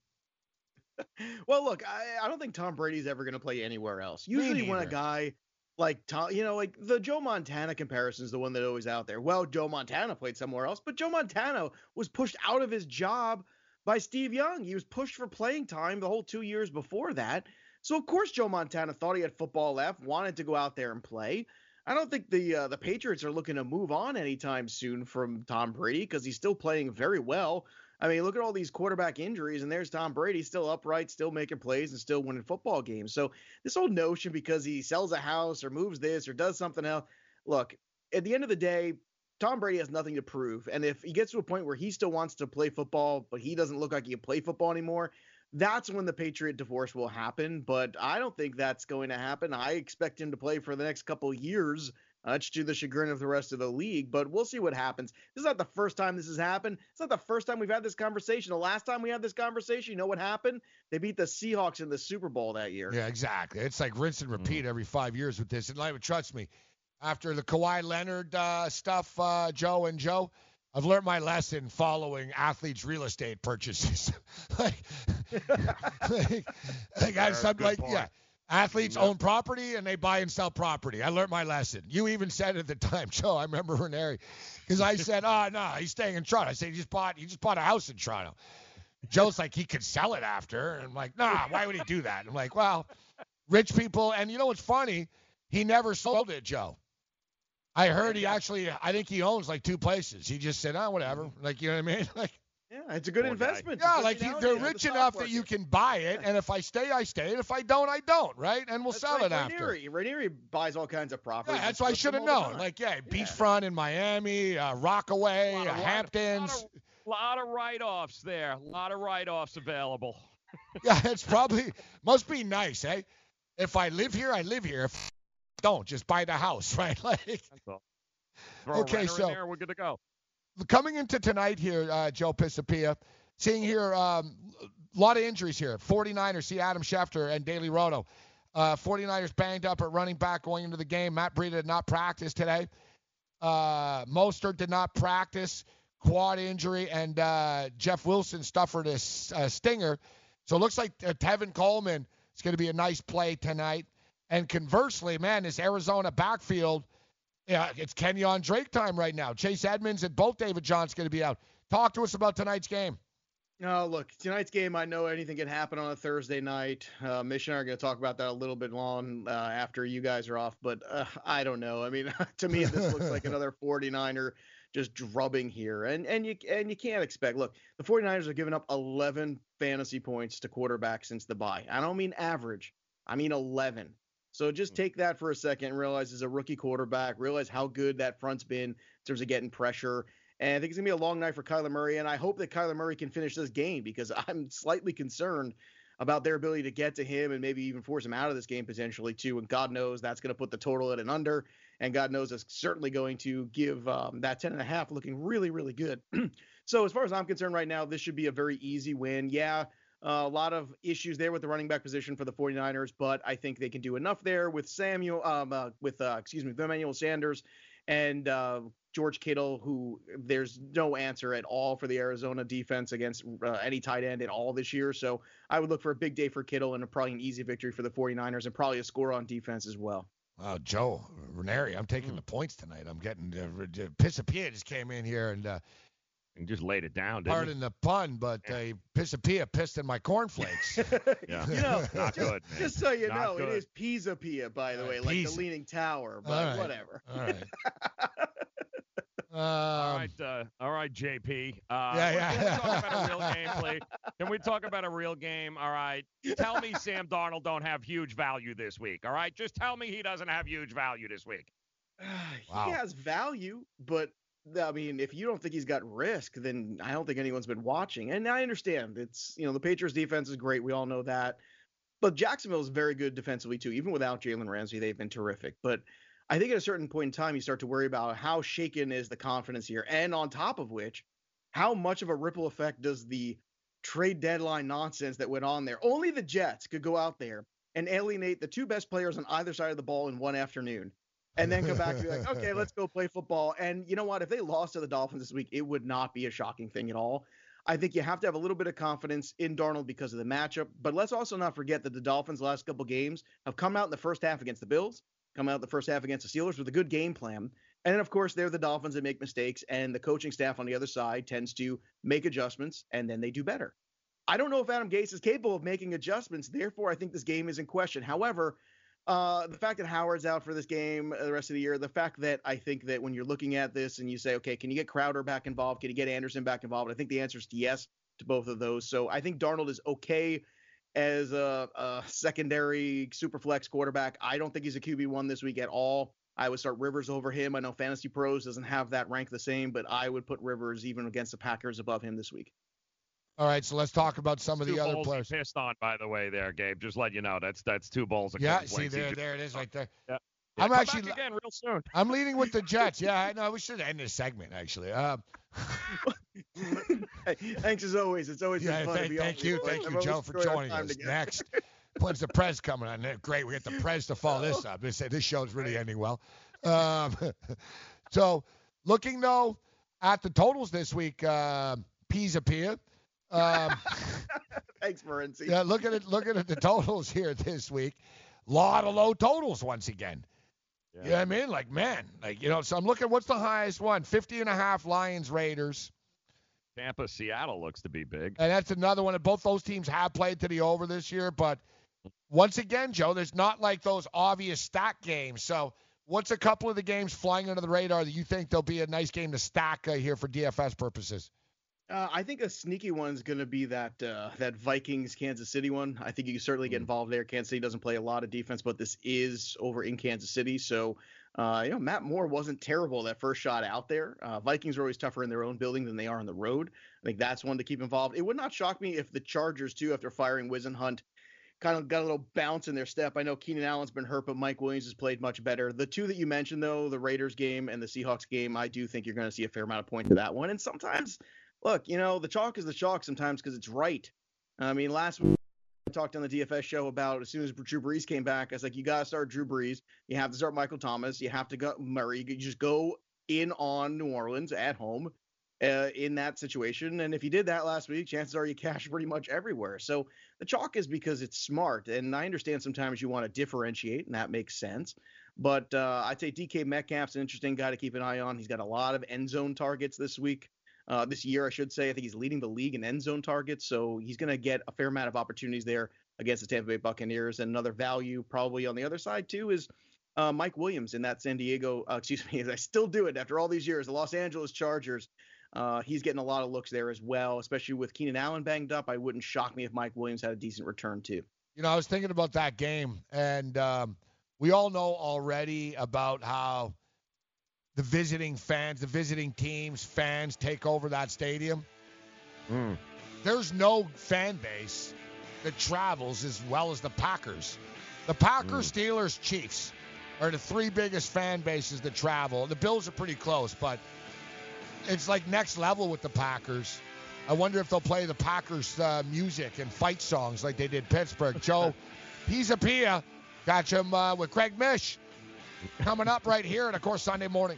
[LAUGHS] Well, look, I, I don't think Tom Brady's ever going to play anywhere else. Usually, when a guy like Tom, you know, like the Joe Montana comparison is the one that always out there. Well, Joe Montana played somewhere else, but Joe Montana was pushed out of his job by Steve Young. He was pushed for playing time the whole two years before that. So of course, Joe Montana thought he had football left, wanted to go out there and play. I don't think the uh, the Patriots are looking to move on anytime soon from Tom Brady because he's still playing very well. I mean, look at all these quarterback injuries, and there's Tom Brady still upright, still making plays, and still winning football games. So this whole notion because he sells a house or moves this or does something else, look, at the end of the day, Tom Brady has nothing to prove. And if he gets to a point where he still wants to play football, but he doesn't look like he can play football anymore, that's when the Patriot divorce will happen. But I don't think that's going to happen. I expect him to play for the next couple of years, much to the chagrin of the rest of the league. But we'll see what happens. This is not the first time this has happened. It's not the first time we've had this conversation. The last time we had this conversation, you know what happened? They beat the Seahawks in the Super Bowl that year. Yeah, exactly. It's like rinse and repeat mm. every five years with this. And like, trust me, after the Kawhi Leonard uh, stuff, uh, Joe and Joe, I've learned my lesson following athletes' real estate purchases. [LAUGHS] like, [LAUGHS] like, like, I, some, like point. yeah, athletes own property and they buy and sell property. I learned my lesson. You even said at the time, [LAUGHS] Joe. I remember Ranieri, because I said, "Oh no, he's staying in Toronto." I said, "He just bought, he just bought a house in Toronto." Joe's like, he could sell it after. And I'm like, nah, why would he do that? I'm like, well, rich people. And you know what's funny? He never sold it, Joe. I heard he actually, I think he owns like two places. He just said, oh, whatever. Like, you know what I mean? [LAUGHS] Like, Yeah, it's a good investment. yeah, like he, they're with the rich enough that you can buy it. And if I stay, I stay. And if I don't, I don't, right? And we'll That's sell like it after. Ranieri. Ranieri buys all kinds of properties. Yeah, that's what I should have known. Like, yeah, beachfront in Miami, uh, Rockaway, uh, lot of- Hamptons. lot of write-offs there. A lot of write-offs available. [LAUGHS] yeah, it's probably must be nice, eh? If I live here, I live here. If I don't, just buy the house, [LAUGHS] right? Like, That's all. Throw Okay, so- in there, we're good to go. coming into tonight here, uh, Joe Pisapia, seeing here um, a lot of injuries here. 49ers see Adam Schefter and Daly Roto. Uh, 49ers banged up at running back going into the game. Matt Breida did not practice today. Uh, Mostert did not practice, quad injury, and uh, Jeff Wilson suffered a, a stinger. So it looks like uh, Tevin Coleman is going to be a nice play tonight. And conversely, man, this Arizona backfield, yeah, it's Kenyon Drake time right now. Chase Edmonds and both David John's going to be out. Talk to us about tonight's game. No, look, tonight's game, I know anything can happen on a Thursday night. Uh, Mitch and I are going to talk about that a little bit long uh, after you guys are off, but uh, I don't know. I mean, [LAUGHS] to me, this looks like another [LAUGHS] 49er just drubbing here. And and you and you can't expect. Look, the 49ers have given up 11 fantasy points to quarterbacks since the bye. I don't mean average. I mean 11. So just take that for a second and realize as a rookie quarterback, realize how good that front's been in terms of getting pressure. And I think it's gonna be a long night for Kyler Murray. And I hope that Kyler Murray can finish this game because [LAUGHS] I'm slightly concerned about their ability to get to him and maybe even force him out of this game potentially too. And God knows that's going to put the total at an under, and God knows it's certainly going to give um, that ten and a half looking really really good. [CLEARS THROAT] so as far as I'm concerned right now, this should be a very easy win. Yeah. Uh, a lot of issues there with the running back position for the 49ers, but I think they can do enough there with Samuel, um, uh, with uh, excuse me, Emmanuel Sanders and uh, George Kittle, who there's no answer at all for the Arizona defense against uh, any tight end at all this year. So I would look for a big day for Kittle and a, probably an easy victory for the 49ers and probably a score on defense as well. Wow, Joe Ranieri, I'm taking the points tonight. I'm getting uh, Pisapia just came in here and uh, and just laid it down. Didn't pardon the pun, but uh, Pisapia pissed in my cornflakes. [LAUGHS] yeah, You know, [LAUGHS] not just, good. Man. just so you Not know, good. it is Pisa Pia, by the Uh, way, like Pisa. the Leaning Tower, but All right. whatever. All right. [LAUGHS] all Um, right, uh, all right, JP. Uh, Yeah, yeah. Can we talk about a real game, please? Can we talk about a real game? All right. Tell me Sam Darnold don't have huge value this week. All right. Just tell me he doesn't have huge value this week. [SIGHS] Wow. He has value, but I mean, if you don't think he's got risk, then I don't think anyone's been watching. And I understand it's you know the Patriots defense is great, we all know that, but Jacksonville is very good defensively too. Even without Jalen Ramsey, they've been terrific. But I think at a certain point in time, you start to worry about how shaken is the confidence here, and on top of which, how much of a ripple effect does the trade deadline nonsense that went on there? Only the Jets could go out there and alienate the two best players on either side of the ball in one afternoon and then come back and be like, [LAUGHS] okay, let's go play football. And you know what? If they lost to the Dolphins this week, it would not be a shocking thing at all. I think you have to have a little bit of confidence in Darnold because of the matchup. But let's also not forget that the Dolphins' last couple games have come out in the first half against the Bills, come out the first half against the Steelers with a good game plan. And then, of course, they're the Dolphins that make mistakes, and the coaching staff on the other side tends to make adjustments, and then they do better. I don't know if Adam Gase is capable of making adjustments. Therefore, I think this game is in question. However, uh, the fact that Howard's out for this game uh, the rest of the year, the fact that I think that when you're looking at this and you say, okay, can you get Crowder back involved? Can you get Anderson back involved? I think the answer is yes to both of those. So I think Darnold is okay as a, a secondary super flex quarterback. I don't think he's a QB1 this week at all. I would start Rivers over him. I know Fantasy Pros doesn't have that rank the same, but I would put Rivers even against the Packers above him this week. All right, so let's talk about some of two the other bowls players. pissed on, by the way, there, Gabe. Just let you know that's that's two bowls. Of Yeah, see there, there it is right there. Yeah. I'm come actually back again real soon. I'm leading with the Jets. [LAUGHS] Yeah, I know. We should end this segment actually. Um, [LAUGHS] Thanks as always. It's always yeah, been fun to thank, be thank on you, thank you, Joe, for joining us. together. Next, when's the Prez coming on? Great, we get the Prez to follow this up. This this show's really ending well. Um, [LAUGHS] so, looking though at the totals this week, uh, Pisa Pia. Um, [LAUGHS] Thanks, Morency. yeah, looking at looking at the totals here this week, lot of low totals once again. You know what I mean? Like, man, like, you know, so I'm looking, what's the highest one? 50 and a half Lions Raiders. Tampa, Seattle looks to be big. And that's another one. And both those teams have played to the over this year. But once again, Joe, there's not like those obvious stack games. So what's a couple of the games flying under the radar that you think there'll be a nice game to stack uh, here for DFS purposes? Uh, I think a sneaky one's going to be that uh, that Vikings Kansas City one. I think you can certainly get involved there. Kansas City doesn't play a lot of defense, but this is over in Kansas City, so uh, you know Matt Moore wasn't terrible that first shot out there. Uh, Vikings are always tougher in their own building than they are on the road. I think that's one to keep involved. It would not shock me if the Chargers too, after firing Whisenhunt, kind of got a little bounce in their step. I know Keenan Allen's been hurt, but Mike Williams has played much better. The two that you mentioned though, the Raiders game and the Seahawks game, I do think you're going to see a fair amount of points to that one. And sometimes look, you know, the chalk is the chalk sometimes because it's right. I mean, last week I talked on the DFS show about as soon as Drew Brees came back, I was like, you got to start Drew Brees. You have to start Michael Thomas. You have to go Murray. You just go in on New Orleans at home uh, in that situation. And if you did that last week, chances are you cash [LAUGHS] pretty much everywhere. So the chalk is because it's smart. And I understand sometimes you want to differentiate, and that makes sense. But uh, I'd say DK Metcalf's an interesting guy to keep an eye on. He's got a lot of end zone targets this week uh, this year, I should say. I think he's leading the league in end zone targets, so he's going to get a fair amount of opportunities there against the Tampa Bay Buccaneers. And another value probably on the other side too is uh, Mike Williams in that San Diego. Uh, excuse me, as [LAUGHS] I still do it after all these years. The Los Angeles Chargers. Uh, he's getting a lot of looks there as well, especially with Keenan Allen banged up. I wouldn't shock me if Mike Williams had a decent return too. You know, I was thinking about that game, and um, we all know already about how the visiting fans, the visiting teams, fans take over that stadium. Mm. There's no fan base that travels as well as the Packers. The Packers, Hmm. Steelers, Chiefs are the three biggest fan bases that travel. The Bills are pretty close, but it's like next level with the Packers. I wonder if they'll play the Packers uh, music and fight songs like they did Pittsburgh. [LAUGHS] Joe Pisapia, Got him uh, with Craig Mish coming up right here, and of course Sunday morning.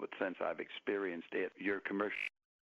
but since I've experienced it, your commercial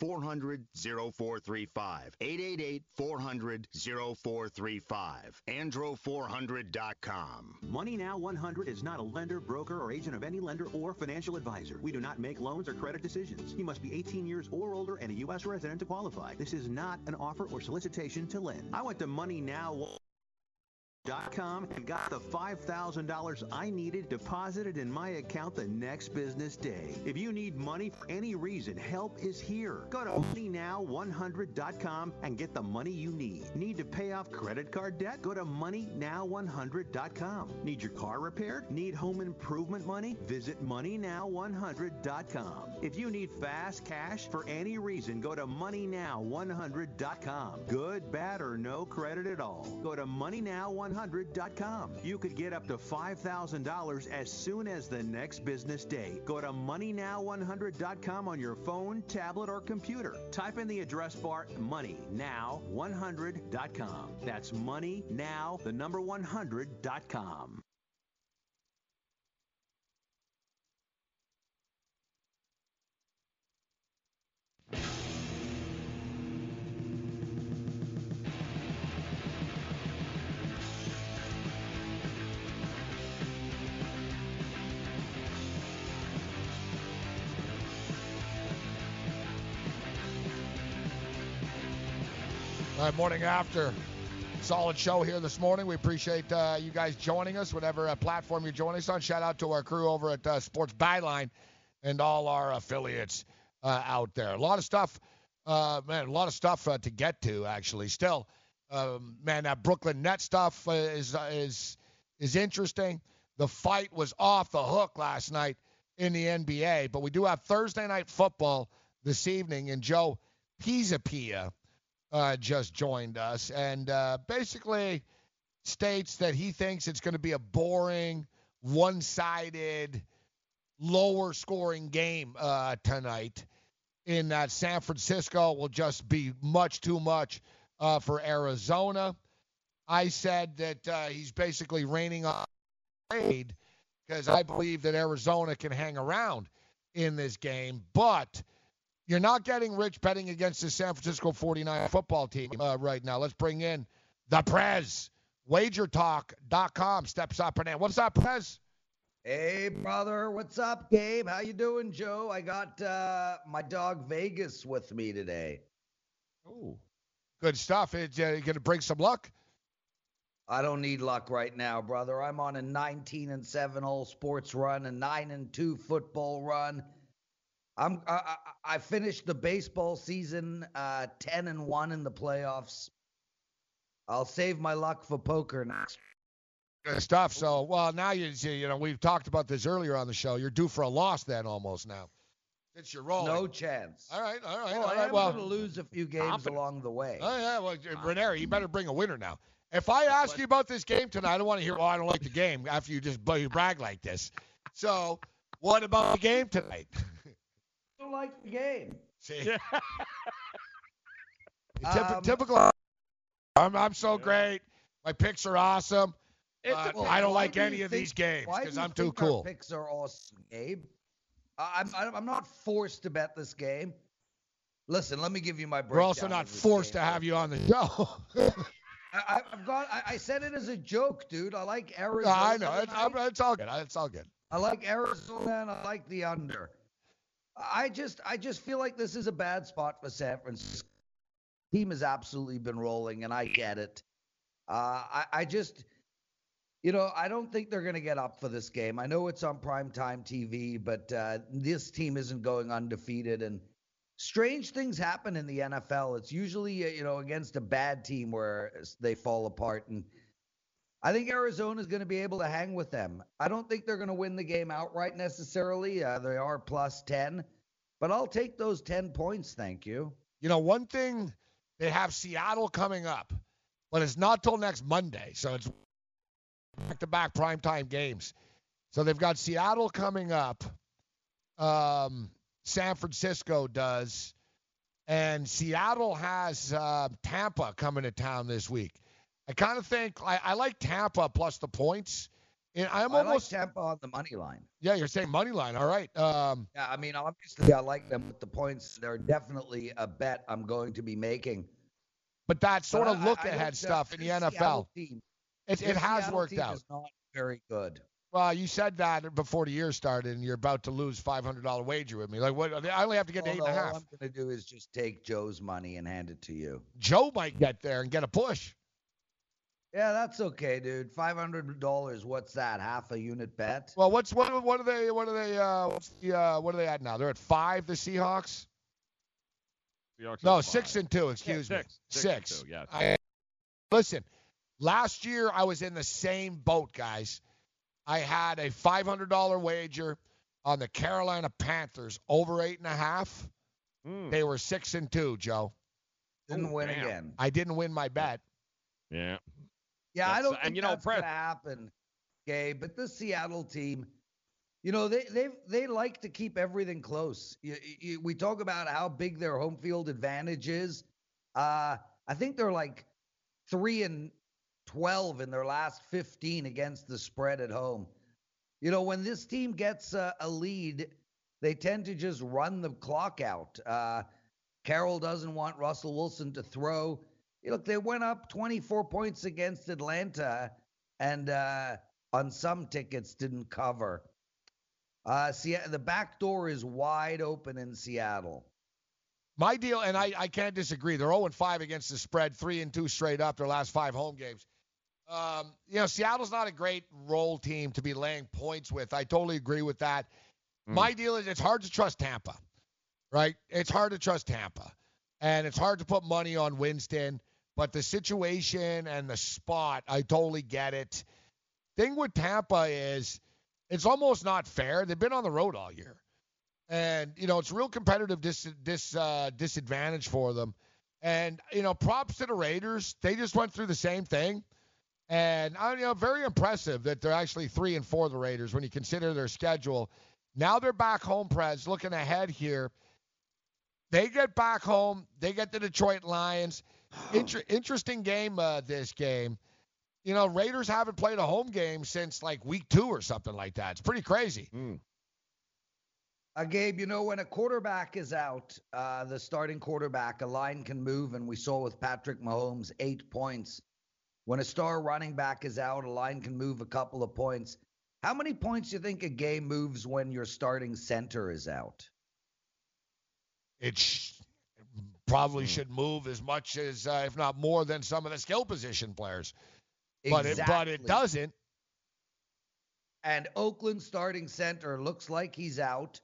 400 0435. 888 400 0435. Andro400.com. Money Now 100 is not a lender, broker, or agent of any lender or financial advisor. We do not make loans or credit decisions. You must be 18 years or older and a U.S. resident to qualify. This is not an offer or solicitation to lend. I went to Money Now. Com and got the $5,000 I needed deposited in my account the next business day. If you need money for any reason, help is here. Go to moneynow100.com and get the money you need. Need to pay off credit card debt? Go to moneynow100.com. Need your car repaired? Need home improvement money? Visit moneynow100.com. If you need fast cash for any reason, go to moneynow100.com. Good, bad, or no credit at all. Go to moneynow100.com. You could get up to $5,000 as soon as the next business day. Go to moneynow100.com on your phone, tablet, or computer. Type in the address bar moneynow100.com. That's moneynow, the number 100.com. morning after. Solid show here this morning. We appreciate uh, you guys joining us, whatever uh, platform you're joining us on. Shout out to our crew over at uh, Sports Byline and all our affiliates uh, out there. A lot of stuff, uh, man, a lot of stuff uh, to get to actually. Still, um, man, that Brooklyn Net stuff is is is interesting. The fight was off the hook last night in the NBA, but we do have Thursday night football this evening, and Joe Pisapia uh, just joined us and uh, basically states that he thinks it's going to be a boring, one sided, lower scoring game uh, tonight, in that San Francisco will just be much too much uh, for Arizona. I said that uh, he's basically raining on trade because I believe that Arizona can hang around in this game, but you're not getting rich betting against the San Francisco 49 football team uh, right now. Let's bring in the Prez. WagerTalk.com steps up and in. What's up, Prez? Hey, brother, what's up, Gabe? How you doing, Joe? I got uh, my dog Vegas with me today. Oh, good stuff. It's uh, going to bring some luck. I don't need luck right now, brother. I'm on a 19 and seven all sports run, a nine and two football run. I'm I, I, I finished the baseball season uh, 10 and one in the playoffs. I'll save my luck for poker next. Good stuff. So, well, now you you know we've talked about this earlier on the show. You're due for a loss then almost now. Since you're rolling. No chance. All right, all right, Well, all I am Well, going to lose a few games along the way. Oh yeah, well, Ranieri, you better bring a winner now. If I ask you about this game tonight, I don't want to hear. Well, I don't like the game after you just you brag like this. So, what about the game tonight? [LAUGHS] I don't like the game. See, [LAUGHS] Typ- Um, typical. I'm I'm so great. My picks are awesome. It's but okay. I don't like do you any of these games because I'm too think our cool. picks are awesome, Gabe. I- I'm I'm I'm not forced to bet this game. Listen, let me give you my breakdown. We're also not forced game. to have you on the show. [LAUGHS] I, I- I've got. I, I said it as a joke, dude. I like Arizona. I know. It's. I'm- it's all good. It's all good. I like Arizona and I like the under. I just I just feel like this is a bad spot for San Francisco. Team has absolutely been rolling, and I get it. Uh, I I just you know I don't think they're going to get up for this game. I know it's on primetime TV, but uh, this team isn't going undefeated, and strange things happen in the NFL. It's usually you know against a bad team where they fall apart and. I think Arizona's going to be able to hang with them. I don't think they're going to win the game outright necessarily. Uh, they are plus 10, but I'll take those 10 points. Thank you. You know, one thing they have Seattle coming up, but it's not till next Monday, so it's back-to-back primetime games. So they've got Seattle coming up. Um, San Francisco does, and Seattle has uh, Tampa coming to town this week. I kind of think I, I like Tampa plus the points. And I'm I almost like Tampa on the money line. yeah. You're saying money line, all right? Um, Yeah, I mean, obviously, I like them with the points. They're definitely a bet I'm going to be making. but that sort But of I- look I ahead stuff in the NFL. Team- It, it has Seattle worked out. Not very good. Well, you said that before the year started, and you're about to lose five hundred dollar wager with me. Like, what? I only have to get to eight and a half. All I'm going to do is just take Joe's money and hand it to you. Joe might get there and get a push. Yeah, that's okay, dude. Five hundred dollars. What's that? Half a unit bet? Well, what's what? What are they? What are they? Uh, what's the? Uh, what are they at now? They're at five. The Seahawks. Seahawks No, six and two. Excuse Yeah, me. six. Six and two, yes. I- listen, last year I was in the same boat, guys. I had a five hundred dollar wager on the Carolina Panthers over eight and a half. Hmm. They were six and two, Joe. Didn't win damn. again. I didn't win my bet. Yeah. Yeah, I don't and think you know, that's Brett- gonna happen, Gabe. But this Seattle team, you know, they they they like to keep everything close. You, you, we talk about how big their home field advantage is. Uh, I think they're like three and twelve in their last fifteen against the spread at home. You know, when this team gets a, a lead, they tend to just run the clock out. Uh, Carroll doesn't want Russell Wilson to throw. You Look, they went up 24 points against Atlanta, and uh, on some tickets didn't cover. Uh, see, the back door is wide open in Seattle. My deal, and I, I can't disagree. They're 0 5 against the spread, 3 and 2 straight up their last five home games. Um, you know, Seattle's not a great role team to be laying points with. I totally agree with that. My deal is it's hard to trust Tampa, right? It's hard to trust Tampa. And it's hard to put money on Winston, but the situation and the spot, I totally get it. Thing with Tampa is it's almost not fair. They've been on the road all year. And, you know, it's real competitive dis, dis, uh, disadvantage for them. And, you know, props to the Raiders. They just went through the same thing. And, uh, you know, very impressive that they're actually three and four, the Raiders, when you consider their schedule. Now they're back home, Prez, looking ahead here. They get back home. They get the Detroit Lions. Inter- interesting game, uh, this game. You know, Raiders haven't played a home game since like week two or something like that. It's pretty crazy. Uh, Gabe, you know, when a quarterback is out, uh, the starting quarterback, a line can move, and we saw with Patrick Mahomes, eight points. When a star running back is out, a line can move a couple of points. How many points do you think a game moves when your starting center is out? It probably should move as much as, uh, if not more, than some of the skill position players. But it, but it doesn't. And Oakland starting center looks like he's out.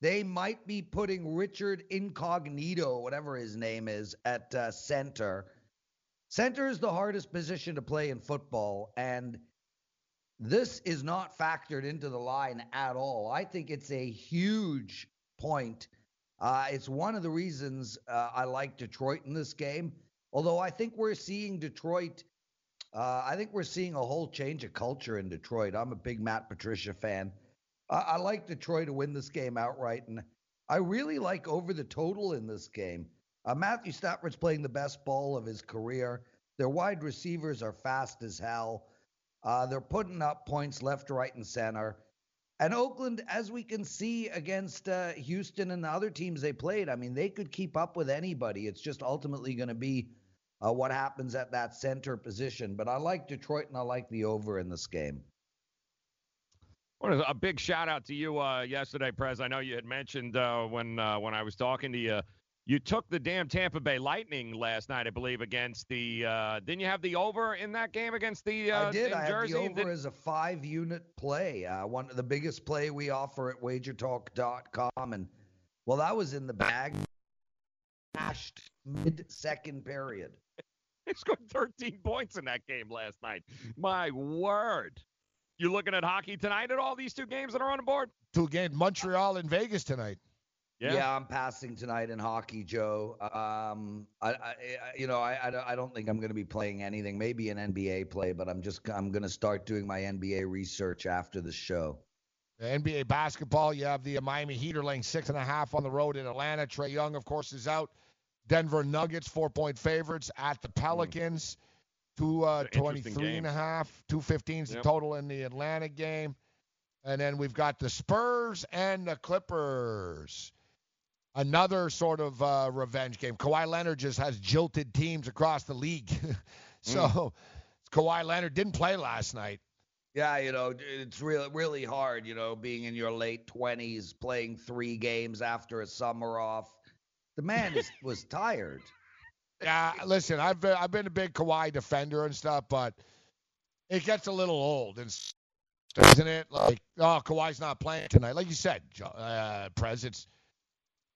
They might be putting Richard Incognito, whatever his name is, at uh, center. Center is the hardest position to play in football, and this is not factored into the line at all. I think it's a huge point. Uh, it's one of the reasons uh, I like Detroit in this game. Although I think we're seeing Detroit uh, I think we're seeing a whole change of culture in Detroit. I'm a big Matt Patricia fan. I, like Detroit to win this game outright, and I really like over the total in this game. Uh, Matthew Stafford's playing the best ball of his career. Their wide receivers are fast as hell. Uh, they're putting up points left, right, and center. And Oakland, as we can see against uh, Houston and the other teams they played, I mean, they could keep up with anybody. It's just ultimately going to be uh, what happens at that center position. But I like Detroit and I like the over in this game. A big shout out to you uh, yesterday, Prez. I know you had mentioned uh, when uh, when I was talking to you, you took the damn Tampa Bay Lightning last night, I believe, against the. Uh, didn't you have the over in that game against the? Uh, I did. in I Jersey? had the over Did- as a five-unit play. Uh, one of the biggest play we offer at WagerTalk.com, and well, that was in the bag. Cashed mid-second period. [LAUGHS] They scored 13 points in that game last night. My word. You looking at hockey tonight at all these two games that are on the board? Two games, Montreal and Vegas tonight. Yeah. I'm passing tonight in hockey, Joe. Um, I, I I- you know, I, I don't- I don't think I'm going to be playing anything. Maybe an NBA play, but I'm just I'm going to start doing my NBA research after the show. The NBA basketball, you have the Miami Heat are laying six and a half on the road in Atlanta. Trae Young, of course, is out. Denver Nuggets, four point favorites at the Pelicans. Two uh, It's an 23 and a half, two 15s the Yep. total in the Atlanta game. And then we've got the Spurs and the Clippers. Another sort of uh, revenge game. Kawhi Leonard just has jilted teams across the league. [LAUGHS] so Kawhi Leonard didn't play last night. Yeah, you know, it's really really hard, you know, being in your late 20s, playing 3 games after a summer off. The man is, [LAUGHS] was tired. Yeah, listen, I've been I've been a big Kawhi defender and stuff, but it gets a little old, and doesn't it? Like, oh, Kawhi's not playing tonight, like you said, uh, Prez. It's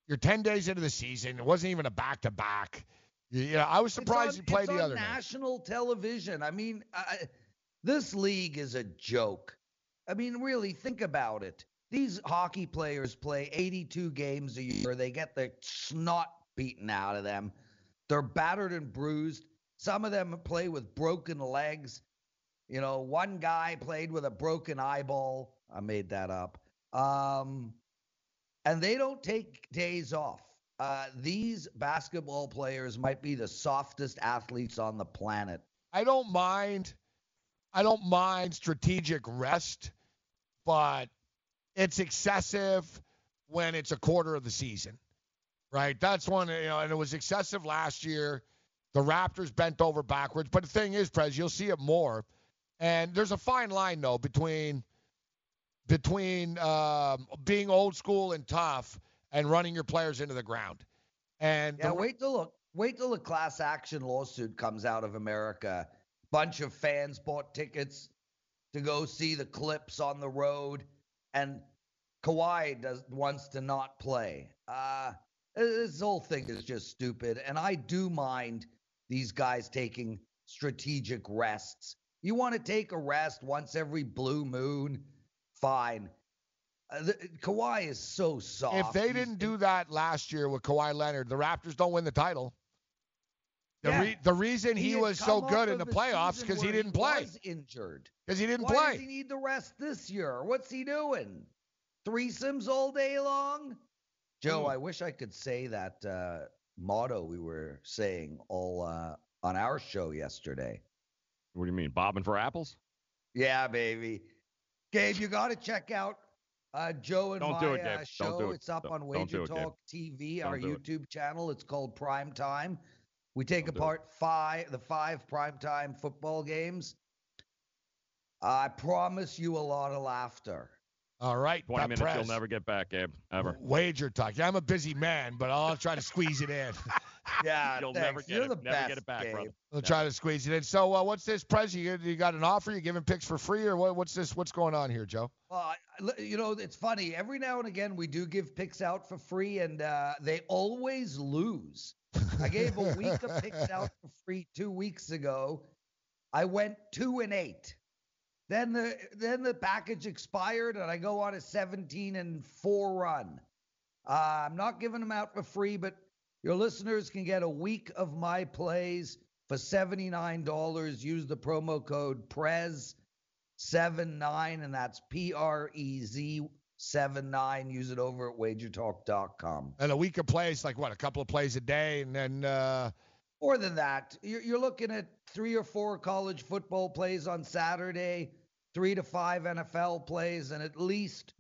you're ten days into the season. It wasn't even a back to back. Yeah, I was surprised on, played it's the on other night. national television. I mean, I, this league is a joke. I mean, really, think about it. These hockey players play 82 games a year. They get the snot beaten out of them. They're battered and bruised. Some of them play with broken legs. You know, one guy played with a broken eyeball. I made that up. Um, and they don't take days off. Uh, these basketball players might be the softest athletes on the planet. I don't mind. I don't mind strategic rest, but it's excessive when it's a quarter of the season, right? That's one, you know, and it was excessive last year. The Raptors bent over backwards, but the thing is, Prez, you'll see it more. And there's a fine line though between between um, being old school and tough and running your players into the ground. And Yeah, the, wait till look, wait till the class action lawsuit comes out of America. Bunch of fans bought tickets to go see the clips on the road, and Kawhi does wants to not play. Uh, this whole thing is just stupid, and I do mind these guys taking strategic rests. You want to take a rest once every blue moon, fine. Uh, the, Kawhi is so soft. if they didn't do that last year with Kawhi Leonard, the Raptors don't win the title. The, Yeah. re- the reason he, had was so good in of the playoffs because he didn't play. Was injured. Because he didn't Why play. does he need the rest this year? What's he doing? Threesomes all day long? Joe, Hmm. I wish I could say that uh, motto we were saying all uh, on our show yesterday. What do you mean, bobbing for apples? Yeah, baby. Gabe, you got to check out uh, Joe and Don't my do it, uh, Gabe. Don't show. do it. It's up Don't- on don't Wager do it, Gabe. Talk TV, Don't our do it. YouTube channel. It's called Prime Time. We take Don't do it. apart five the five primetime football games. I promise you a lot of laughter. All right, 20 Pat minutes Prez. you'll never get back, Gabe. Ever. Wager talk. Yeah, I'm a busy man, but I'll try to squeeze it in. [LAUGHS] Yeah, You'll thanks. never get You're it. the never best, get it back, Gabe. brother. I'll try to squeeze it in. So, uh, what's this, Prez? You, you got an offer? You giving picks for free, or what, what's this? What's going on here, Joe? Well, I- I- you know, it's funny. Every now and again, we do give picks out for free, and uh, they always lose. I gave a week of picks [LAUGHS] out for free two weeks ago. I went two and eight. Then the then the package expired, and I go on a 17 and four run. Uh, I'm not giving them out for free, but your listeners can get a week of my plays for $79. Use the promo code PREZ. Seven nine, and that's P R E Z seven nine. Use it over at wagertalk.com. And a week of plays, like what, a couple of plays a day, and then uh, More than that, you're, you're looking at three or four college football plays on Saturday, three to five NFL plays, and at least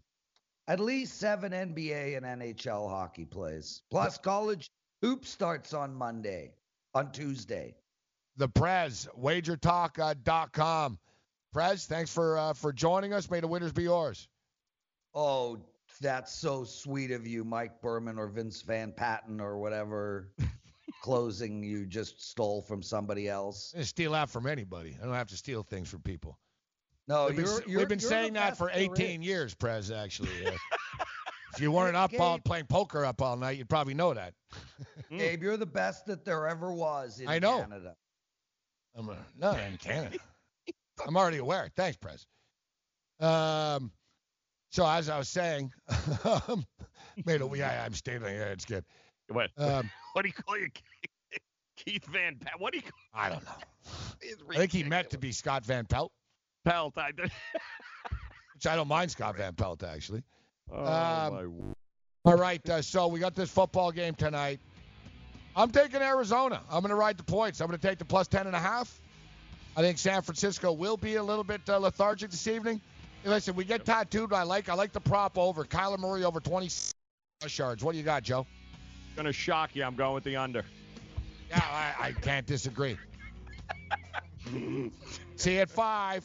at least seven NBA and NHL hockey plays. Plus, college hoop starts on Monday, on Tuesday. the Prez, wagertalk.com. Prez, thanks for uh, for joining us. May the winners be yours. Oh, that's so sweet of you, Mike Berman or Vince Van Patten or whatever [LAUGHS] closing you just stole from somebody else. Steal out from anybody. I don't have to steal things from people. No, we've been, you're, you're, we've been saying that for 18 years, Prez, actually. [LAUGHS] If you weren't up all playing poker up all night, you'd probably know that. Gabe, you're the best that there ever was in I know. Canada. I'm a, no, in Canada. [LAUGHS] I'm already aware. Thanks, Prez. Um, so as I was saying, [LAUGHS] um, made a yeah, I'm stating yeah, it's good. What? Um, [LAUGHS] what do you call your Keith Van Pelt. What do you call I don't know. I think he meant to be Scott Van Pelt, Pelt? I, which I don't mind Scott Van Pelt actually. Oh, Um, All right, uh, so we got this football game tonight. I'm taking Arizona. I'm going to ride the points. I'm going to take the plus 10 and a half. I think San Francisco will be a little bit uh, lethargic this evening. Hey, listen, we get tattooed. I like. I like the prop over. Kyler Murray over 20 rush yards. What do you got, Joe? gonna shock you. I'm going with the under. Yeah, I, I can't disagree. [LAUGHS] See you at five.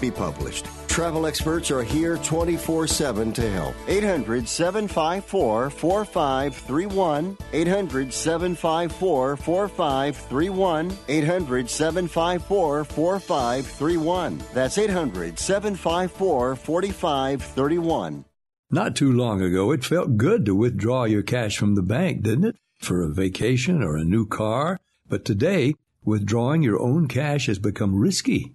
be published. Travel experts are here 24 7 to help. 800 754 4531. 800 754 4531. 800 754 4531. That's 800 754 4531. Not too long ago, it felt good to withdraw your cash from the bank, didn't it? For a vacation or a new car. But today, withdrawing your own cash has become risky.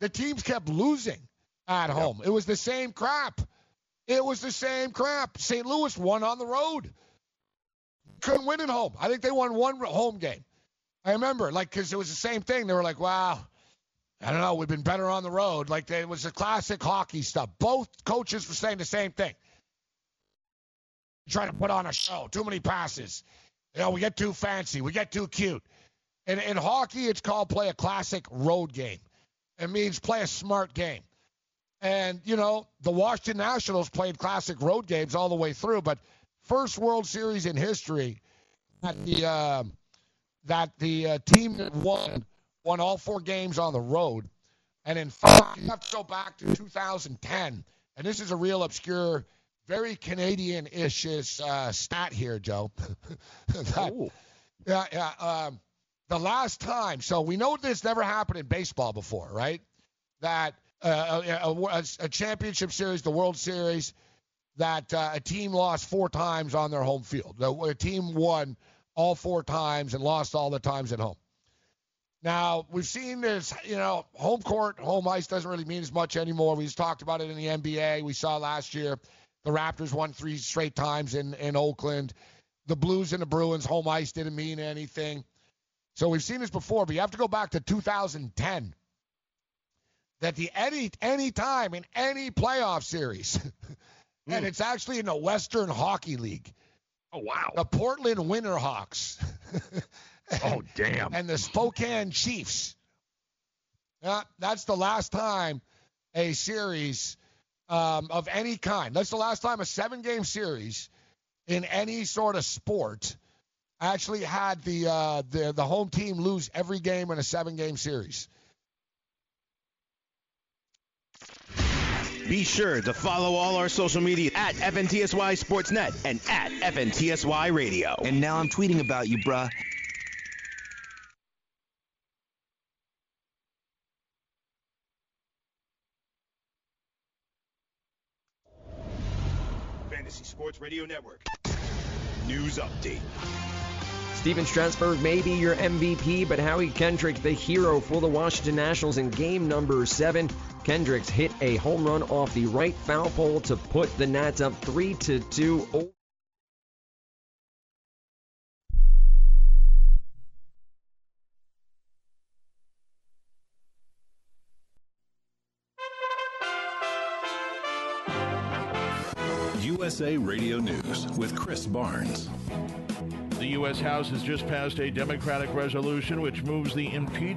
The teams kept losing at home. It was the same crap. It was the same crap. St. Louis won on the road. Couldn't win at home. I think they won one home game. I remember, like, because it was the same thing. They were like, wow, I don't know, we've been better on the road. Like, it was the classic hockey stuff. Both coaches were saying the same thing. Trying to put on a show. Too many passes. You know, we get too fancy. We get too cute. And in hockey, it's called play a classic road game. It means play a smart game. And, you know, the Washington Nationals played classic road games all the way through, but first World Series in history that the, uh, that the uh, team that won won all four games on the road. And in fact, you have to go back to 2010. And this is a real obscure, very Canadian-ish uh, stat here, Joe. [LAUGHS] that, yeah, yeah. Um, the last time, so we know this never happened in baseball before, right? That uh, a, a, championship series, the World Series, that uh, a team lost four times on their home field. The, a team won all four times and lost all the times at home. Now, we've seen this, you know, home court, home ice doesn't really mean as much anymore. We just talked about it in the NBA. We saw last year the Raptors won three straight times in, in Oakland. The Blues and the Bruins, home ice didn't mean anything. So we've seen this before, but you have to go back to 2010. That the any any time in any playoff series, [LAUGHS] and it's actually in the Western Hockey League. Oh wow! The Portland Winterhawks. [LAUGHS] oh damn! And the Spokane Chiefs. Yeah, that's the last time a series um, of any kind. That's the last time a seven-game series in any sort of sport actually had the uh, the the home team lose every game in a seven game series. Be sure to follow all our social media at FNTSY Sportsnet and at FNTSY Radio. And now I'm tweeting about you, bruh. Fantasy Sports Radio Network. News update. Stephen Strasburg may be your MVP, but Howie Kendrick, the hero for the Washington Nationals in game number seven. Kendricks hit a home run off the right foul pole to put the Nats up 3 to 2. USA Radio News with Chris Barnes. The U.S. House has just passed a Democratic resolution which moves the impeachment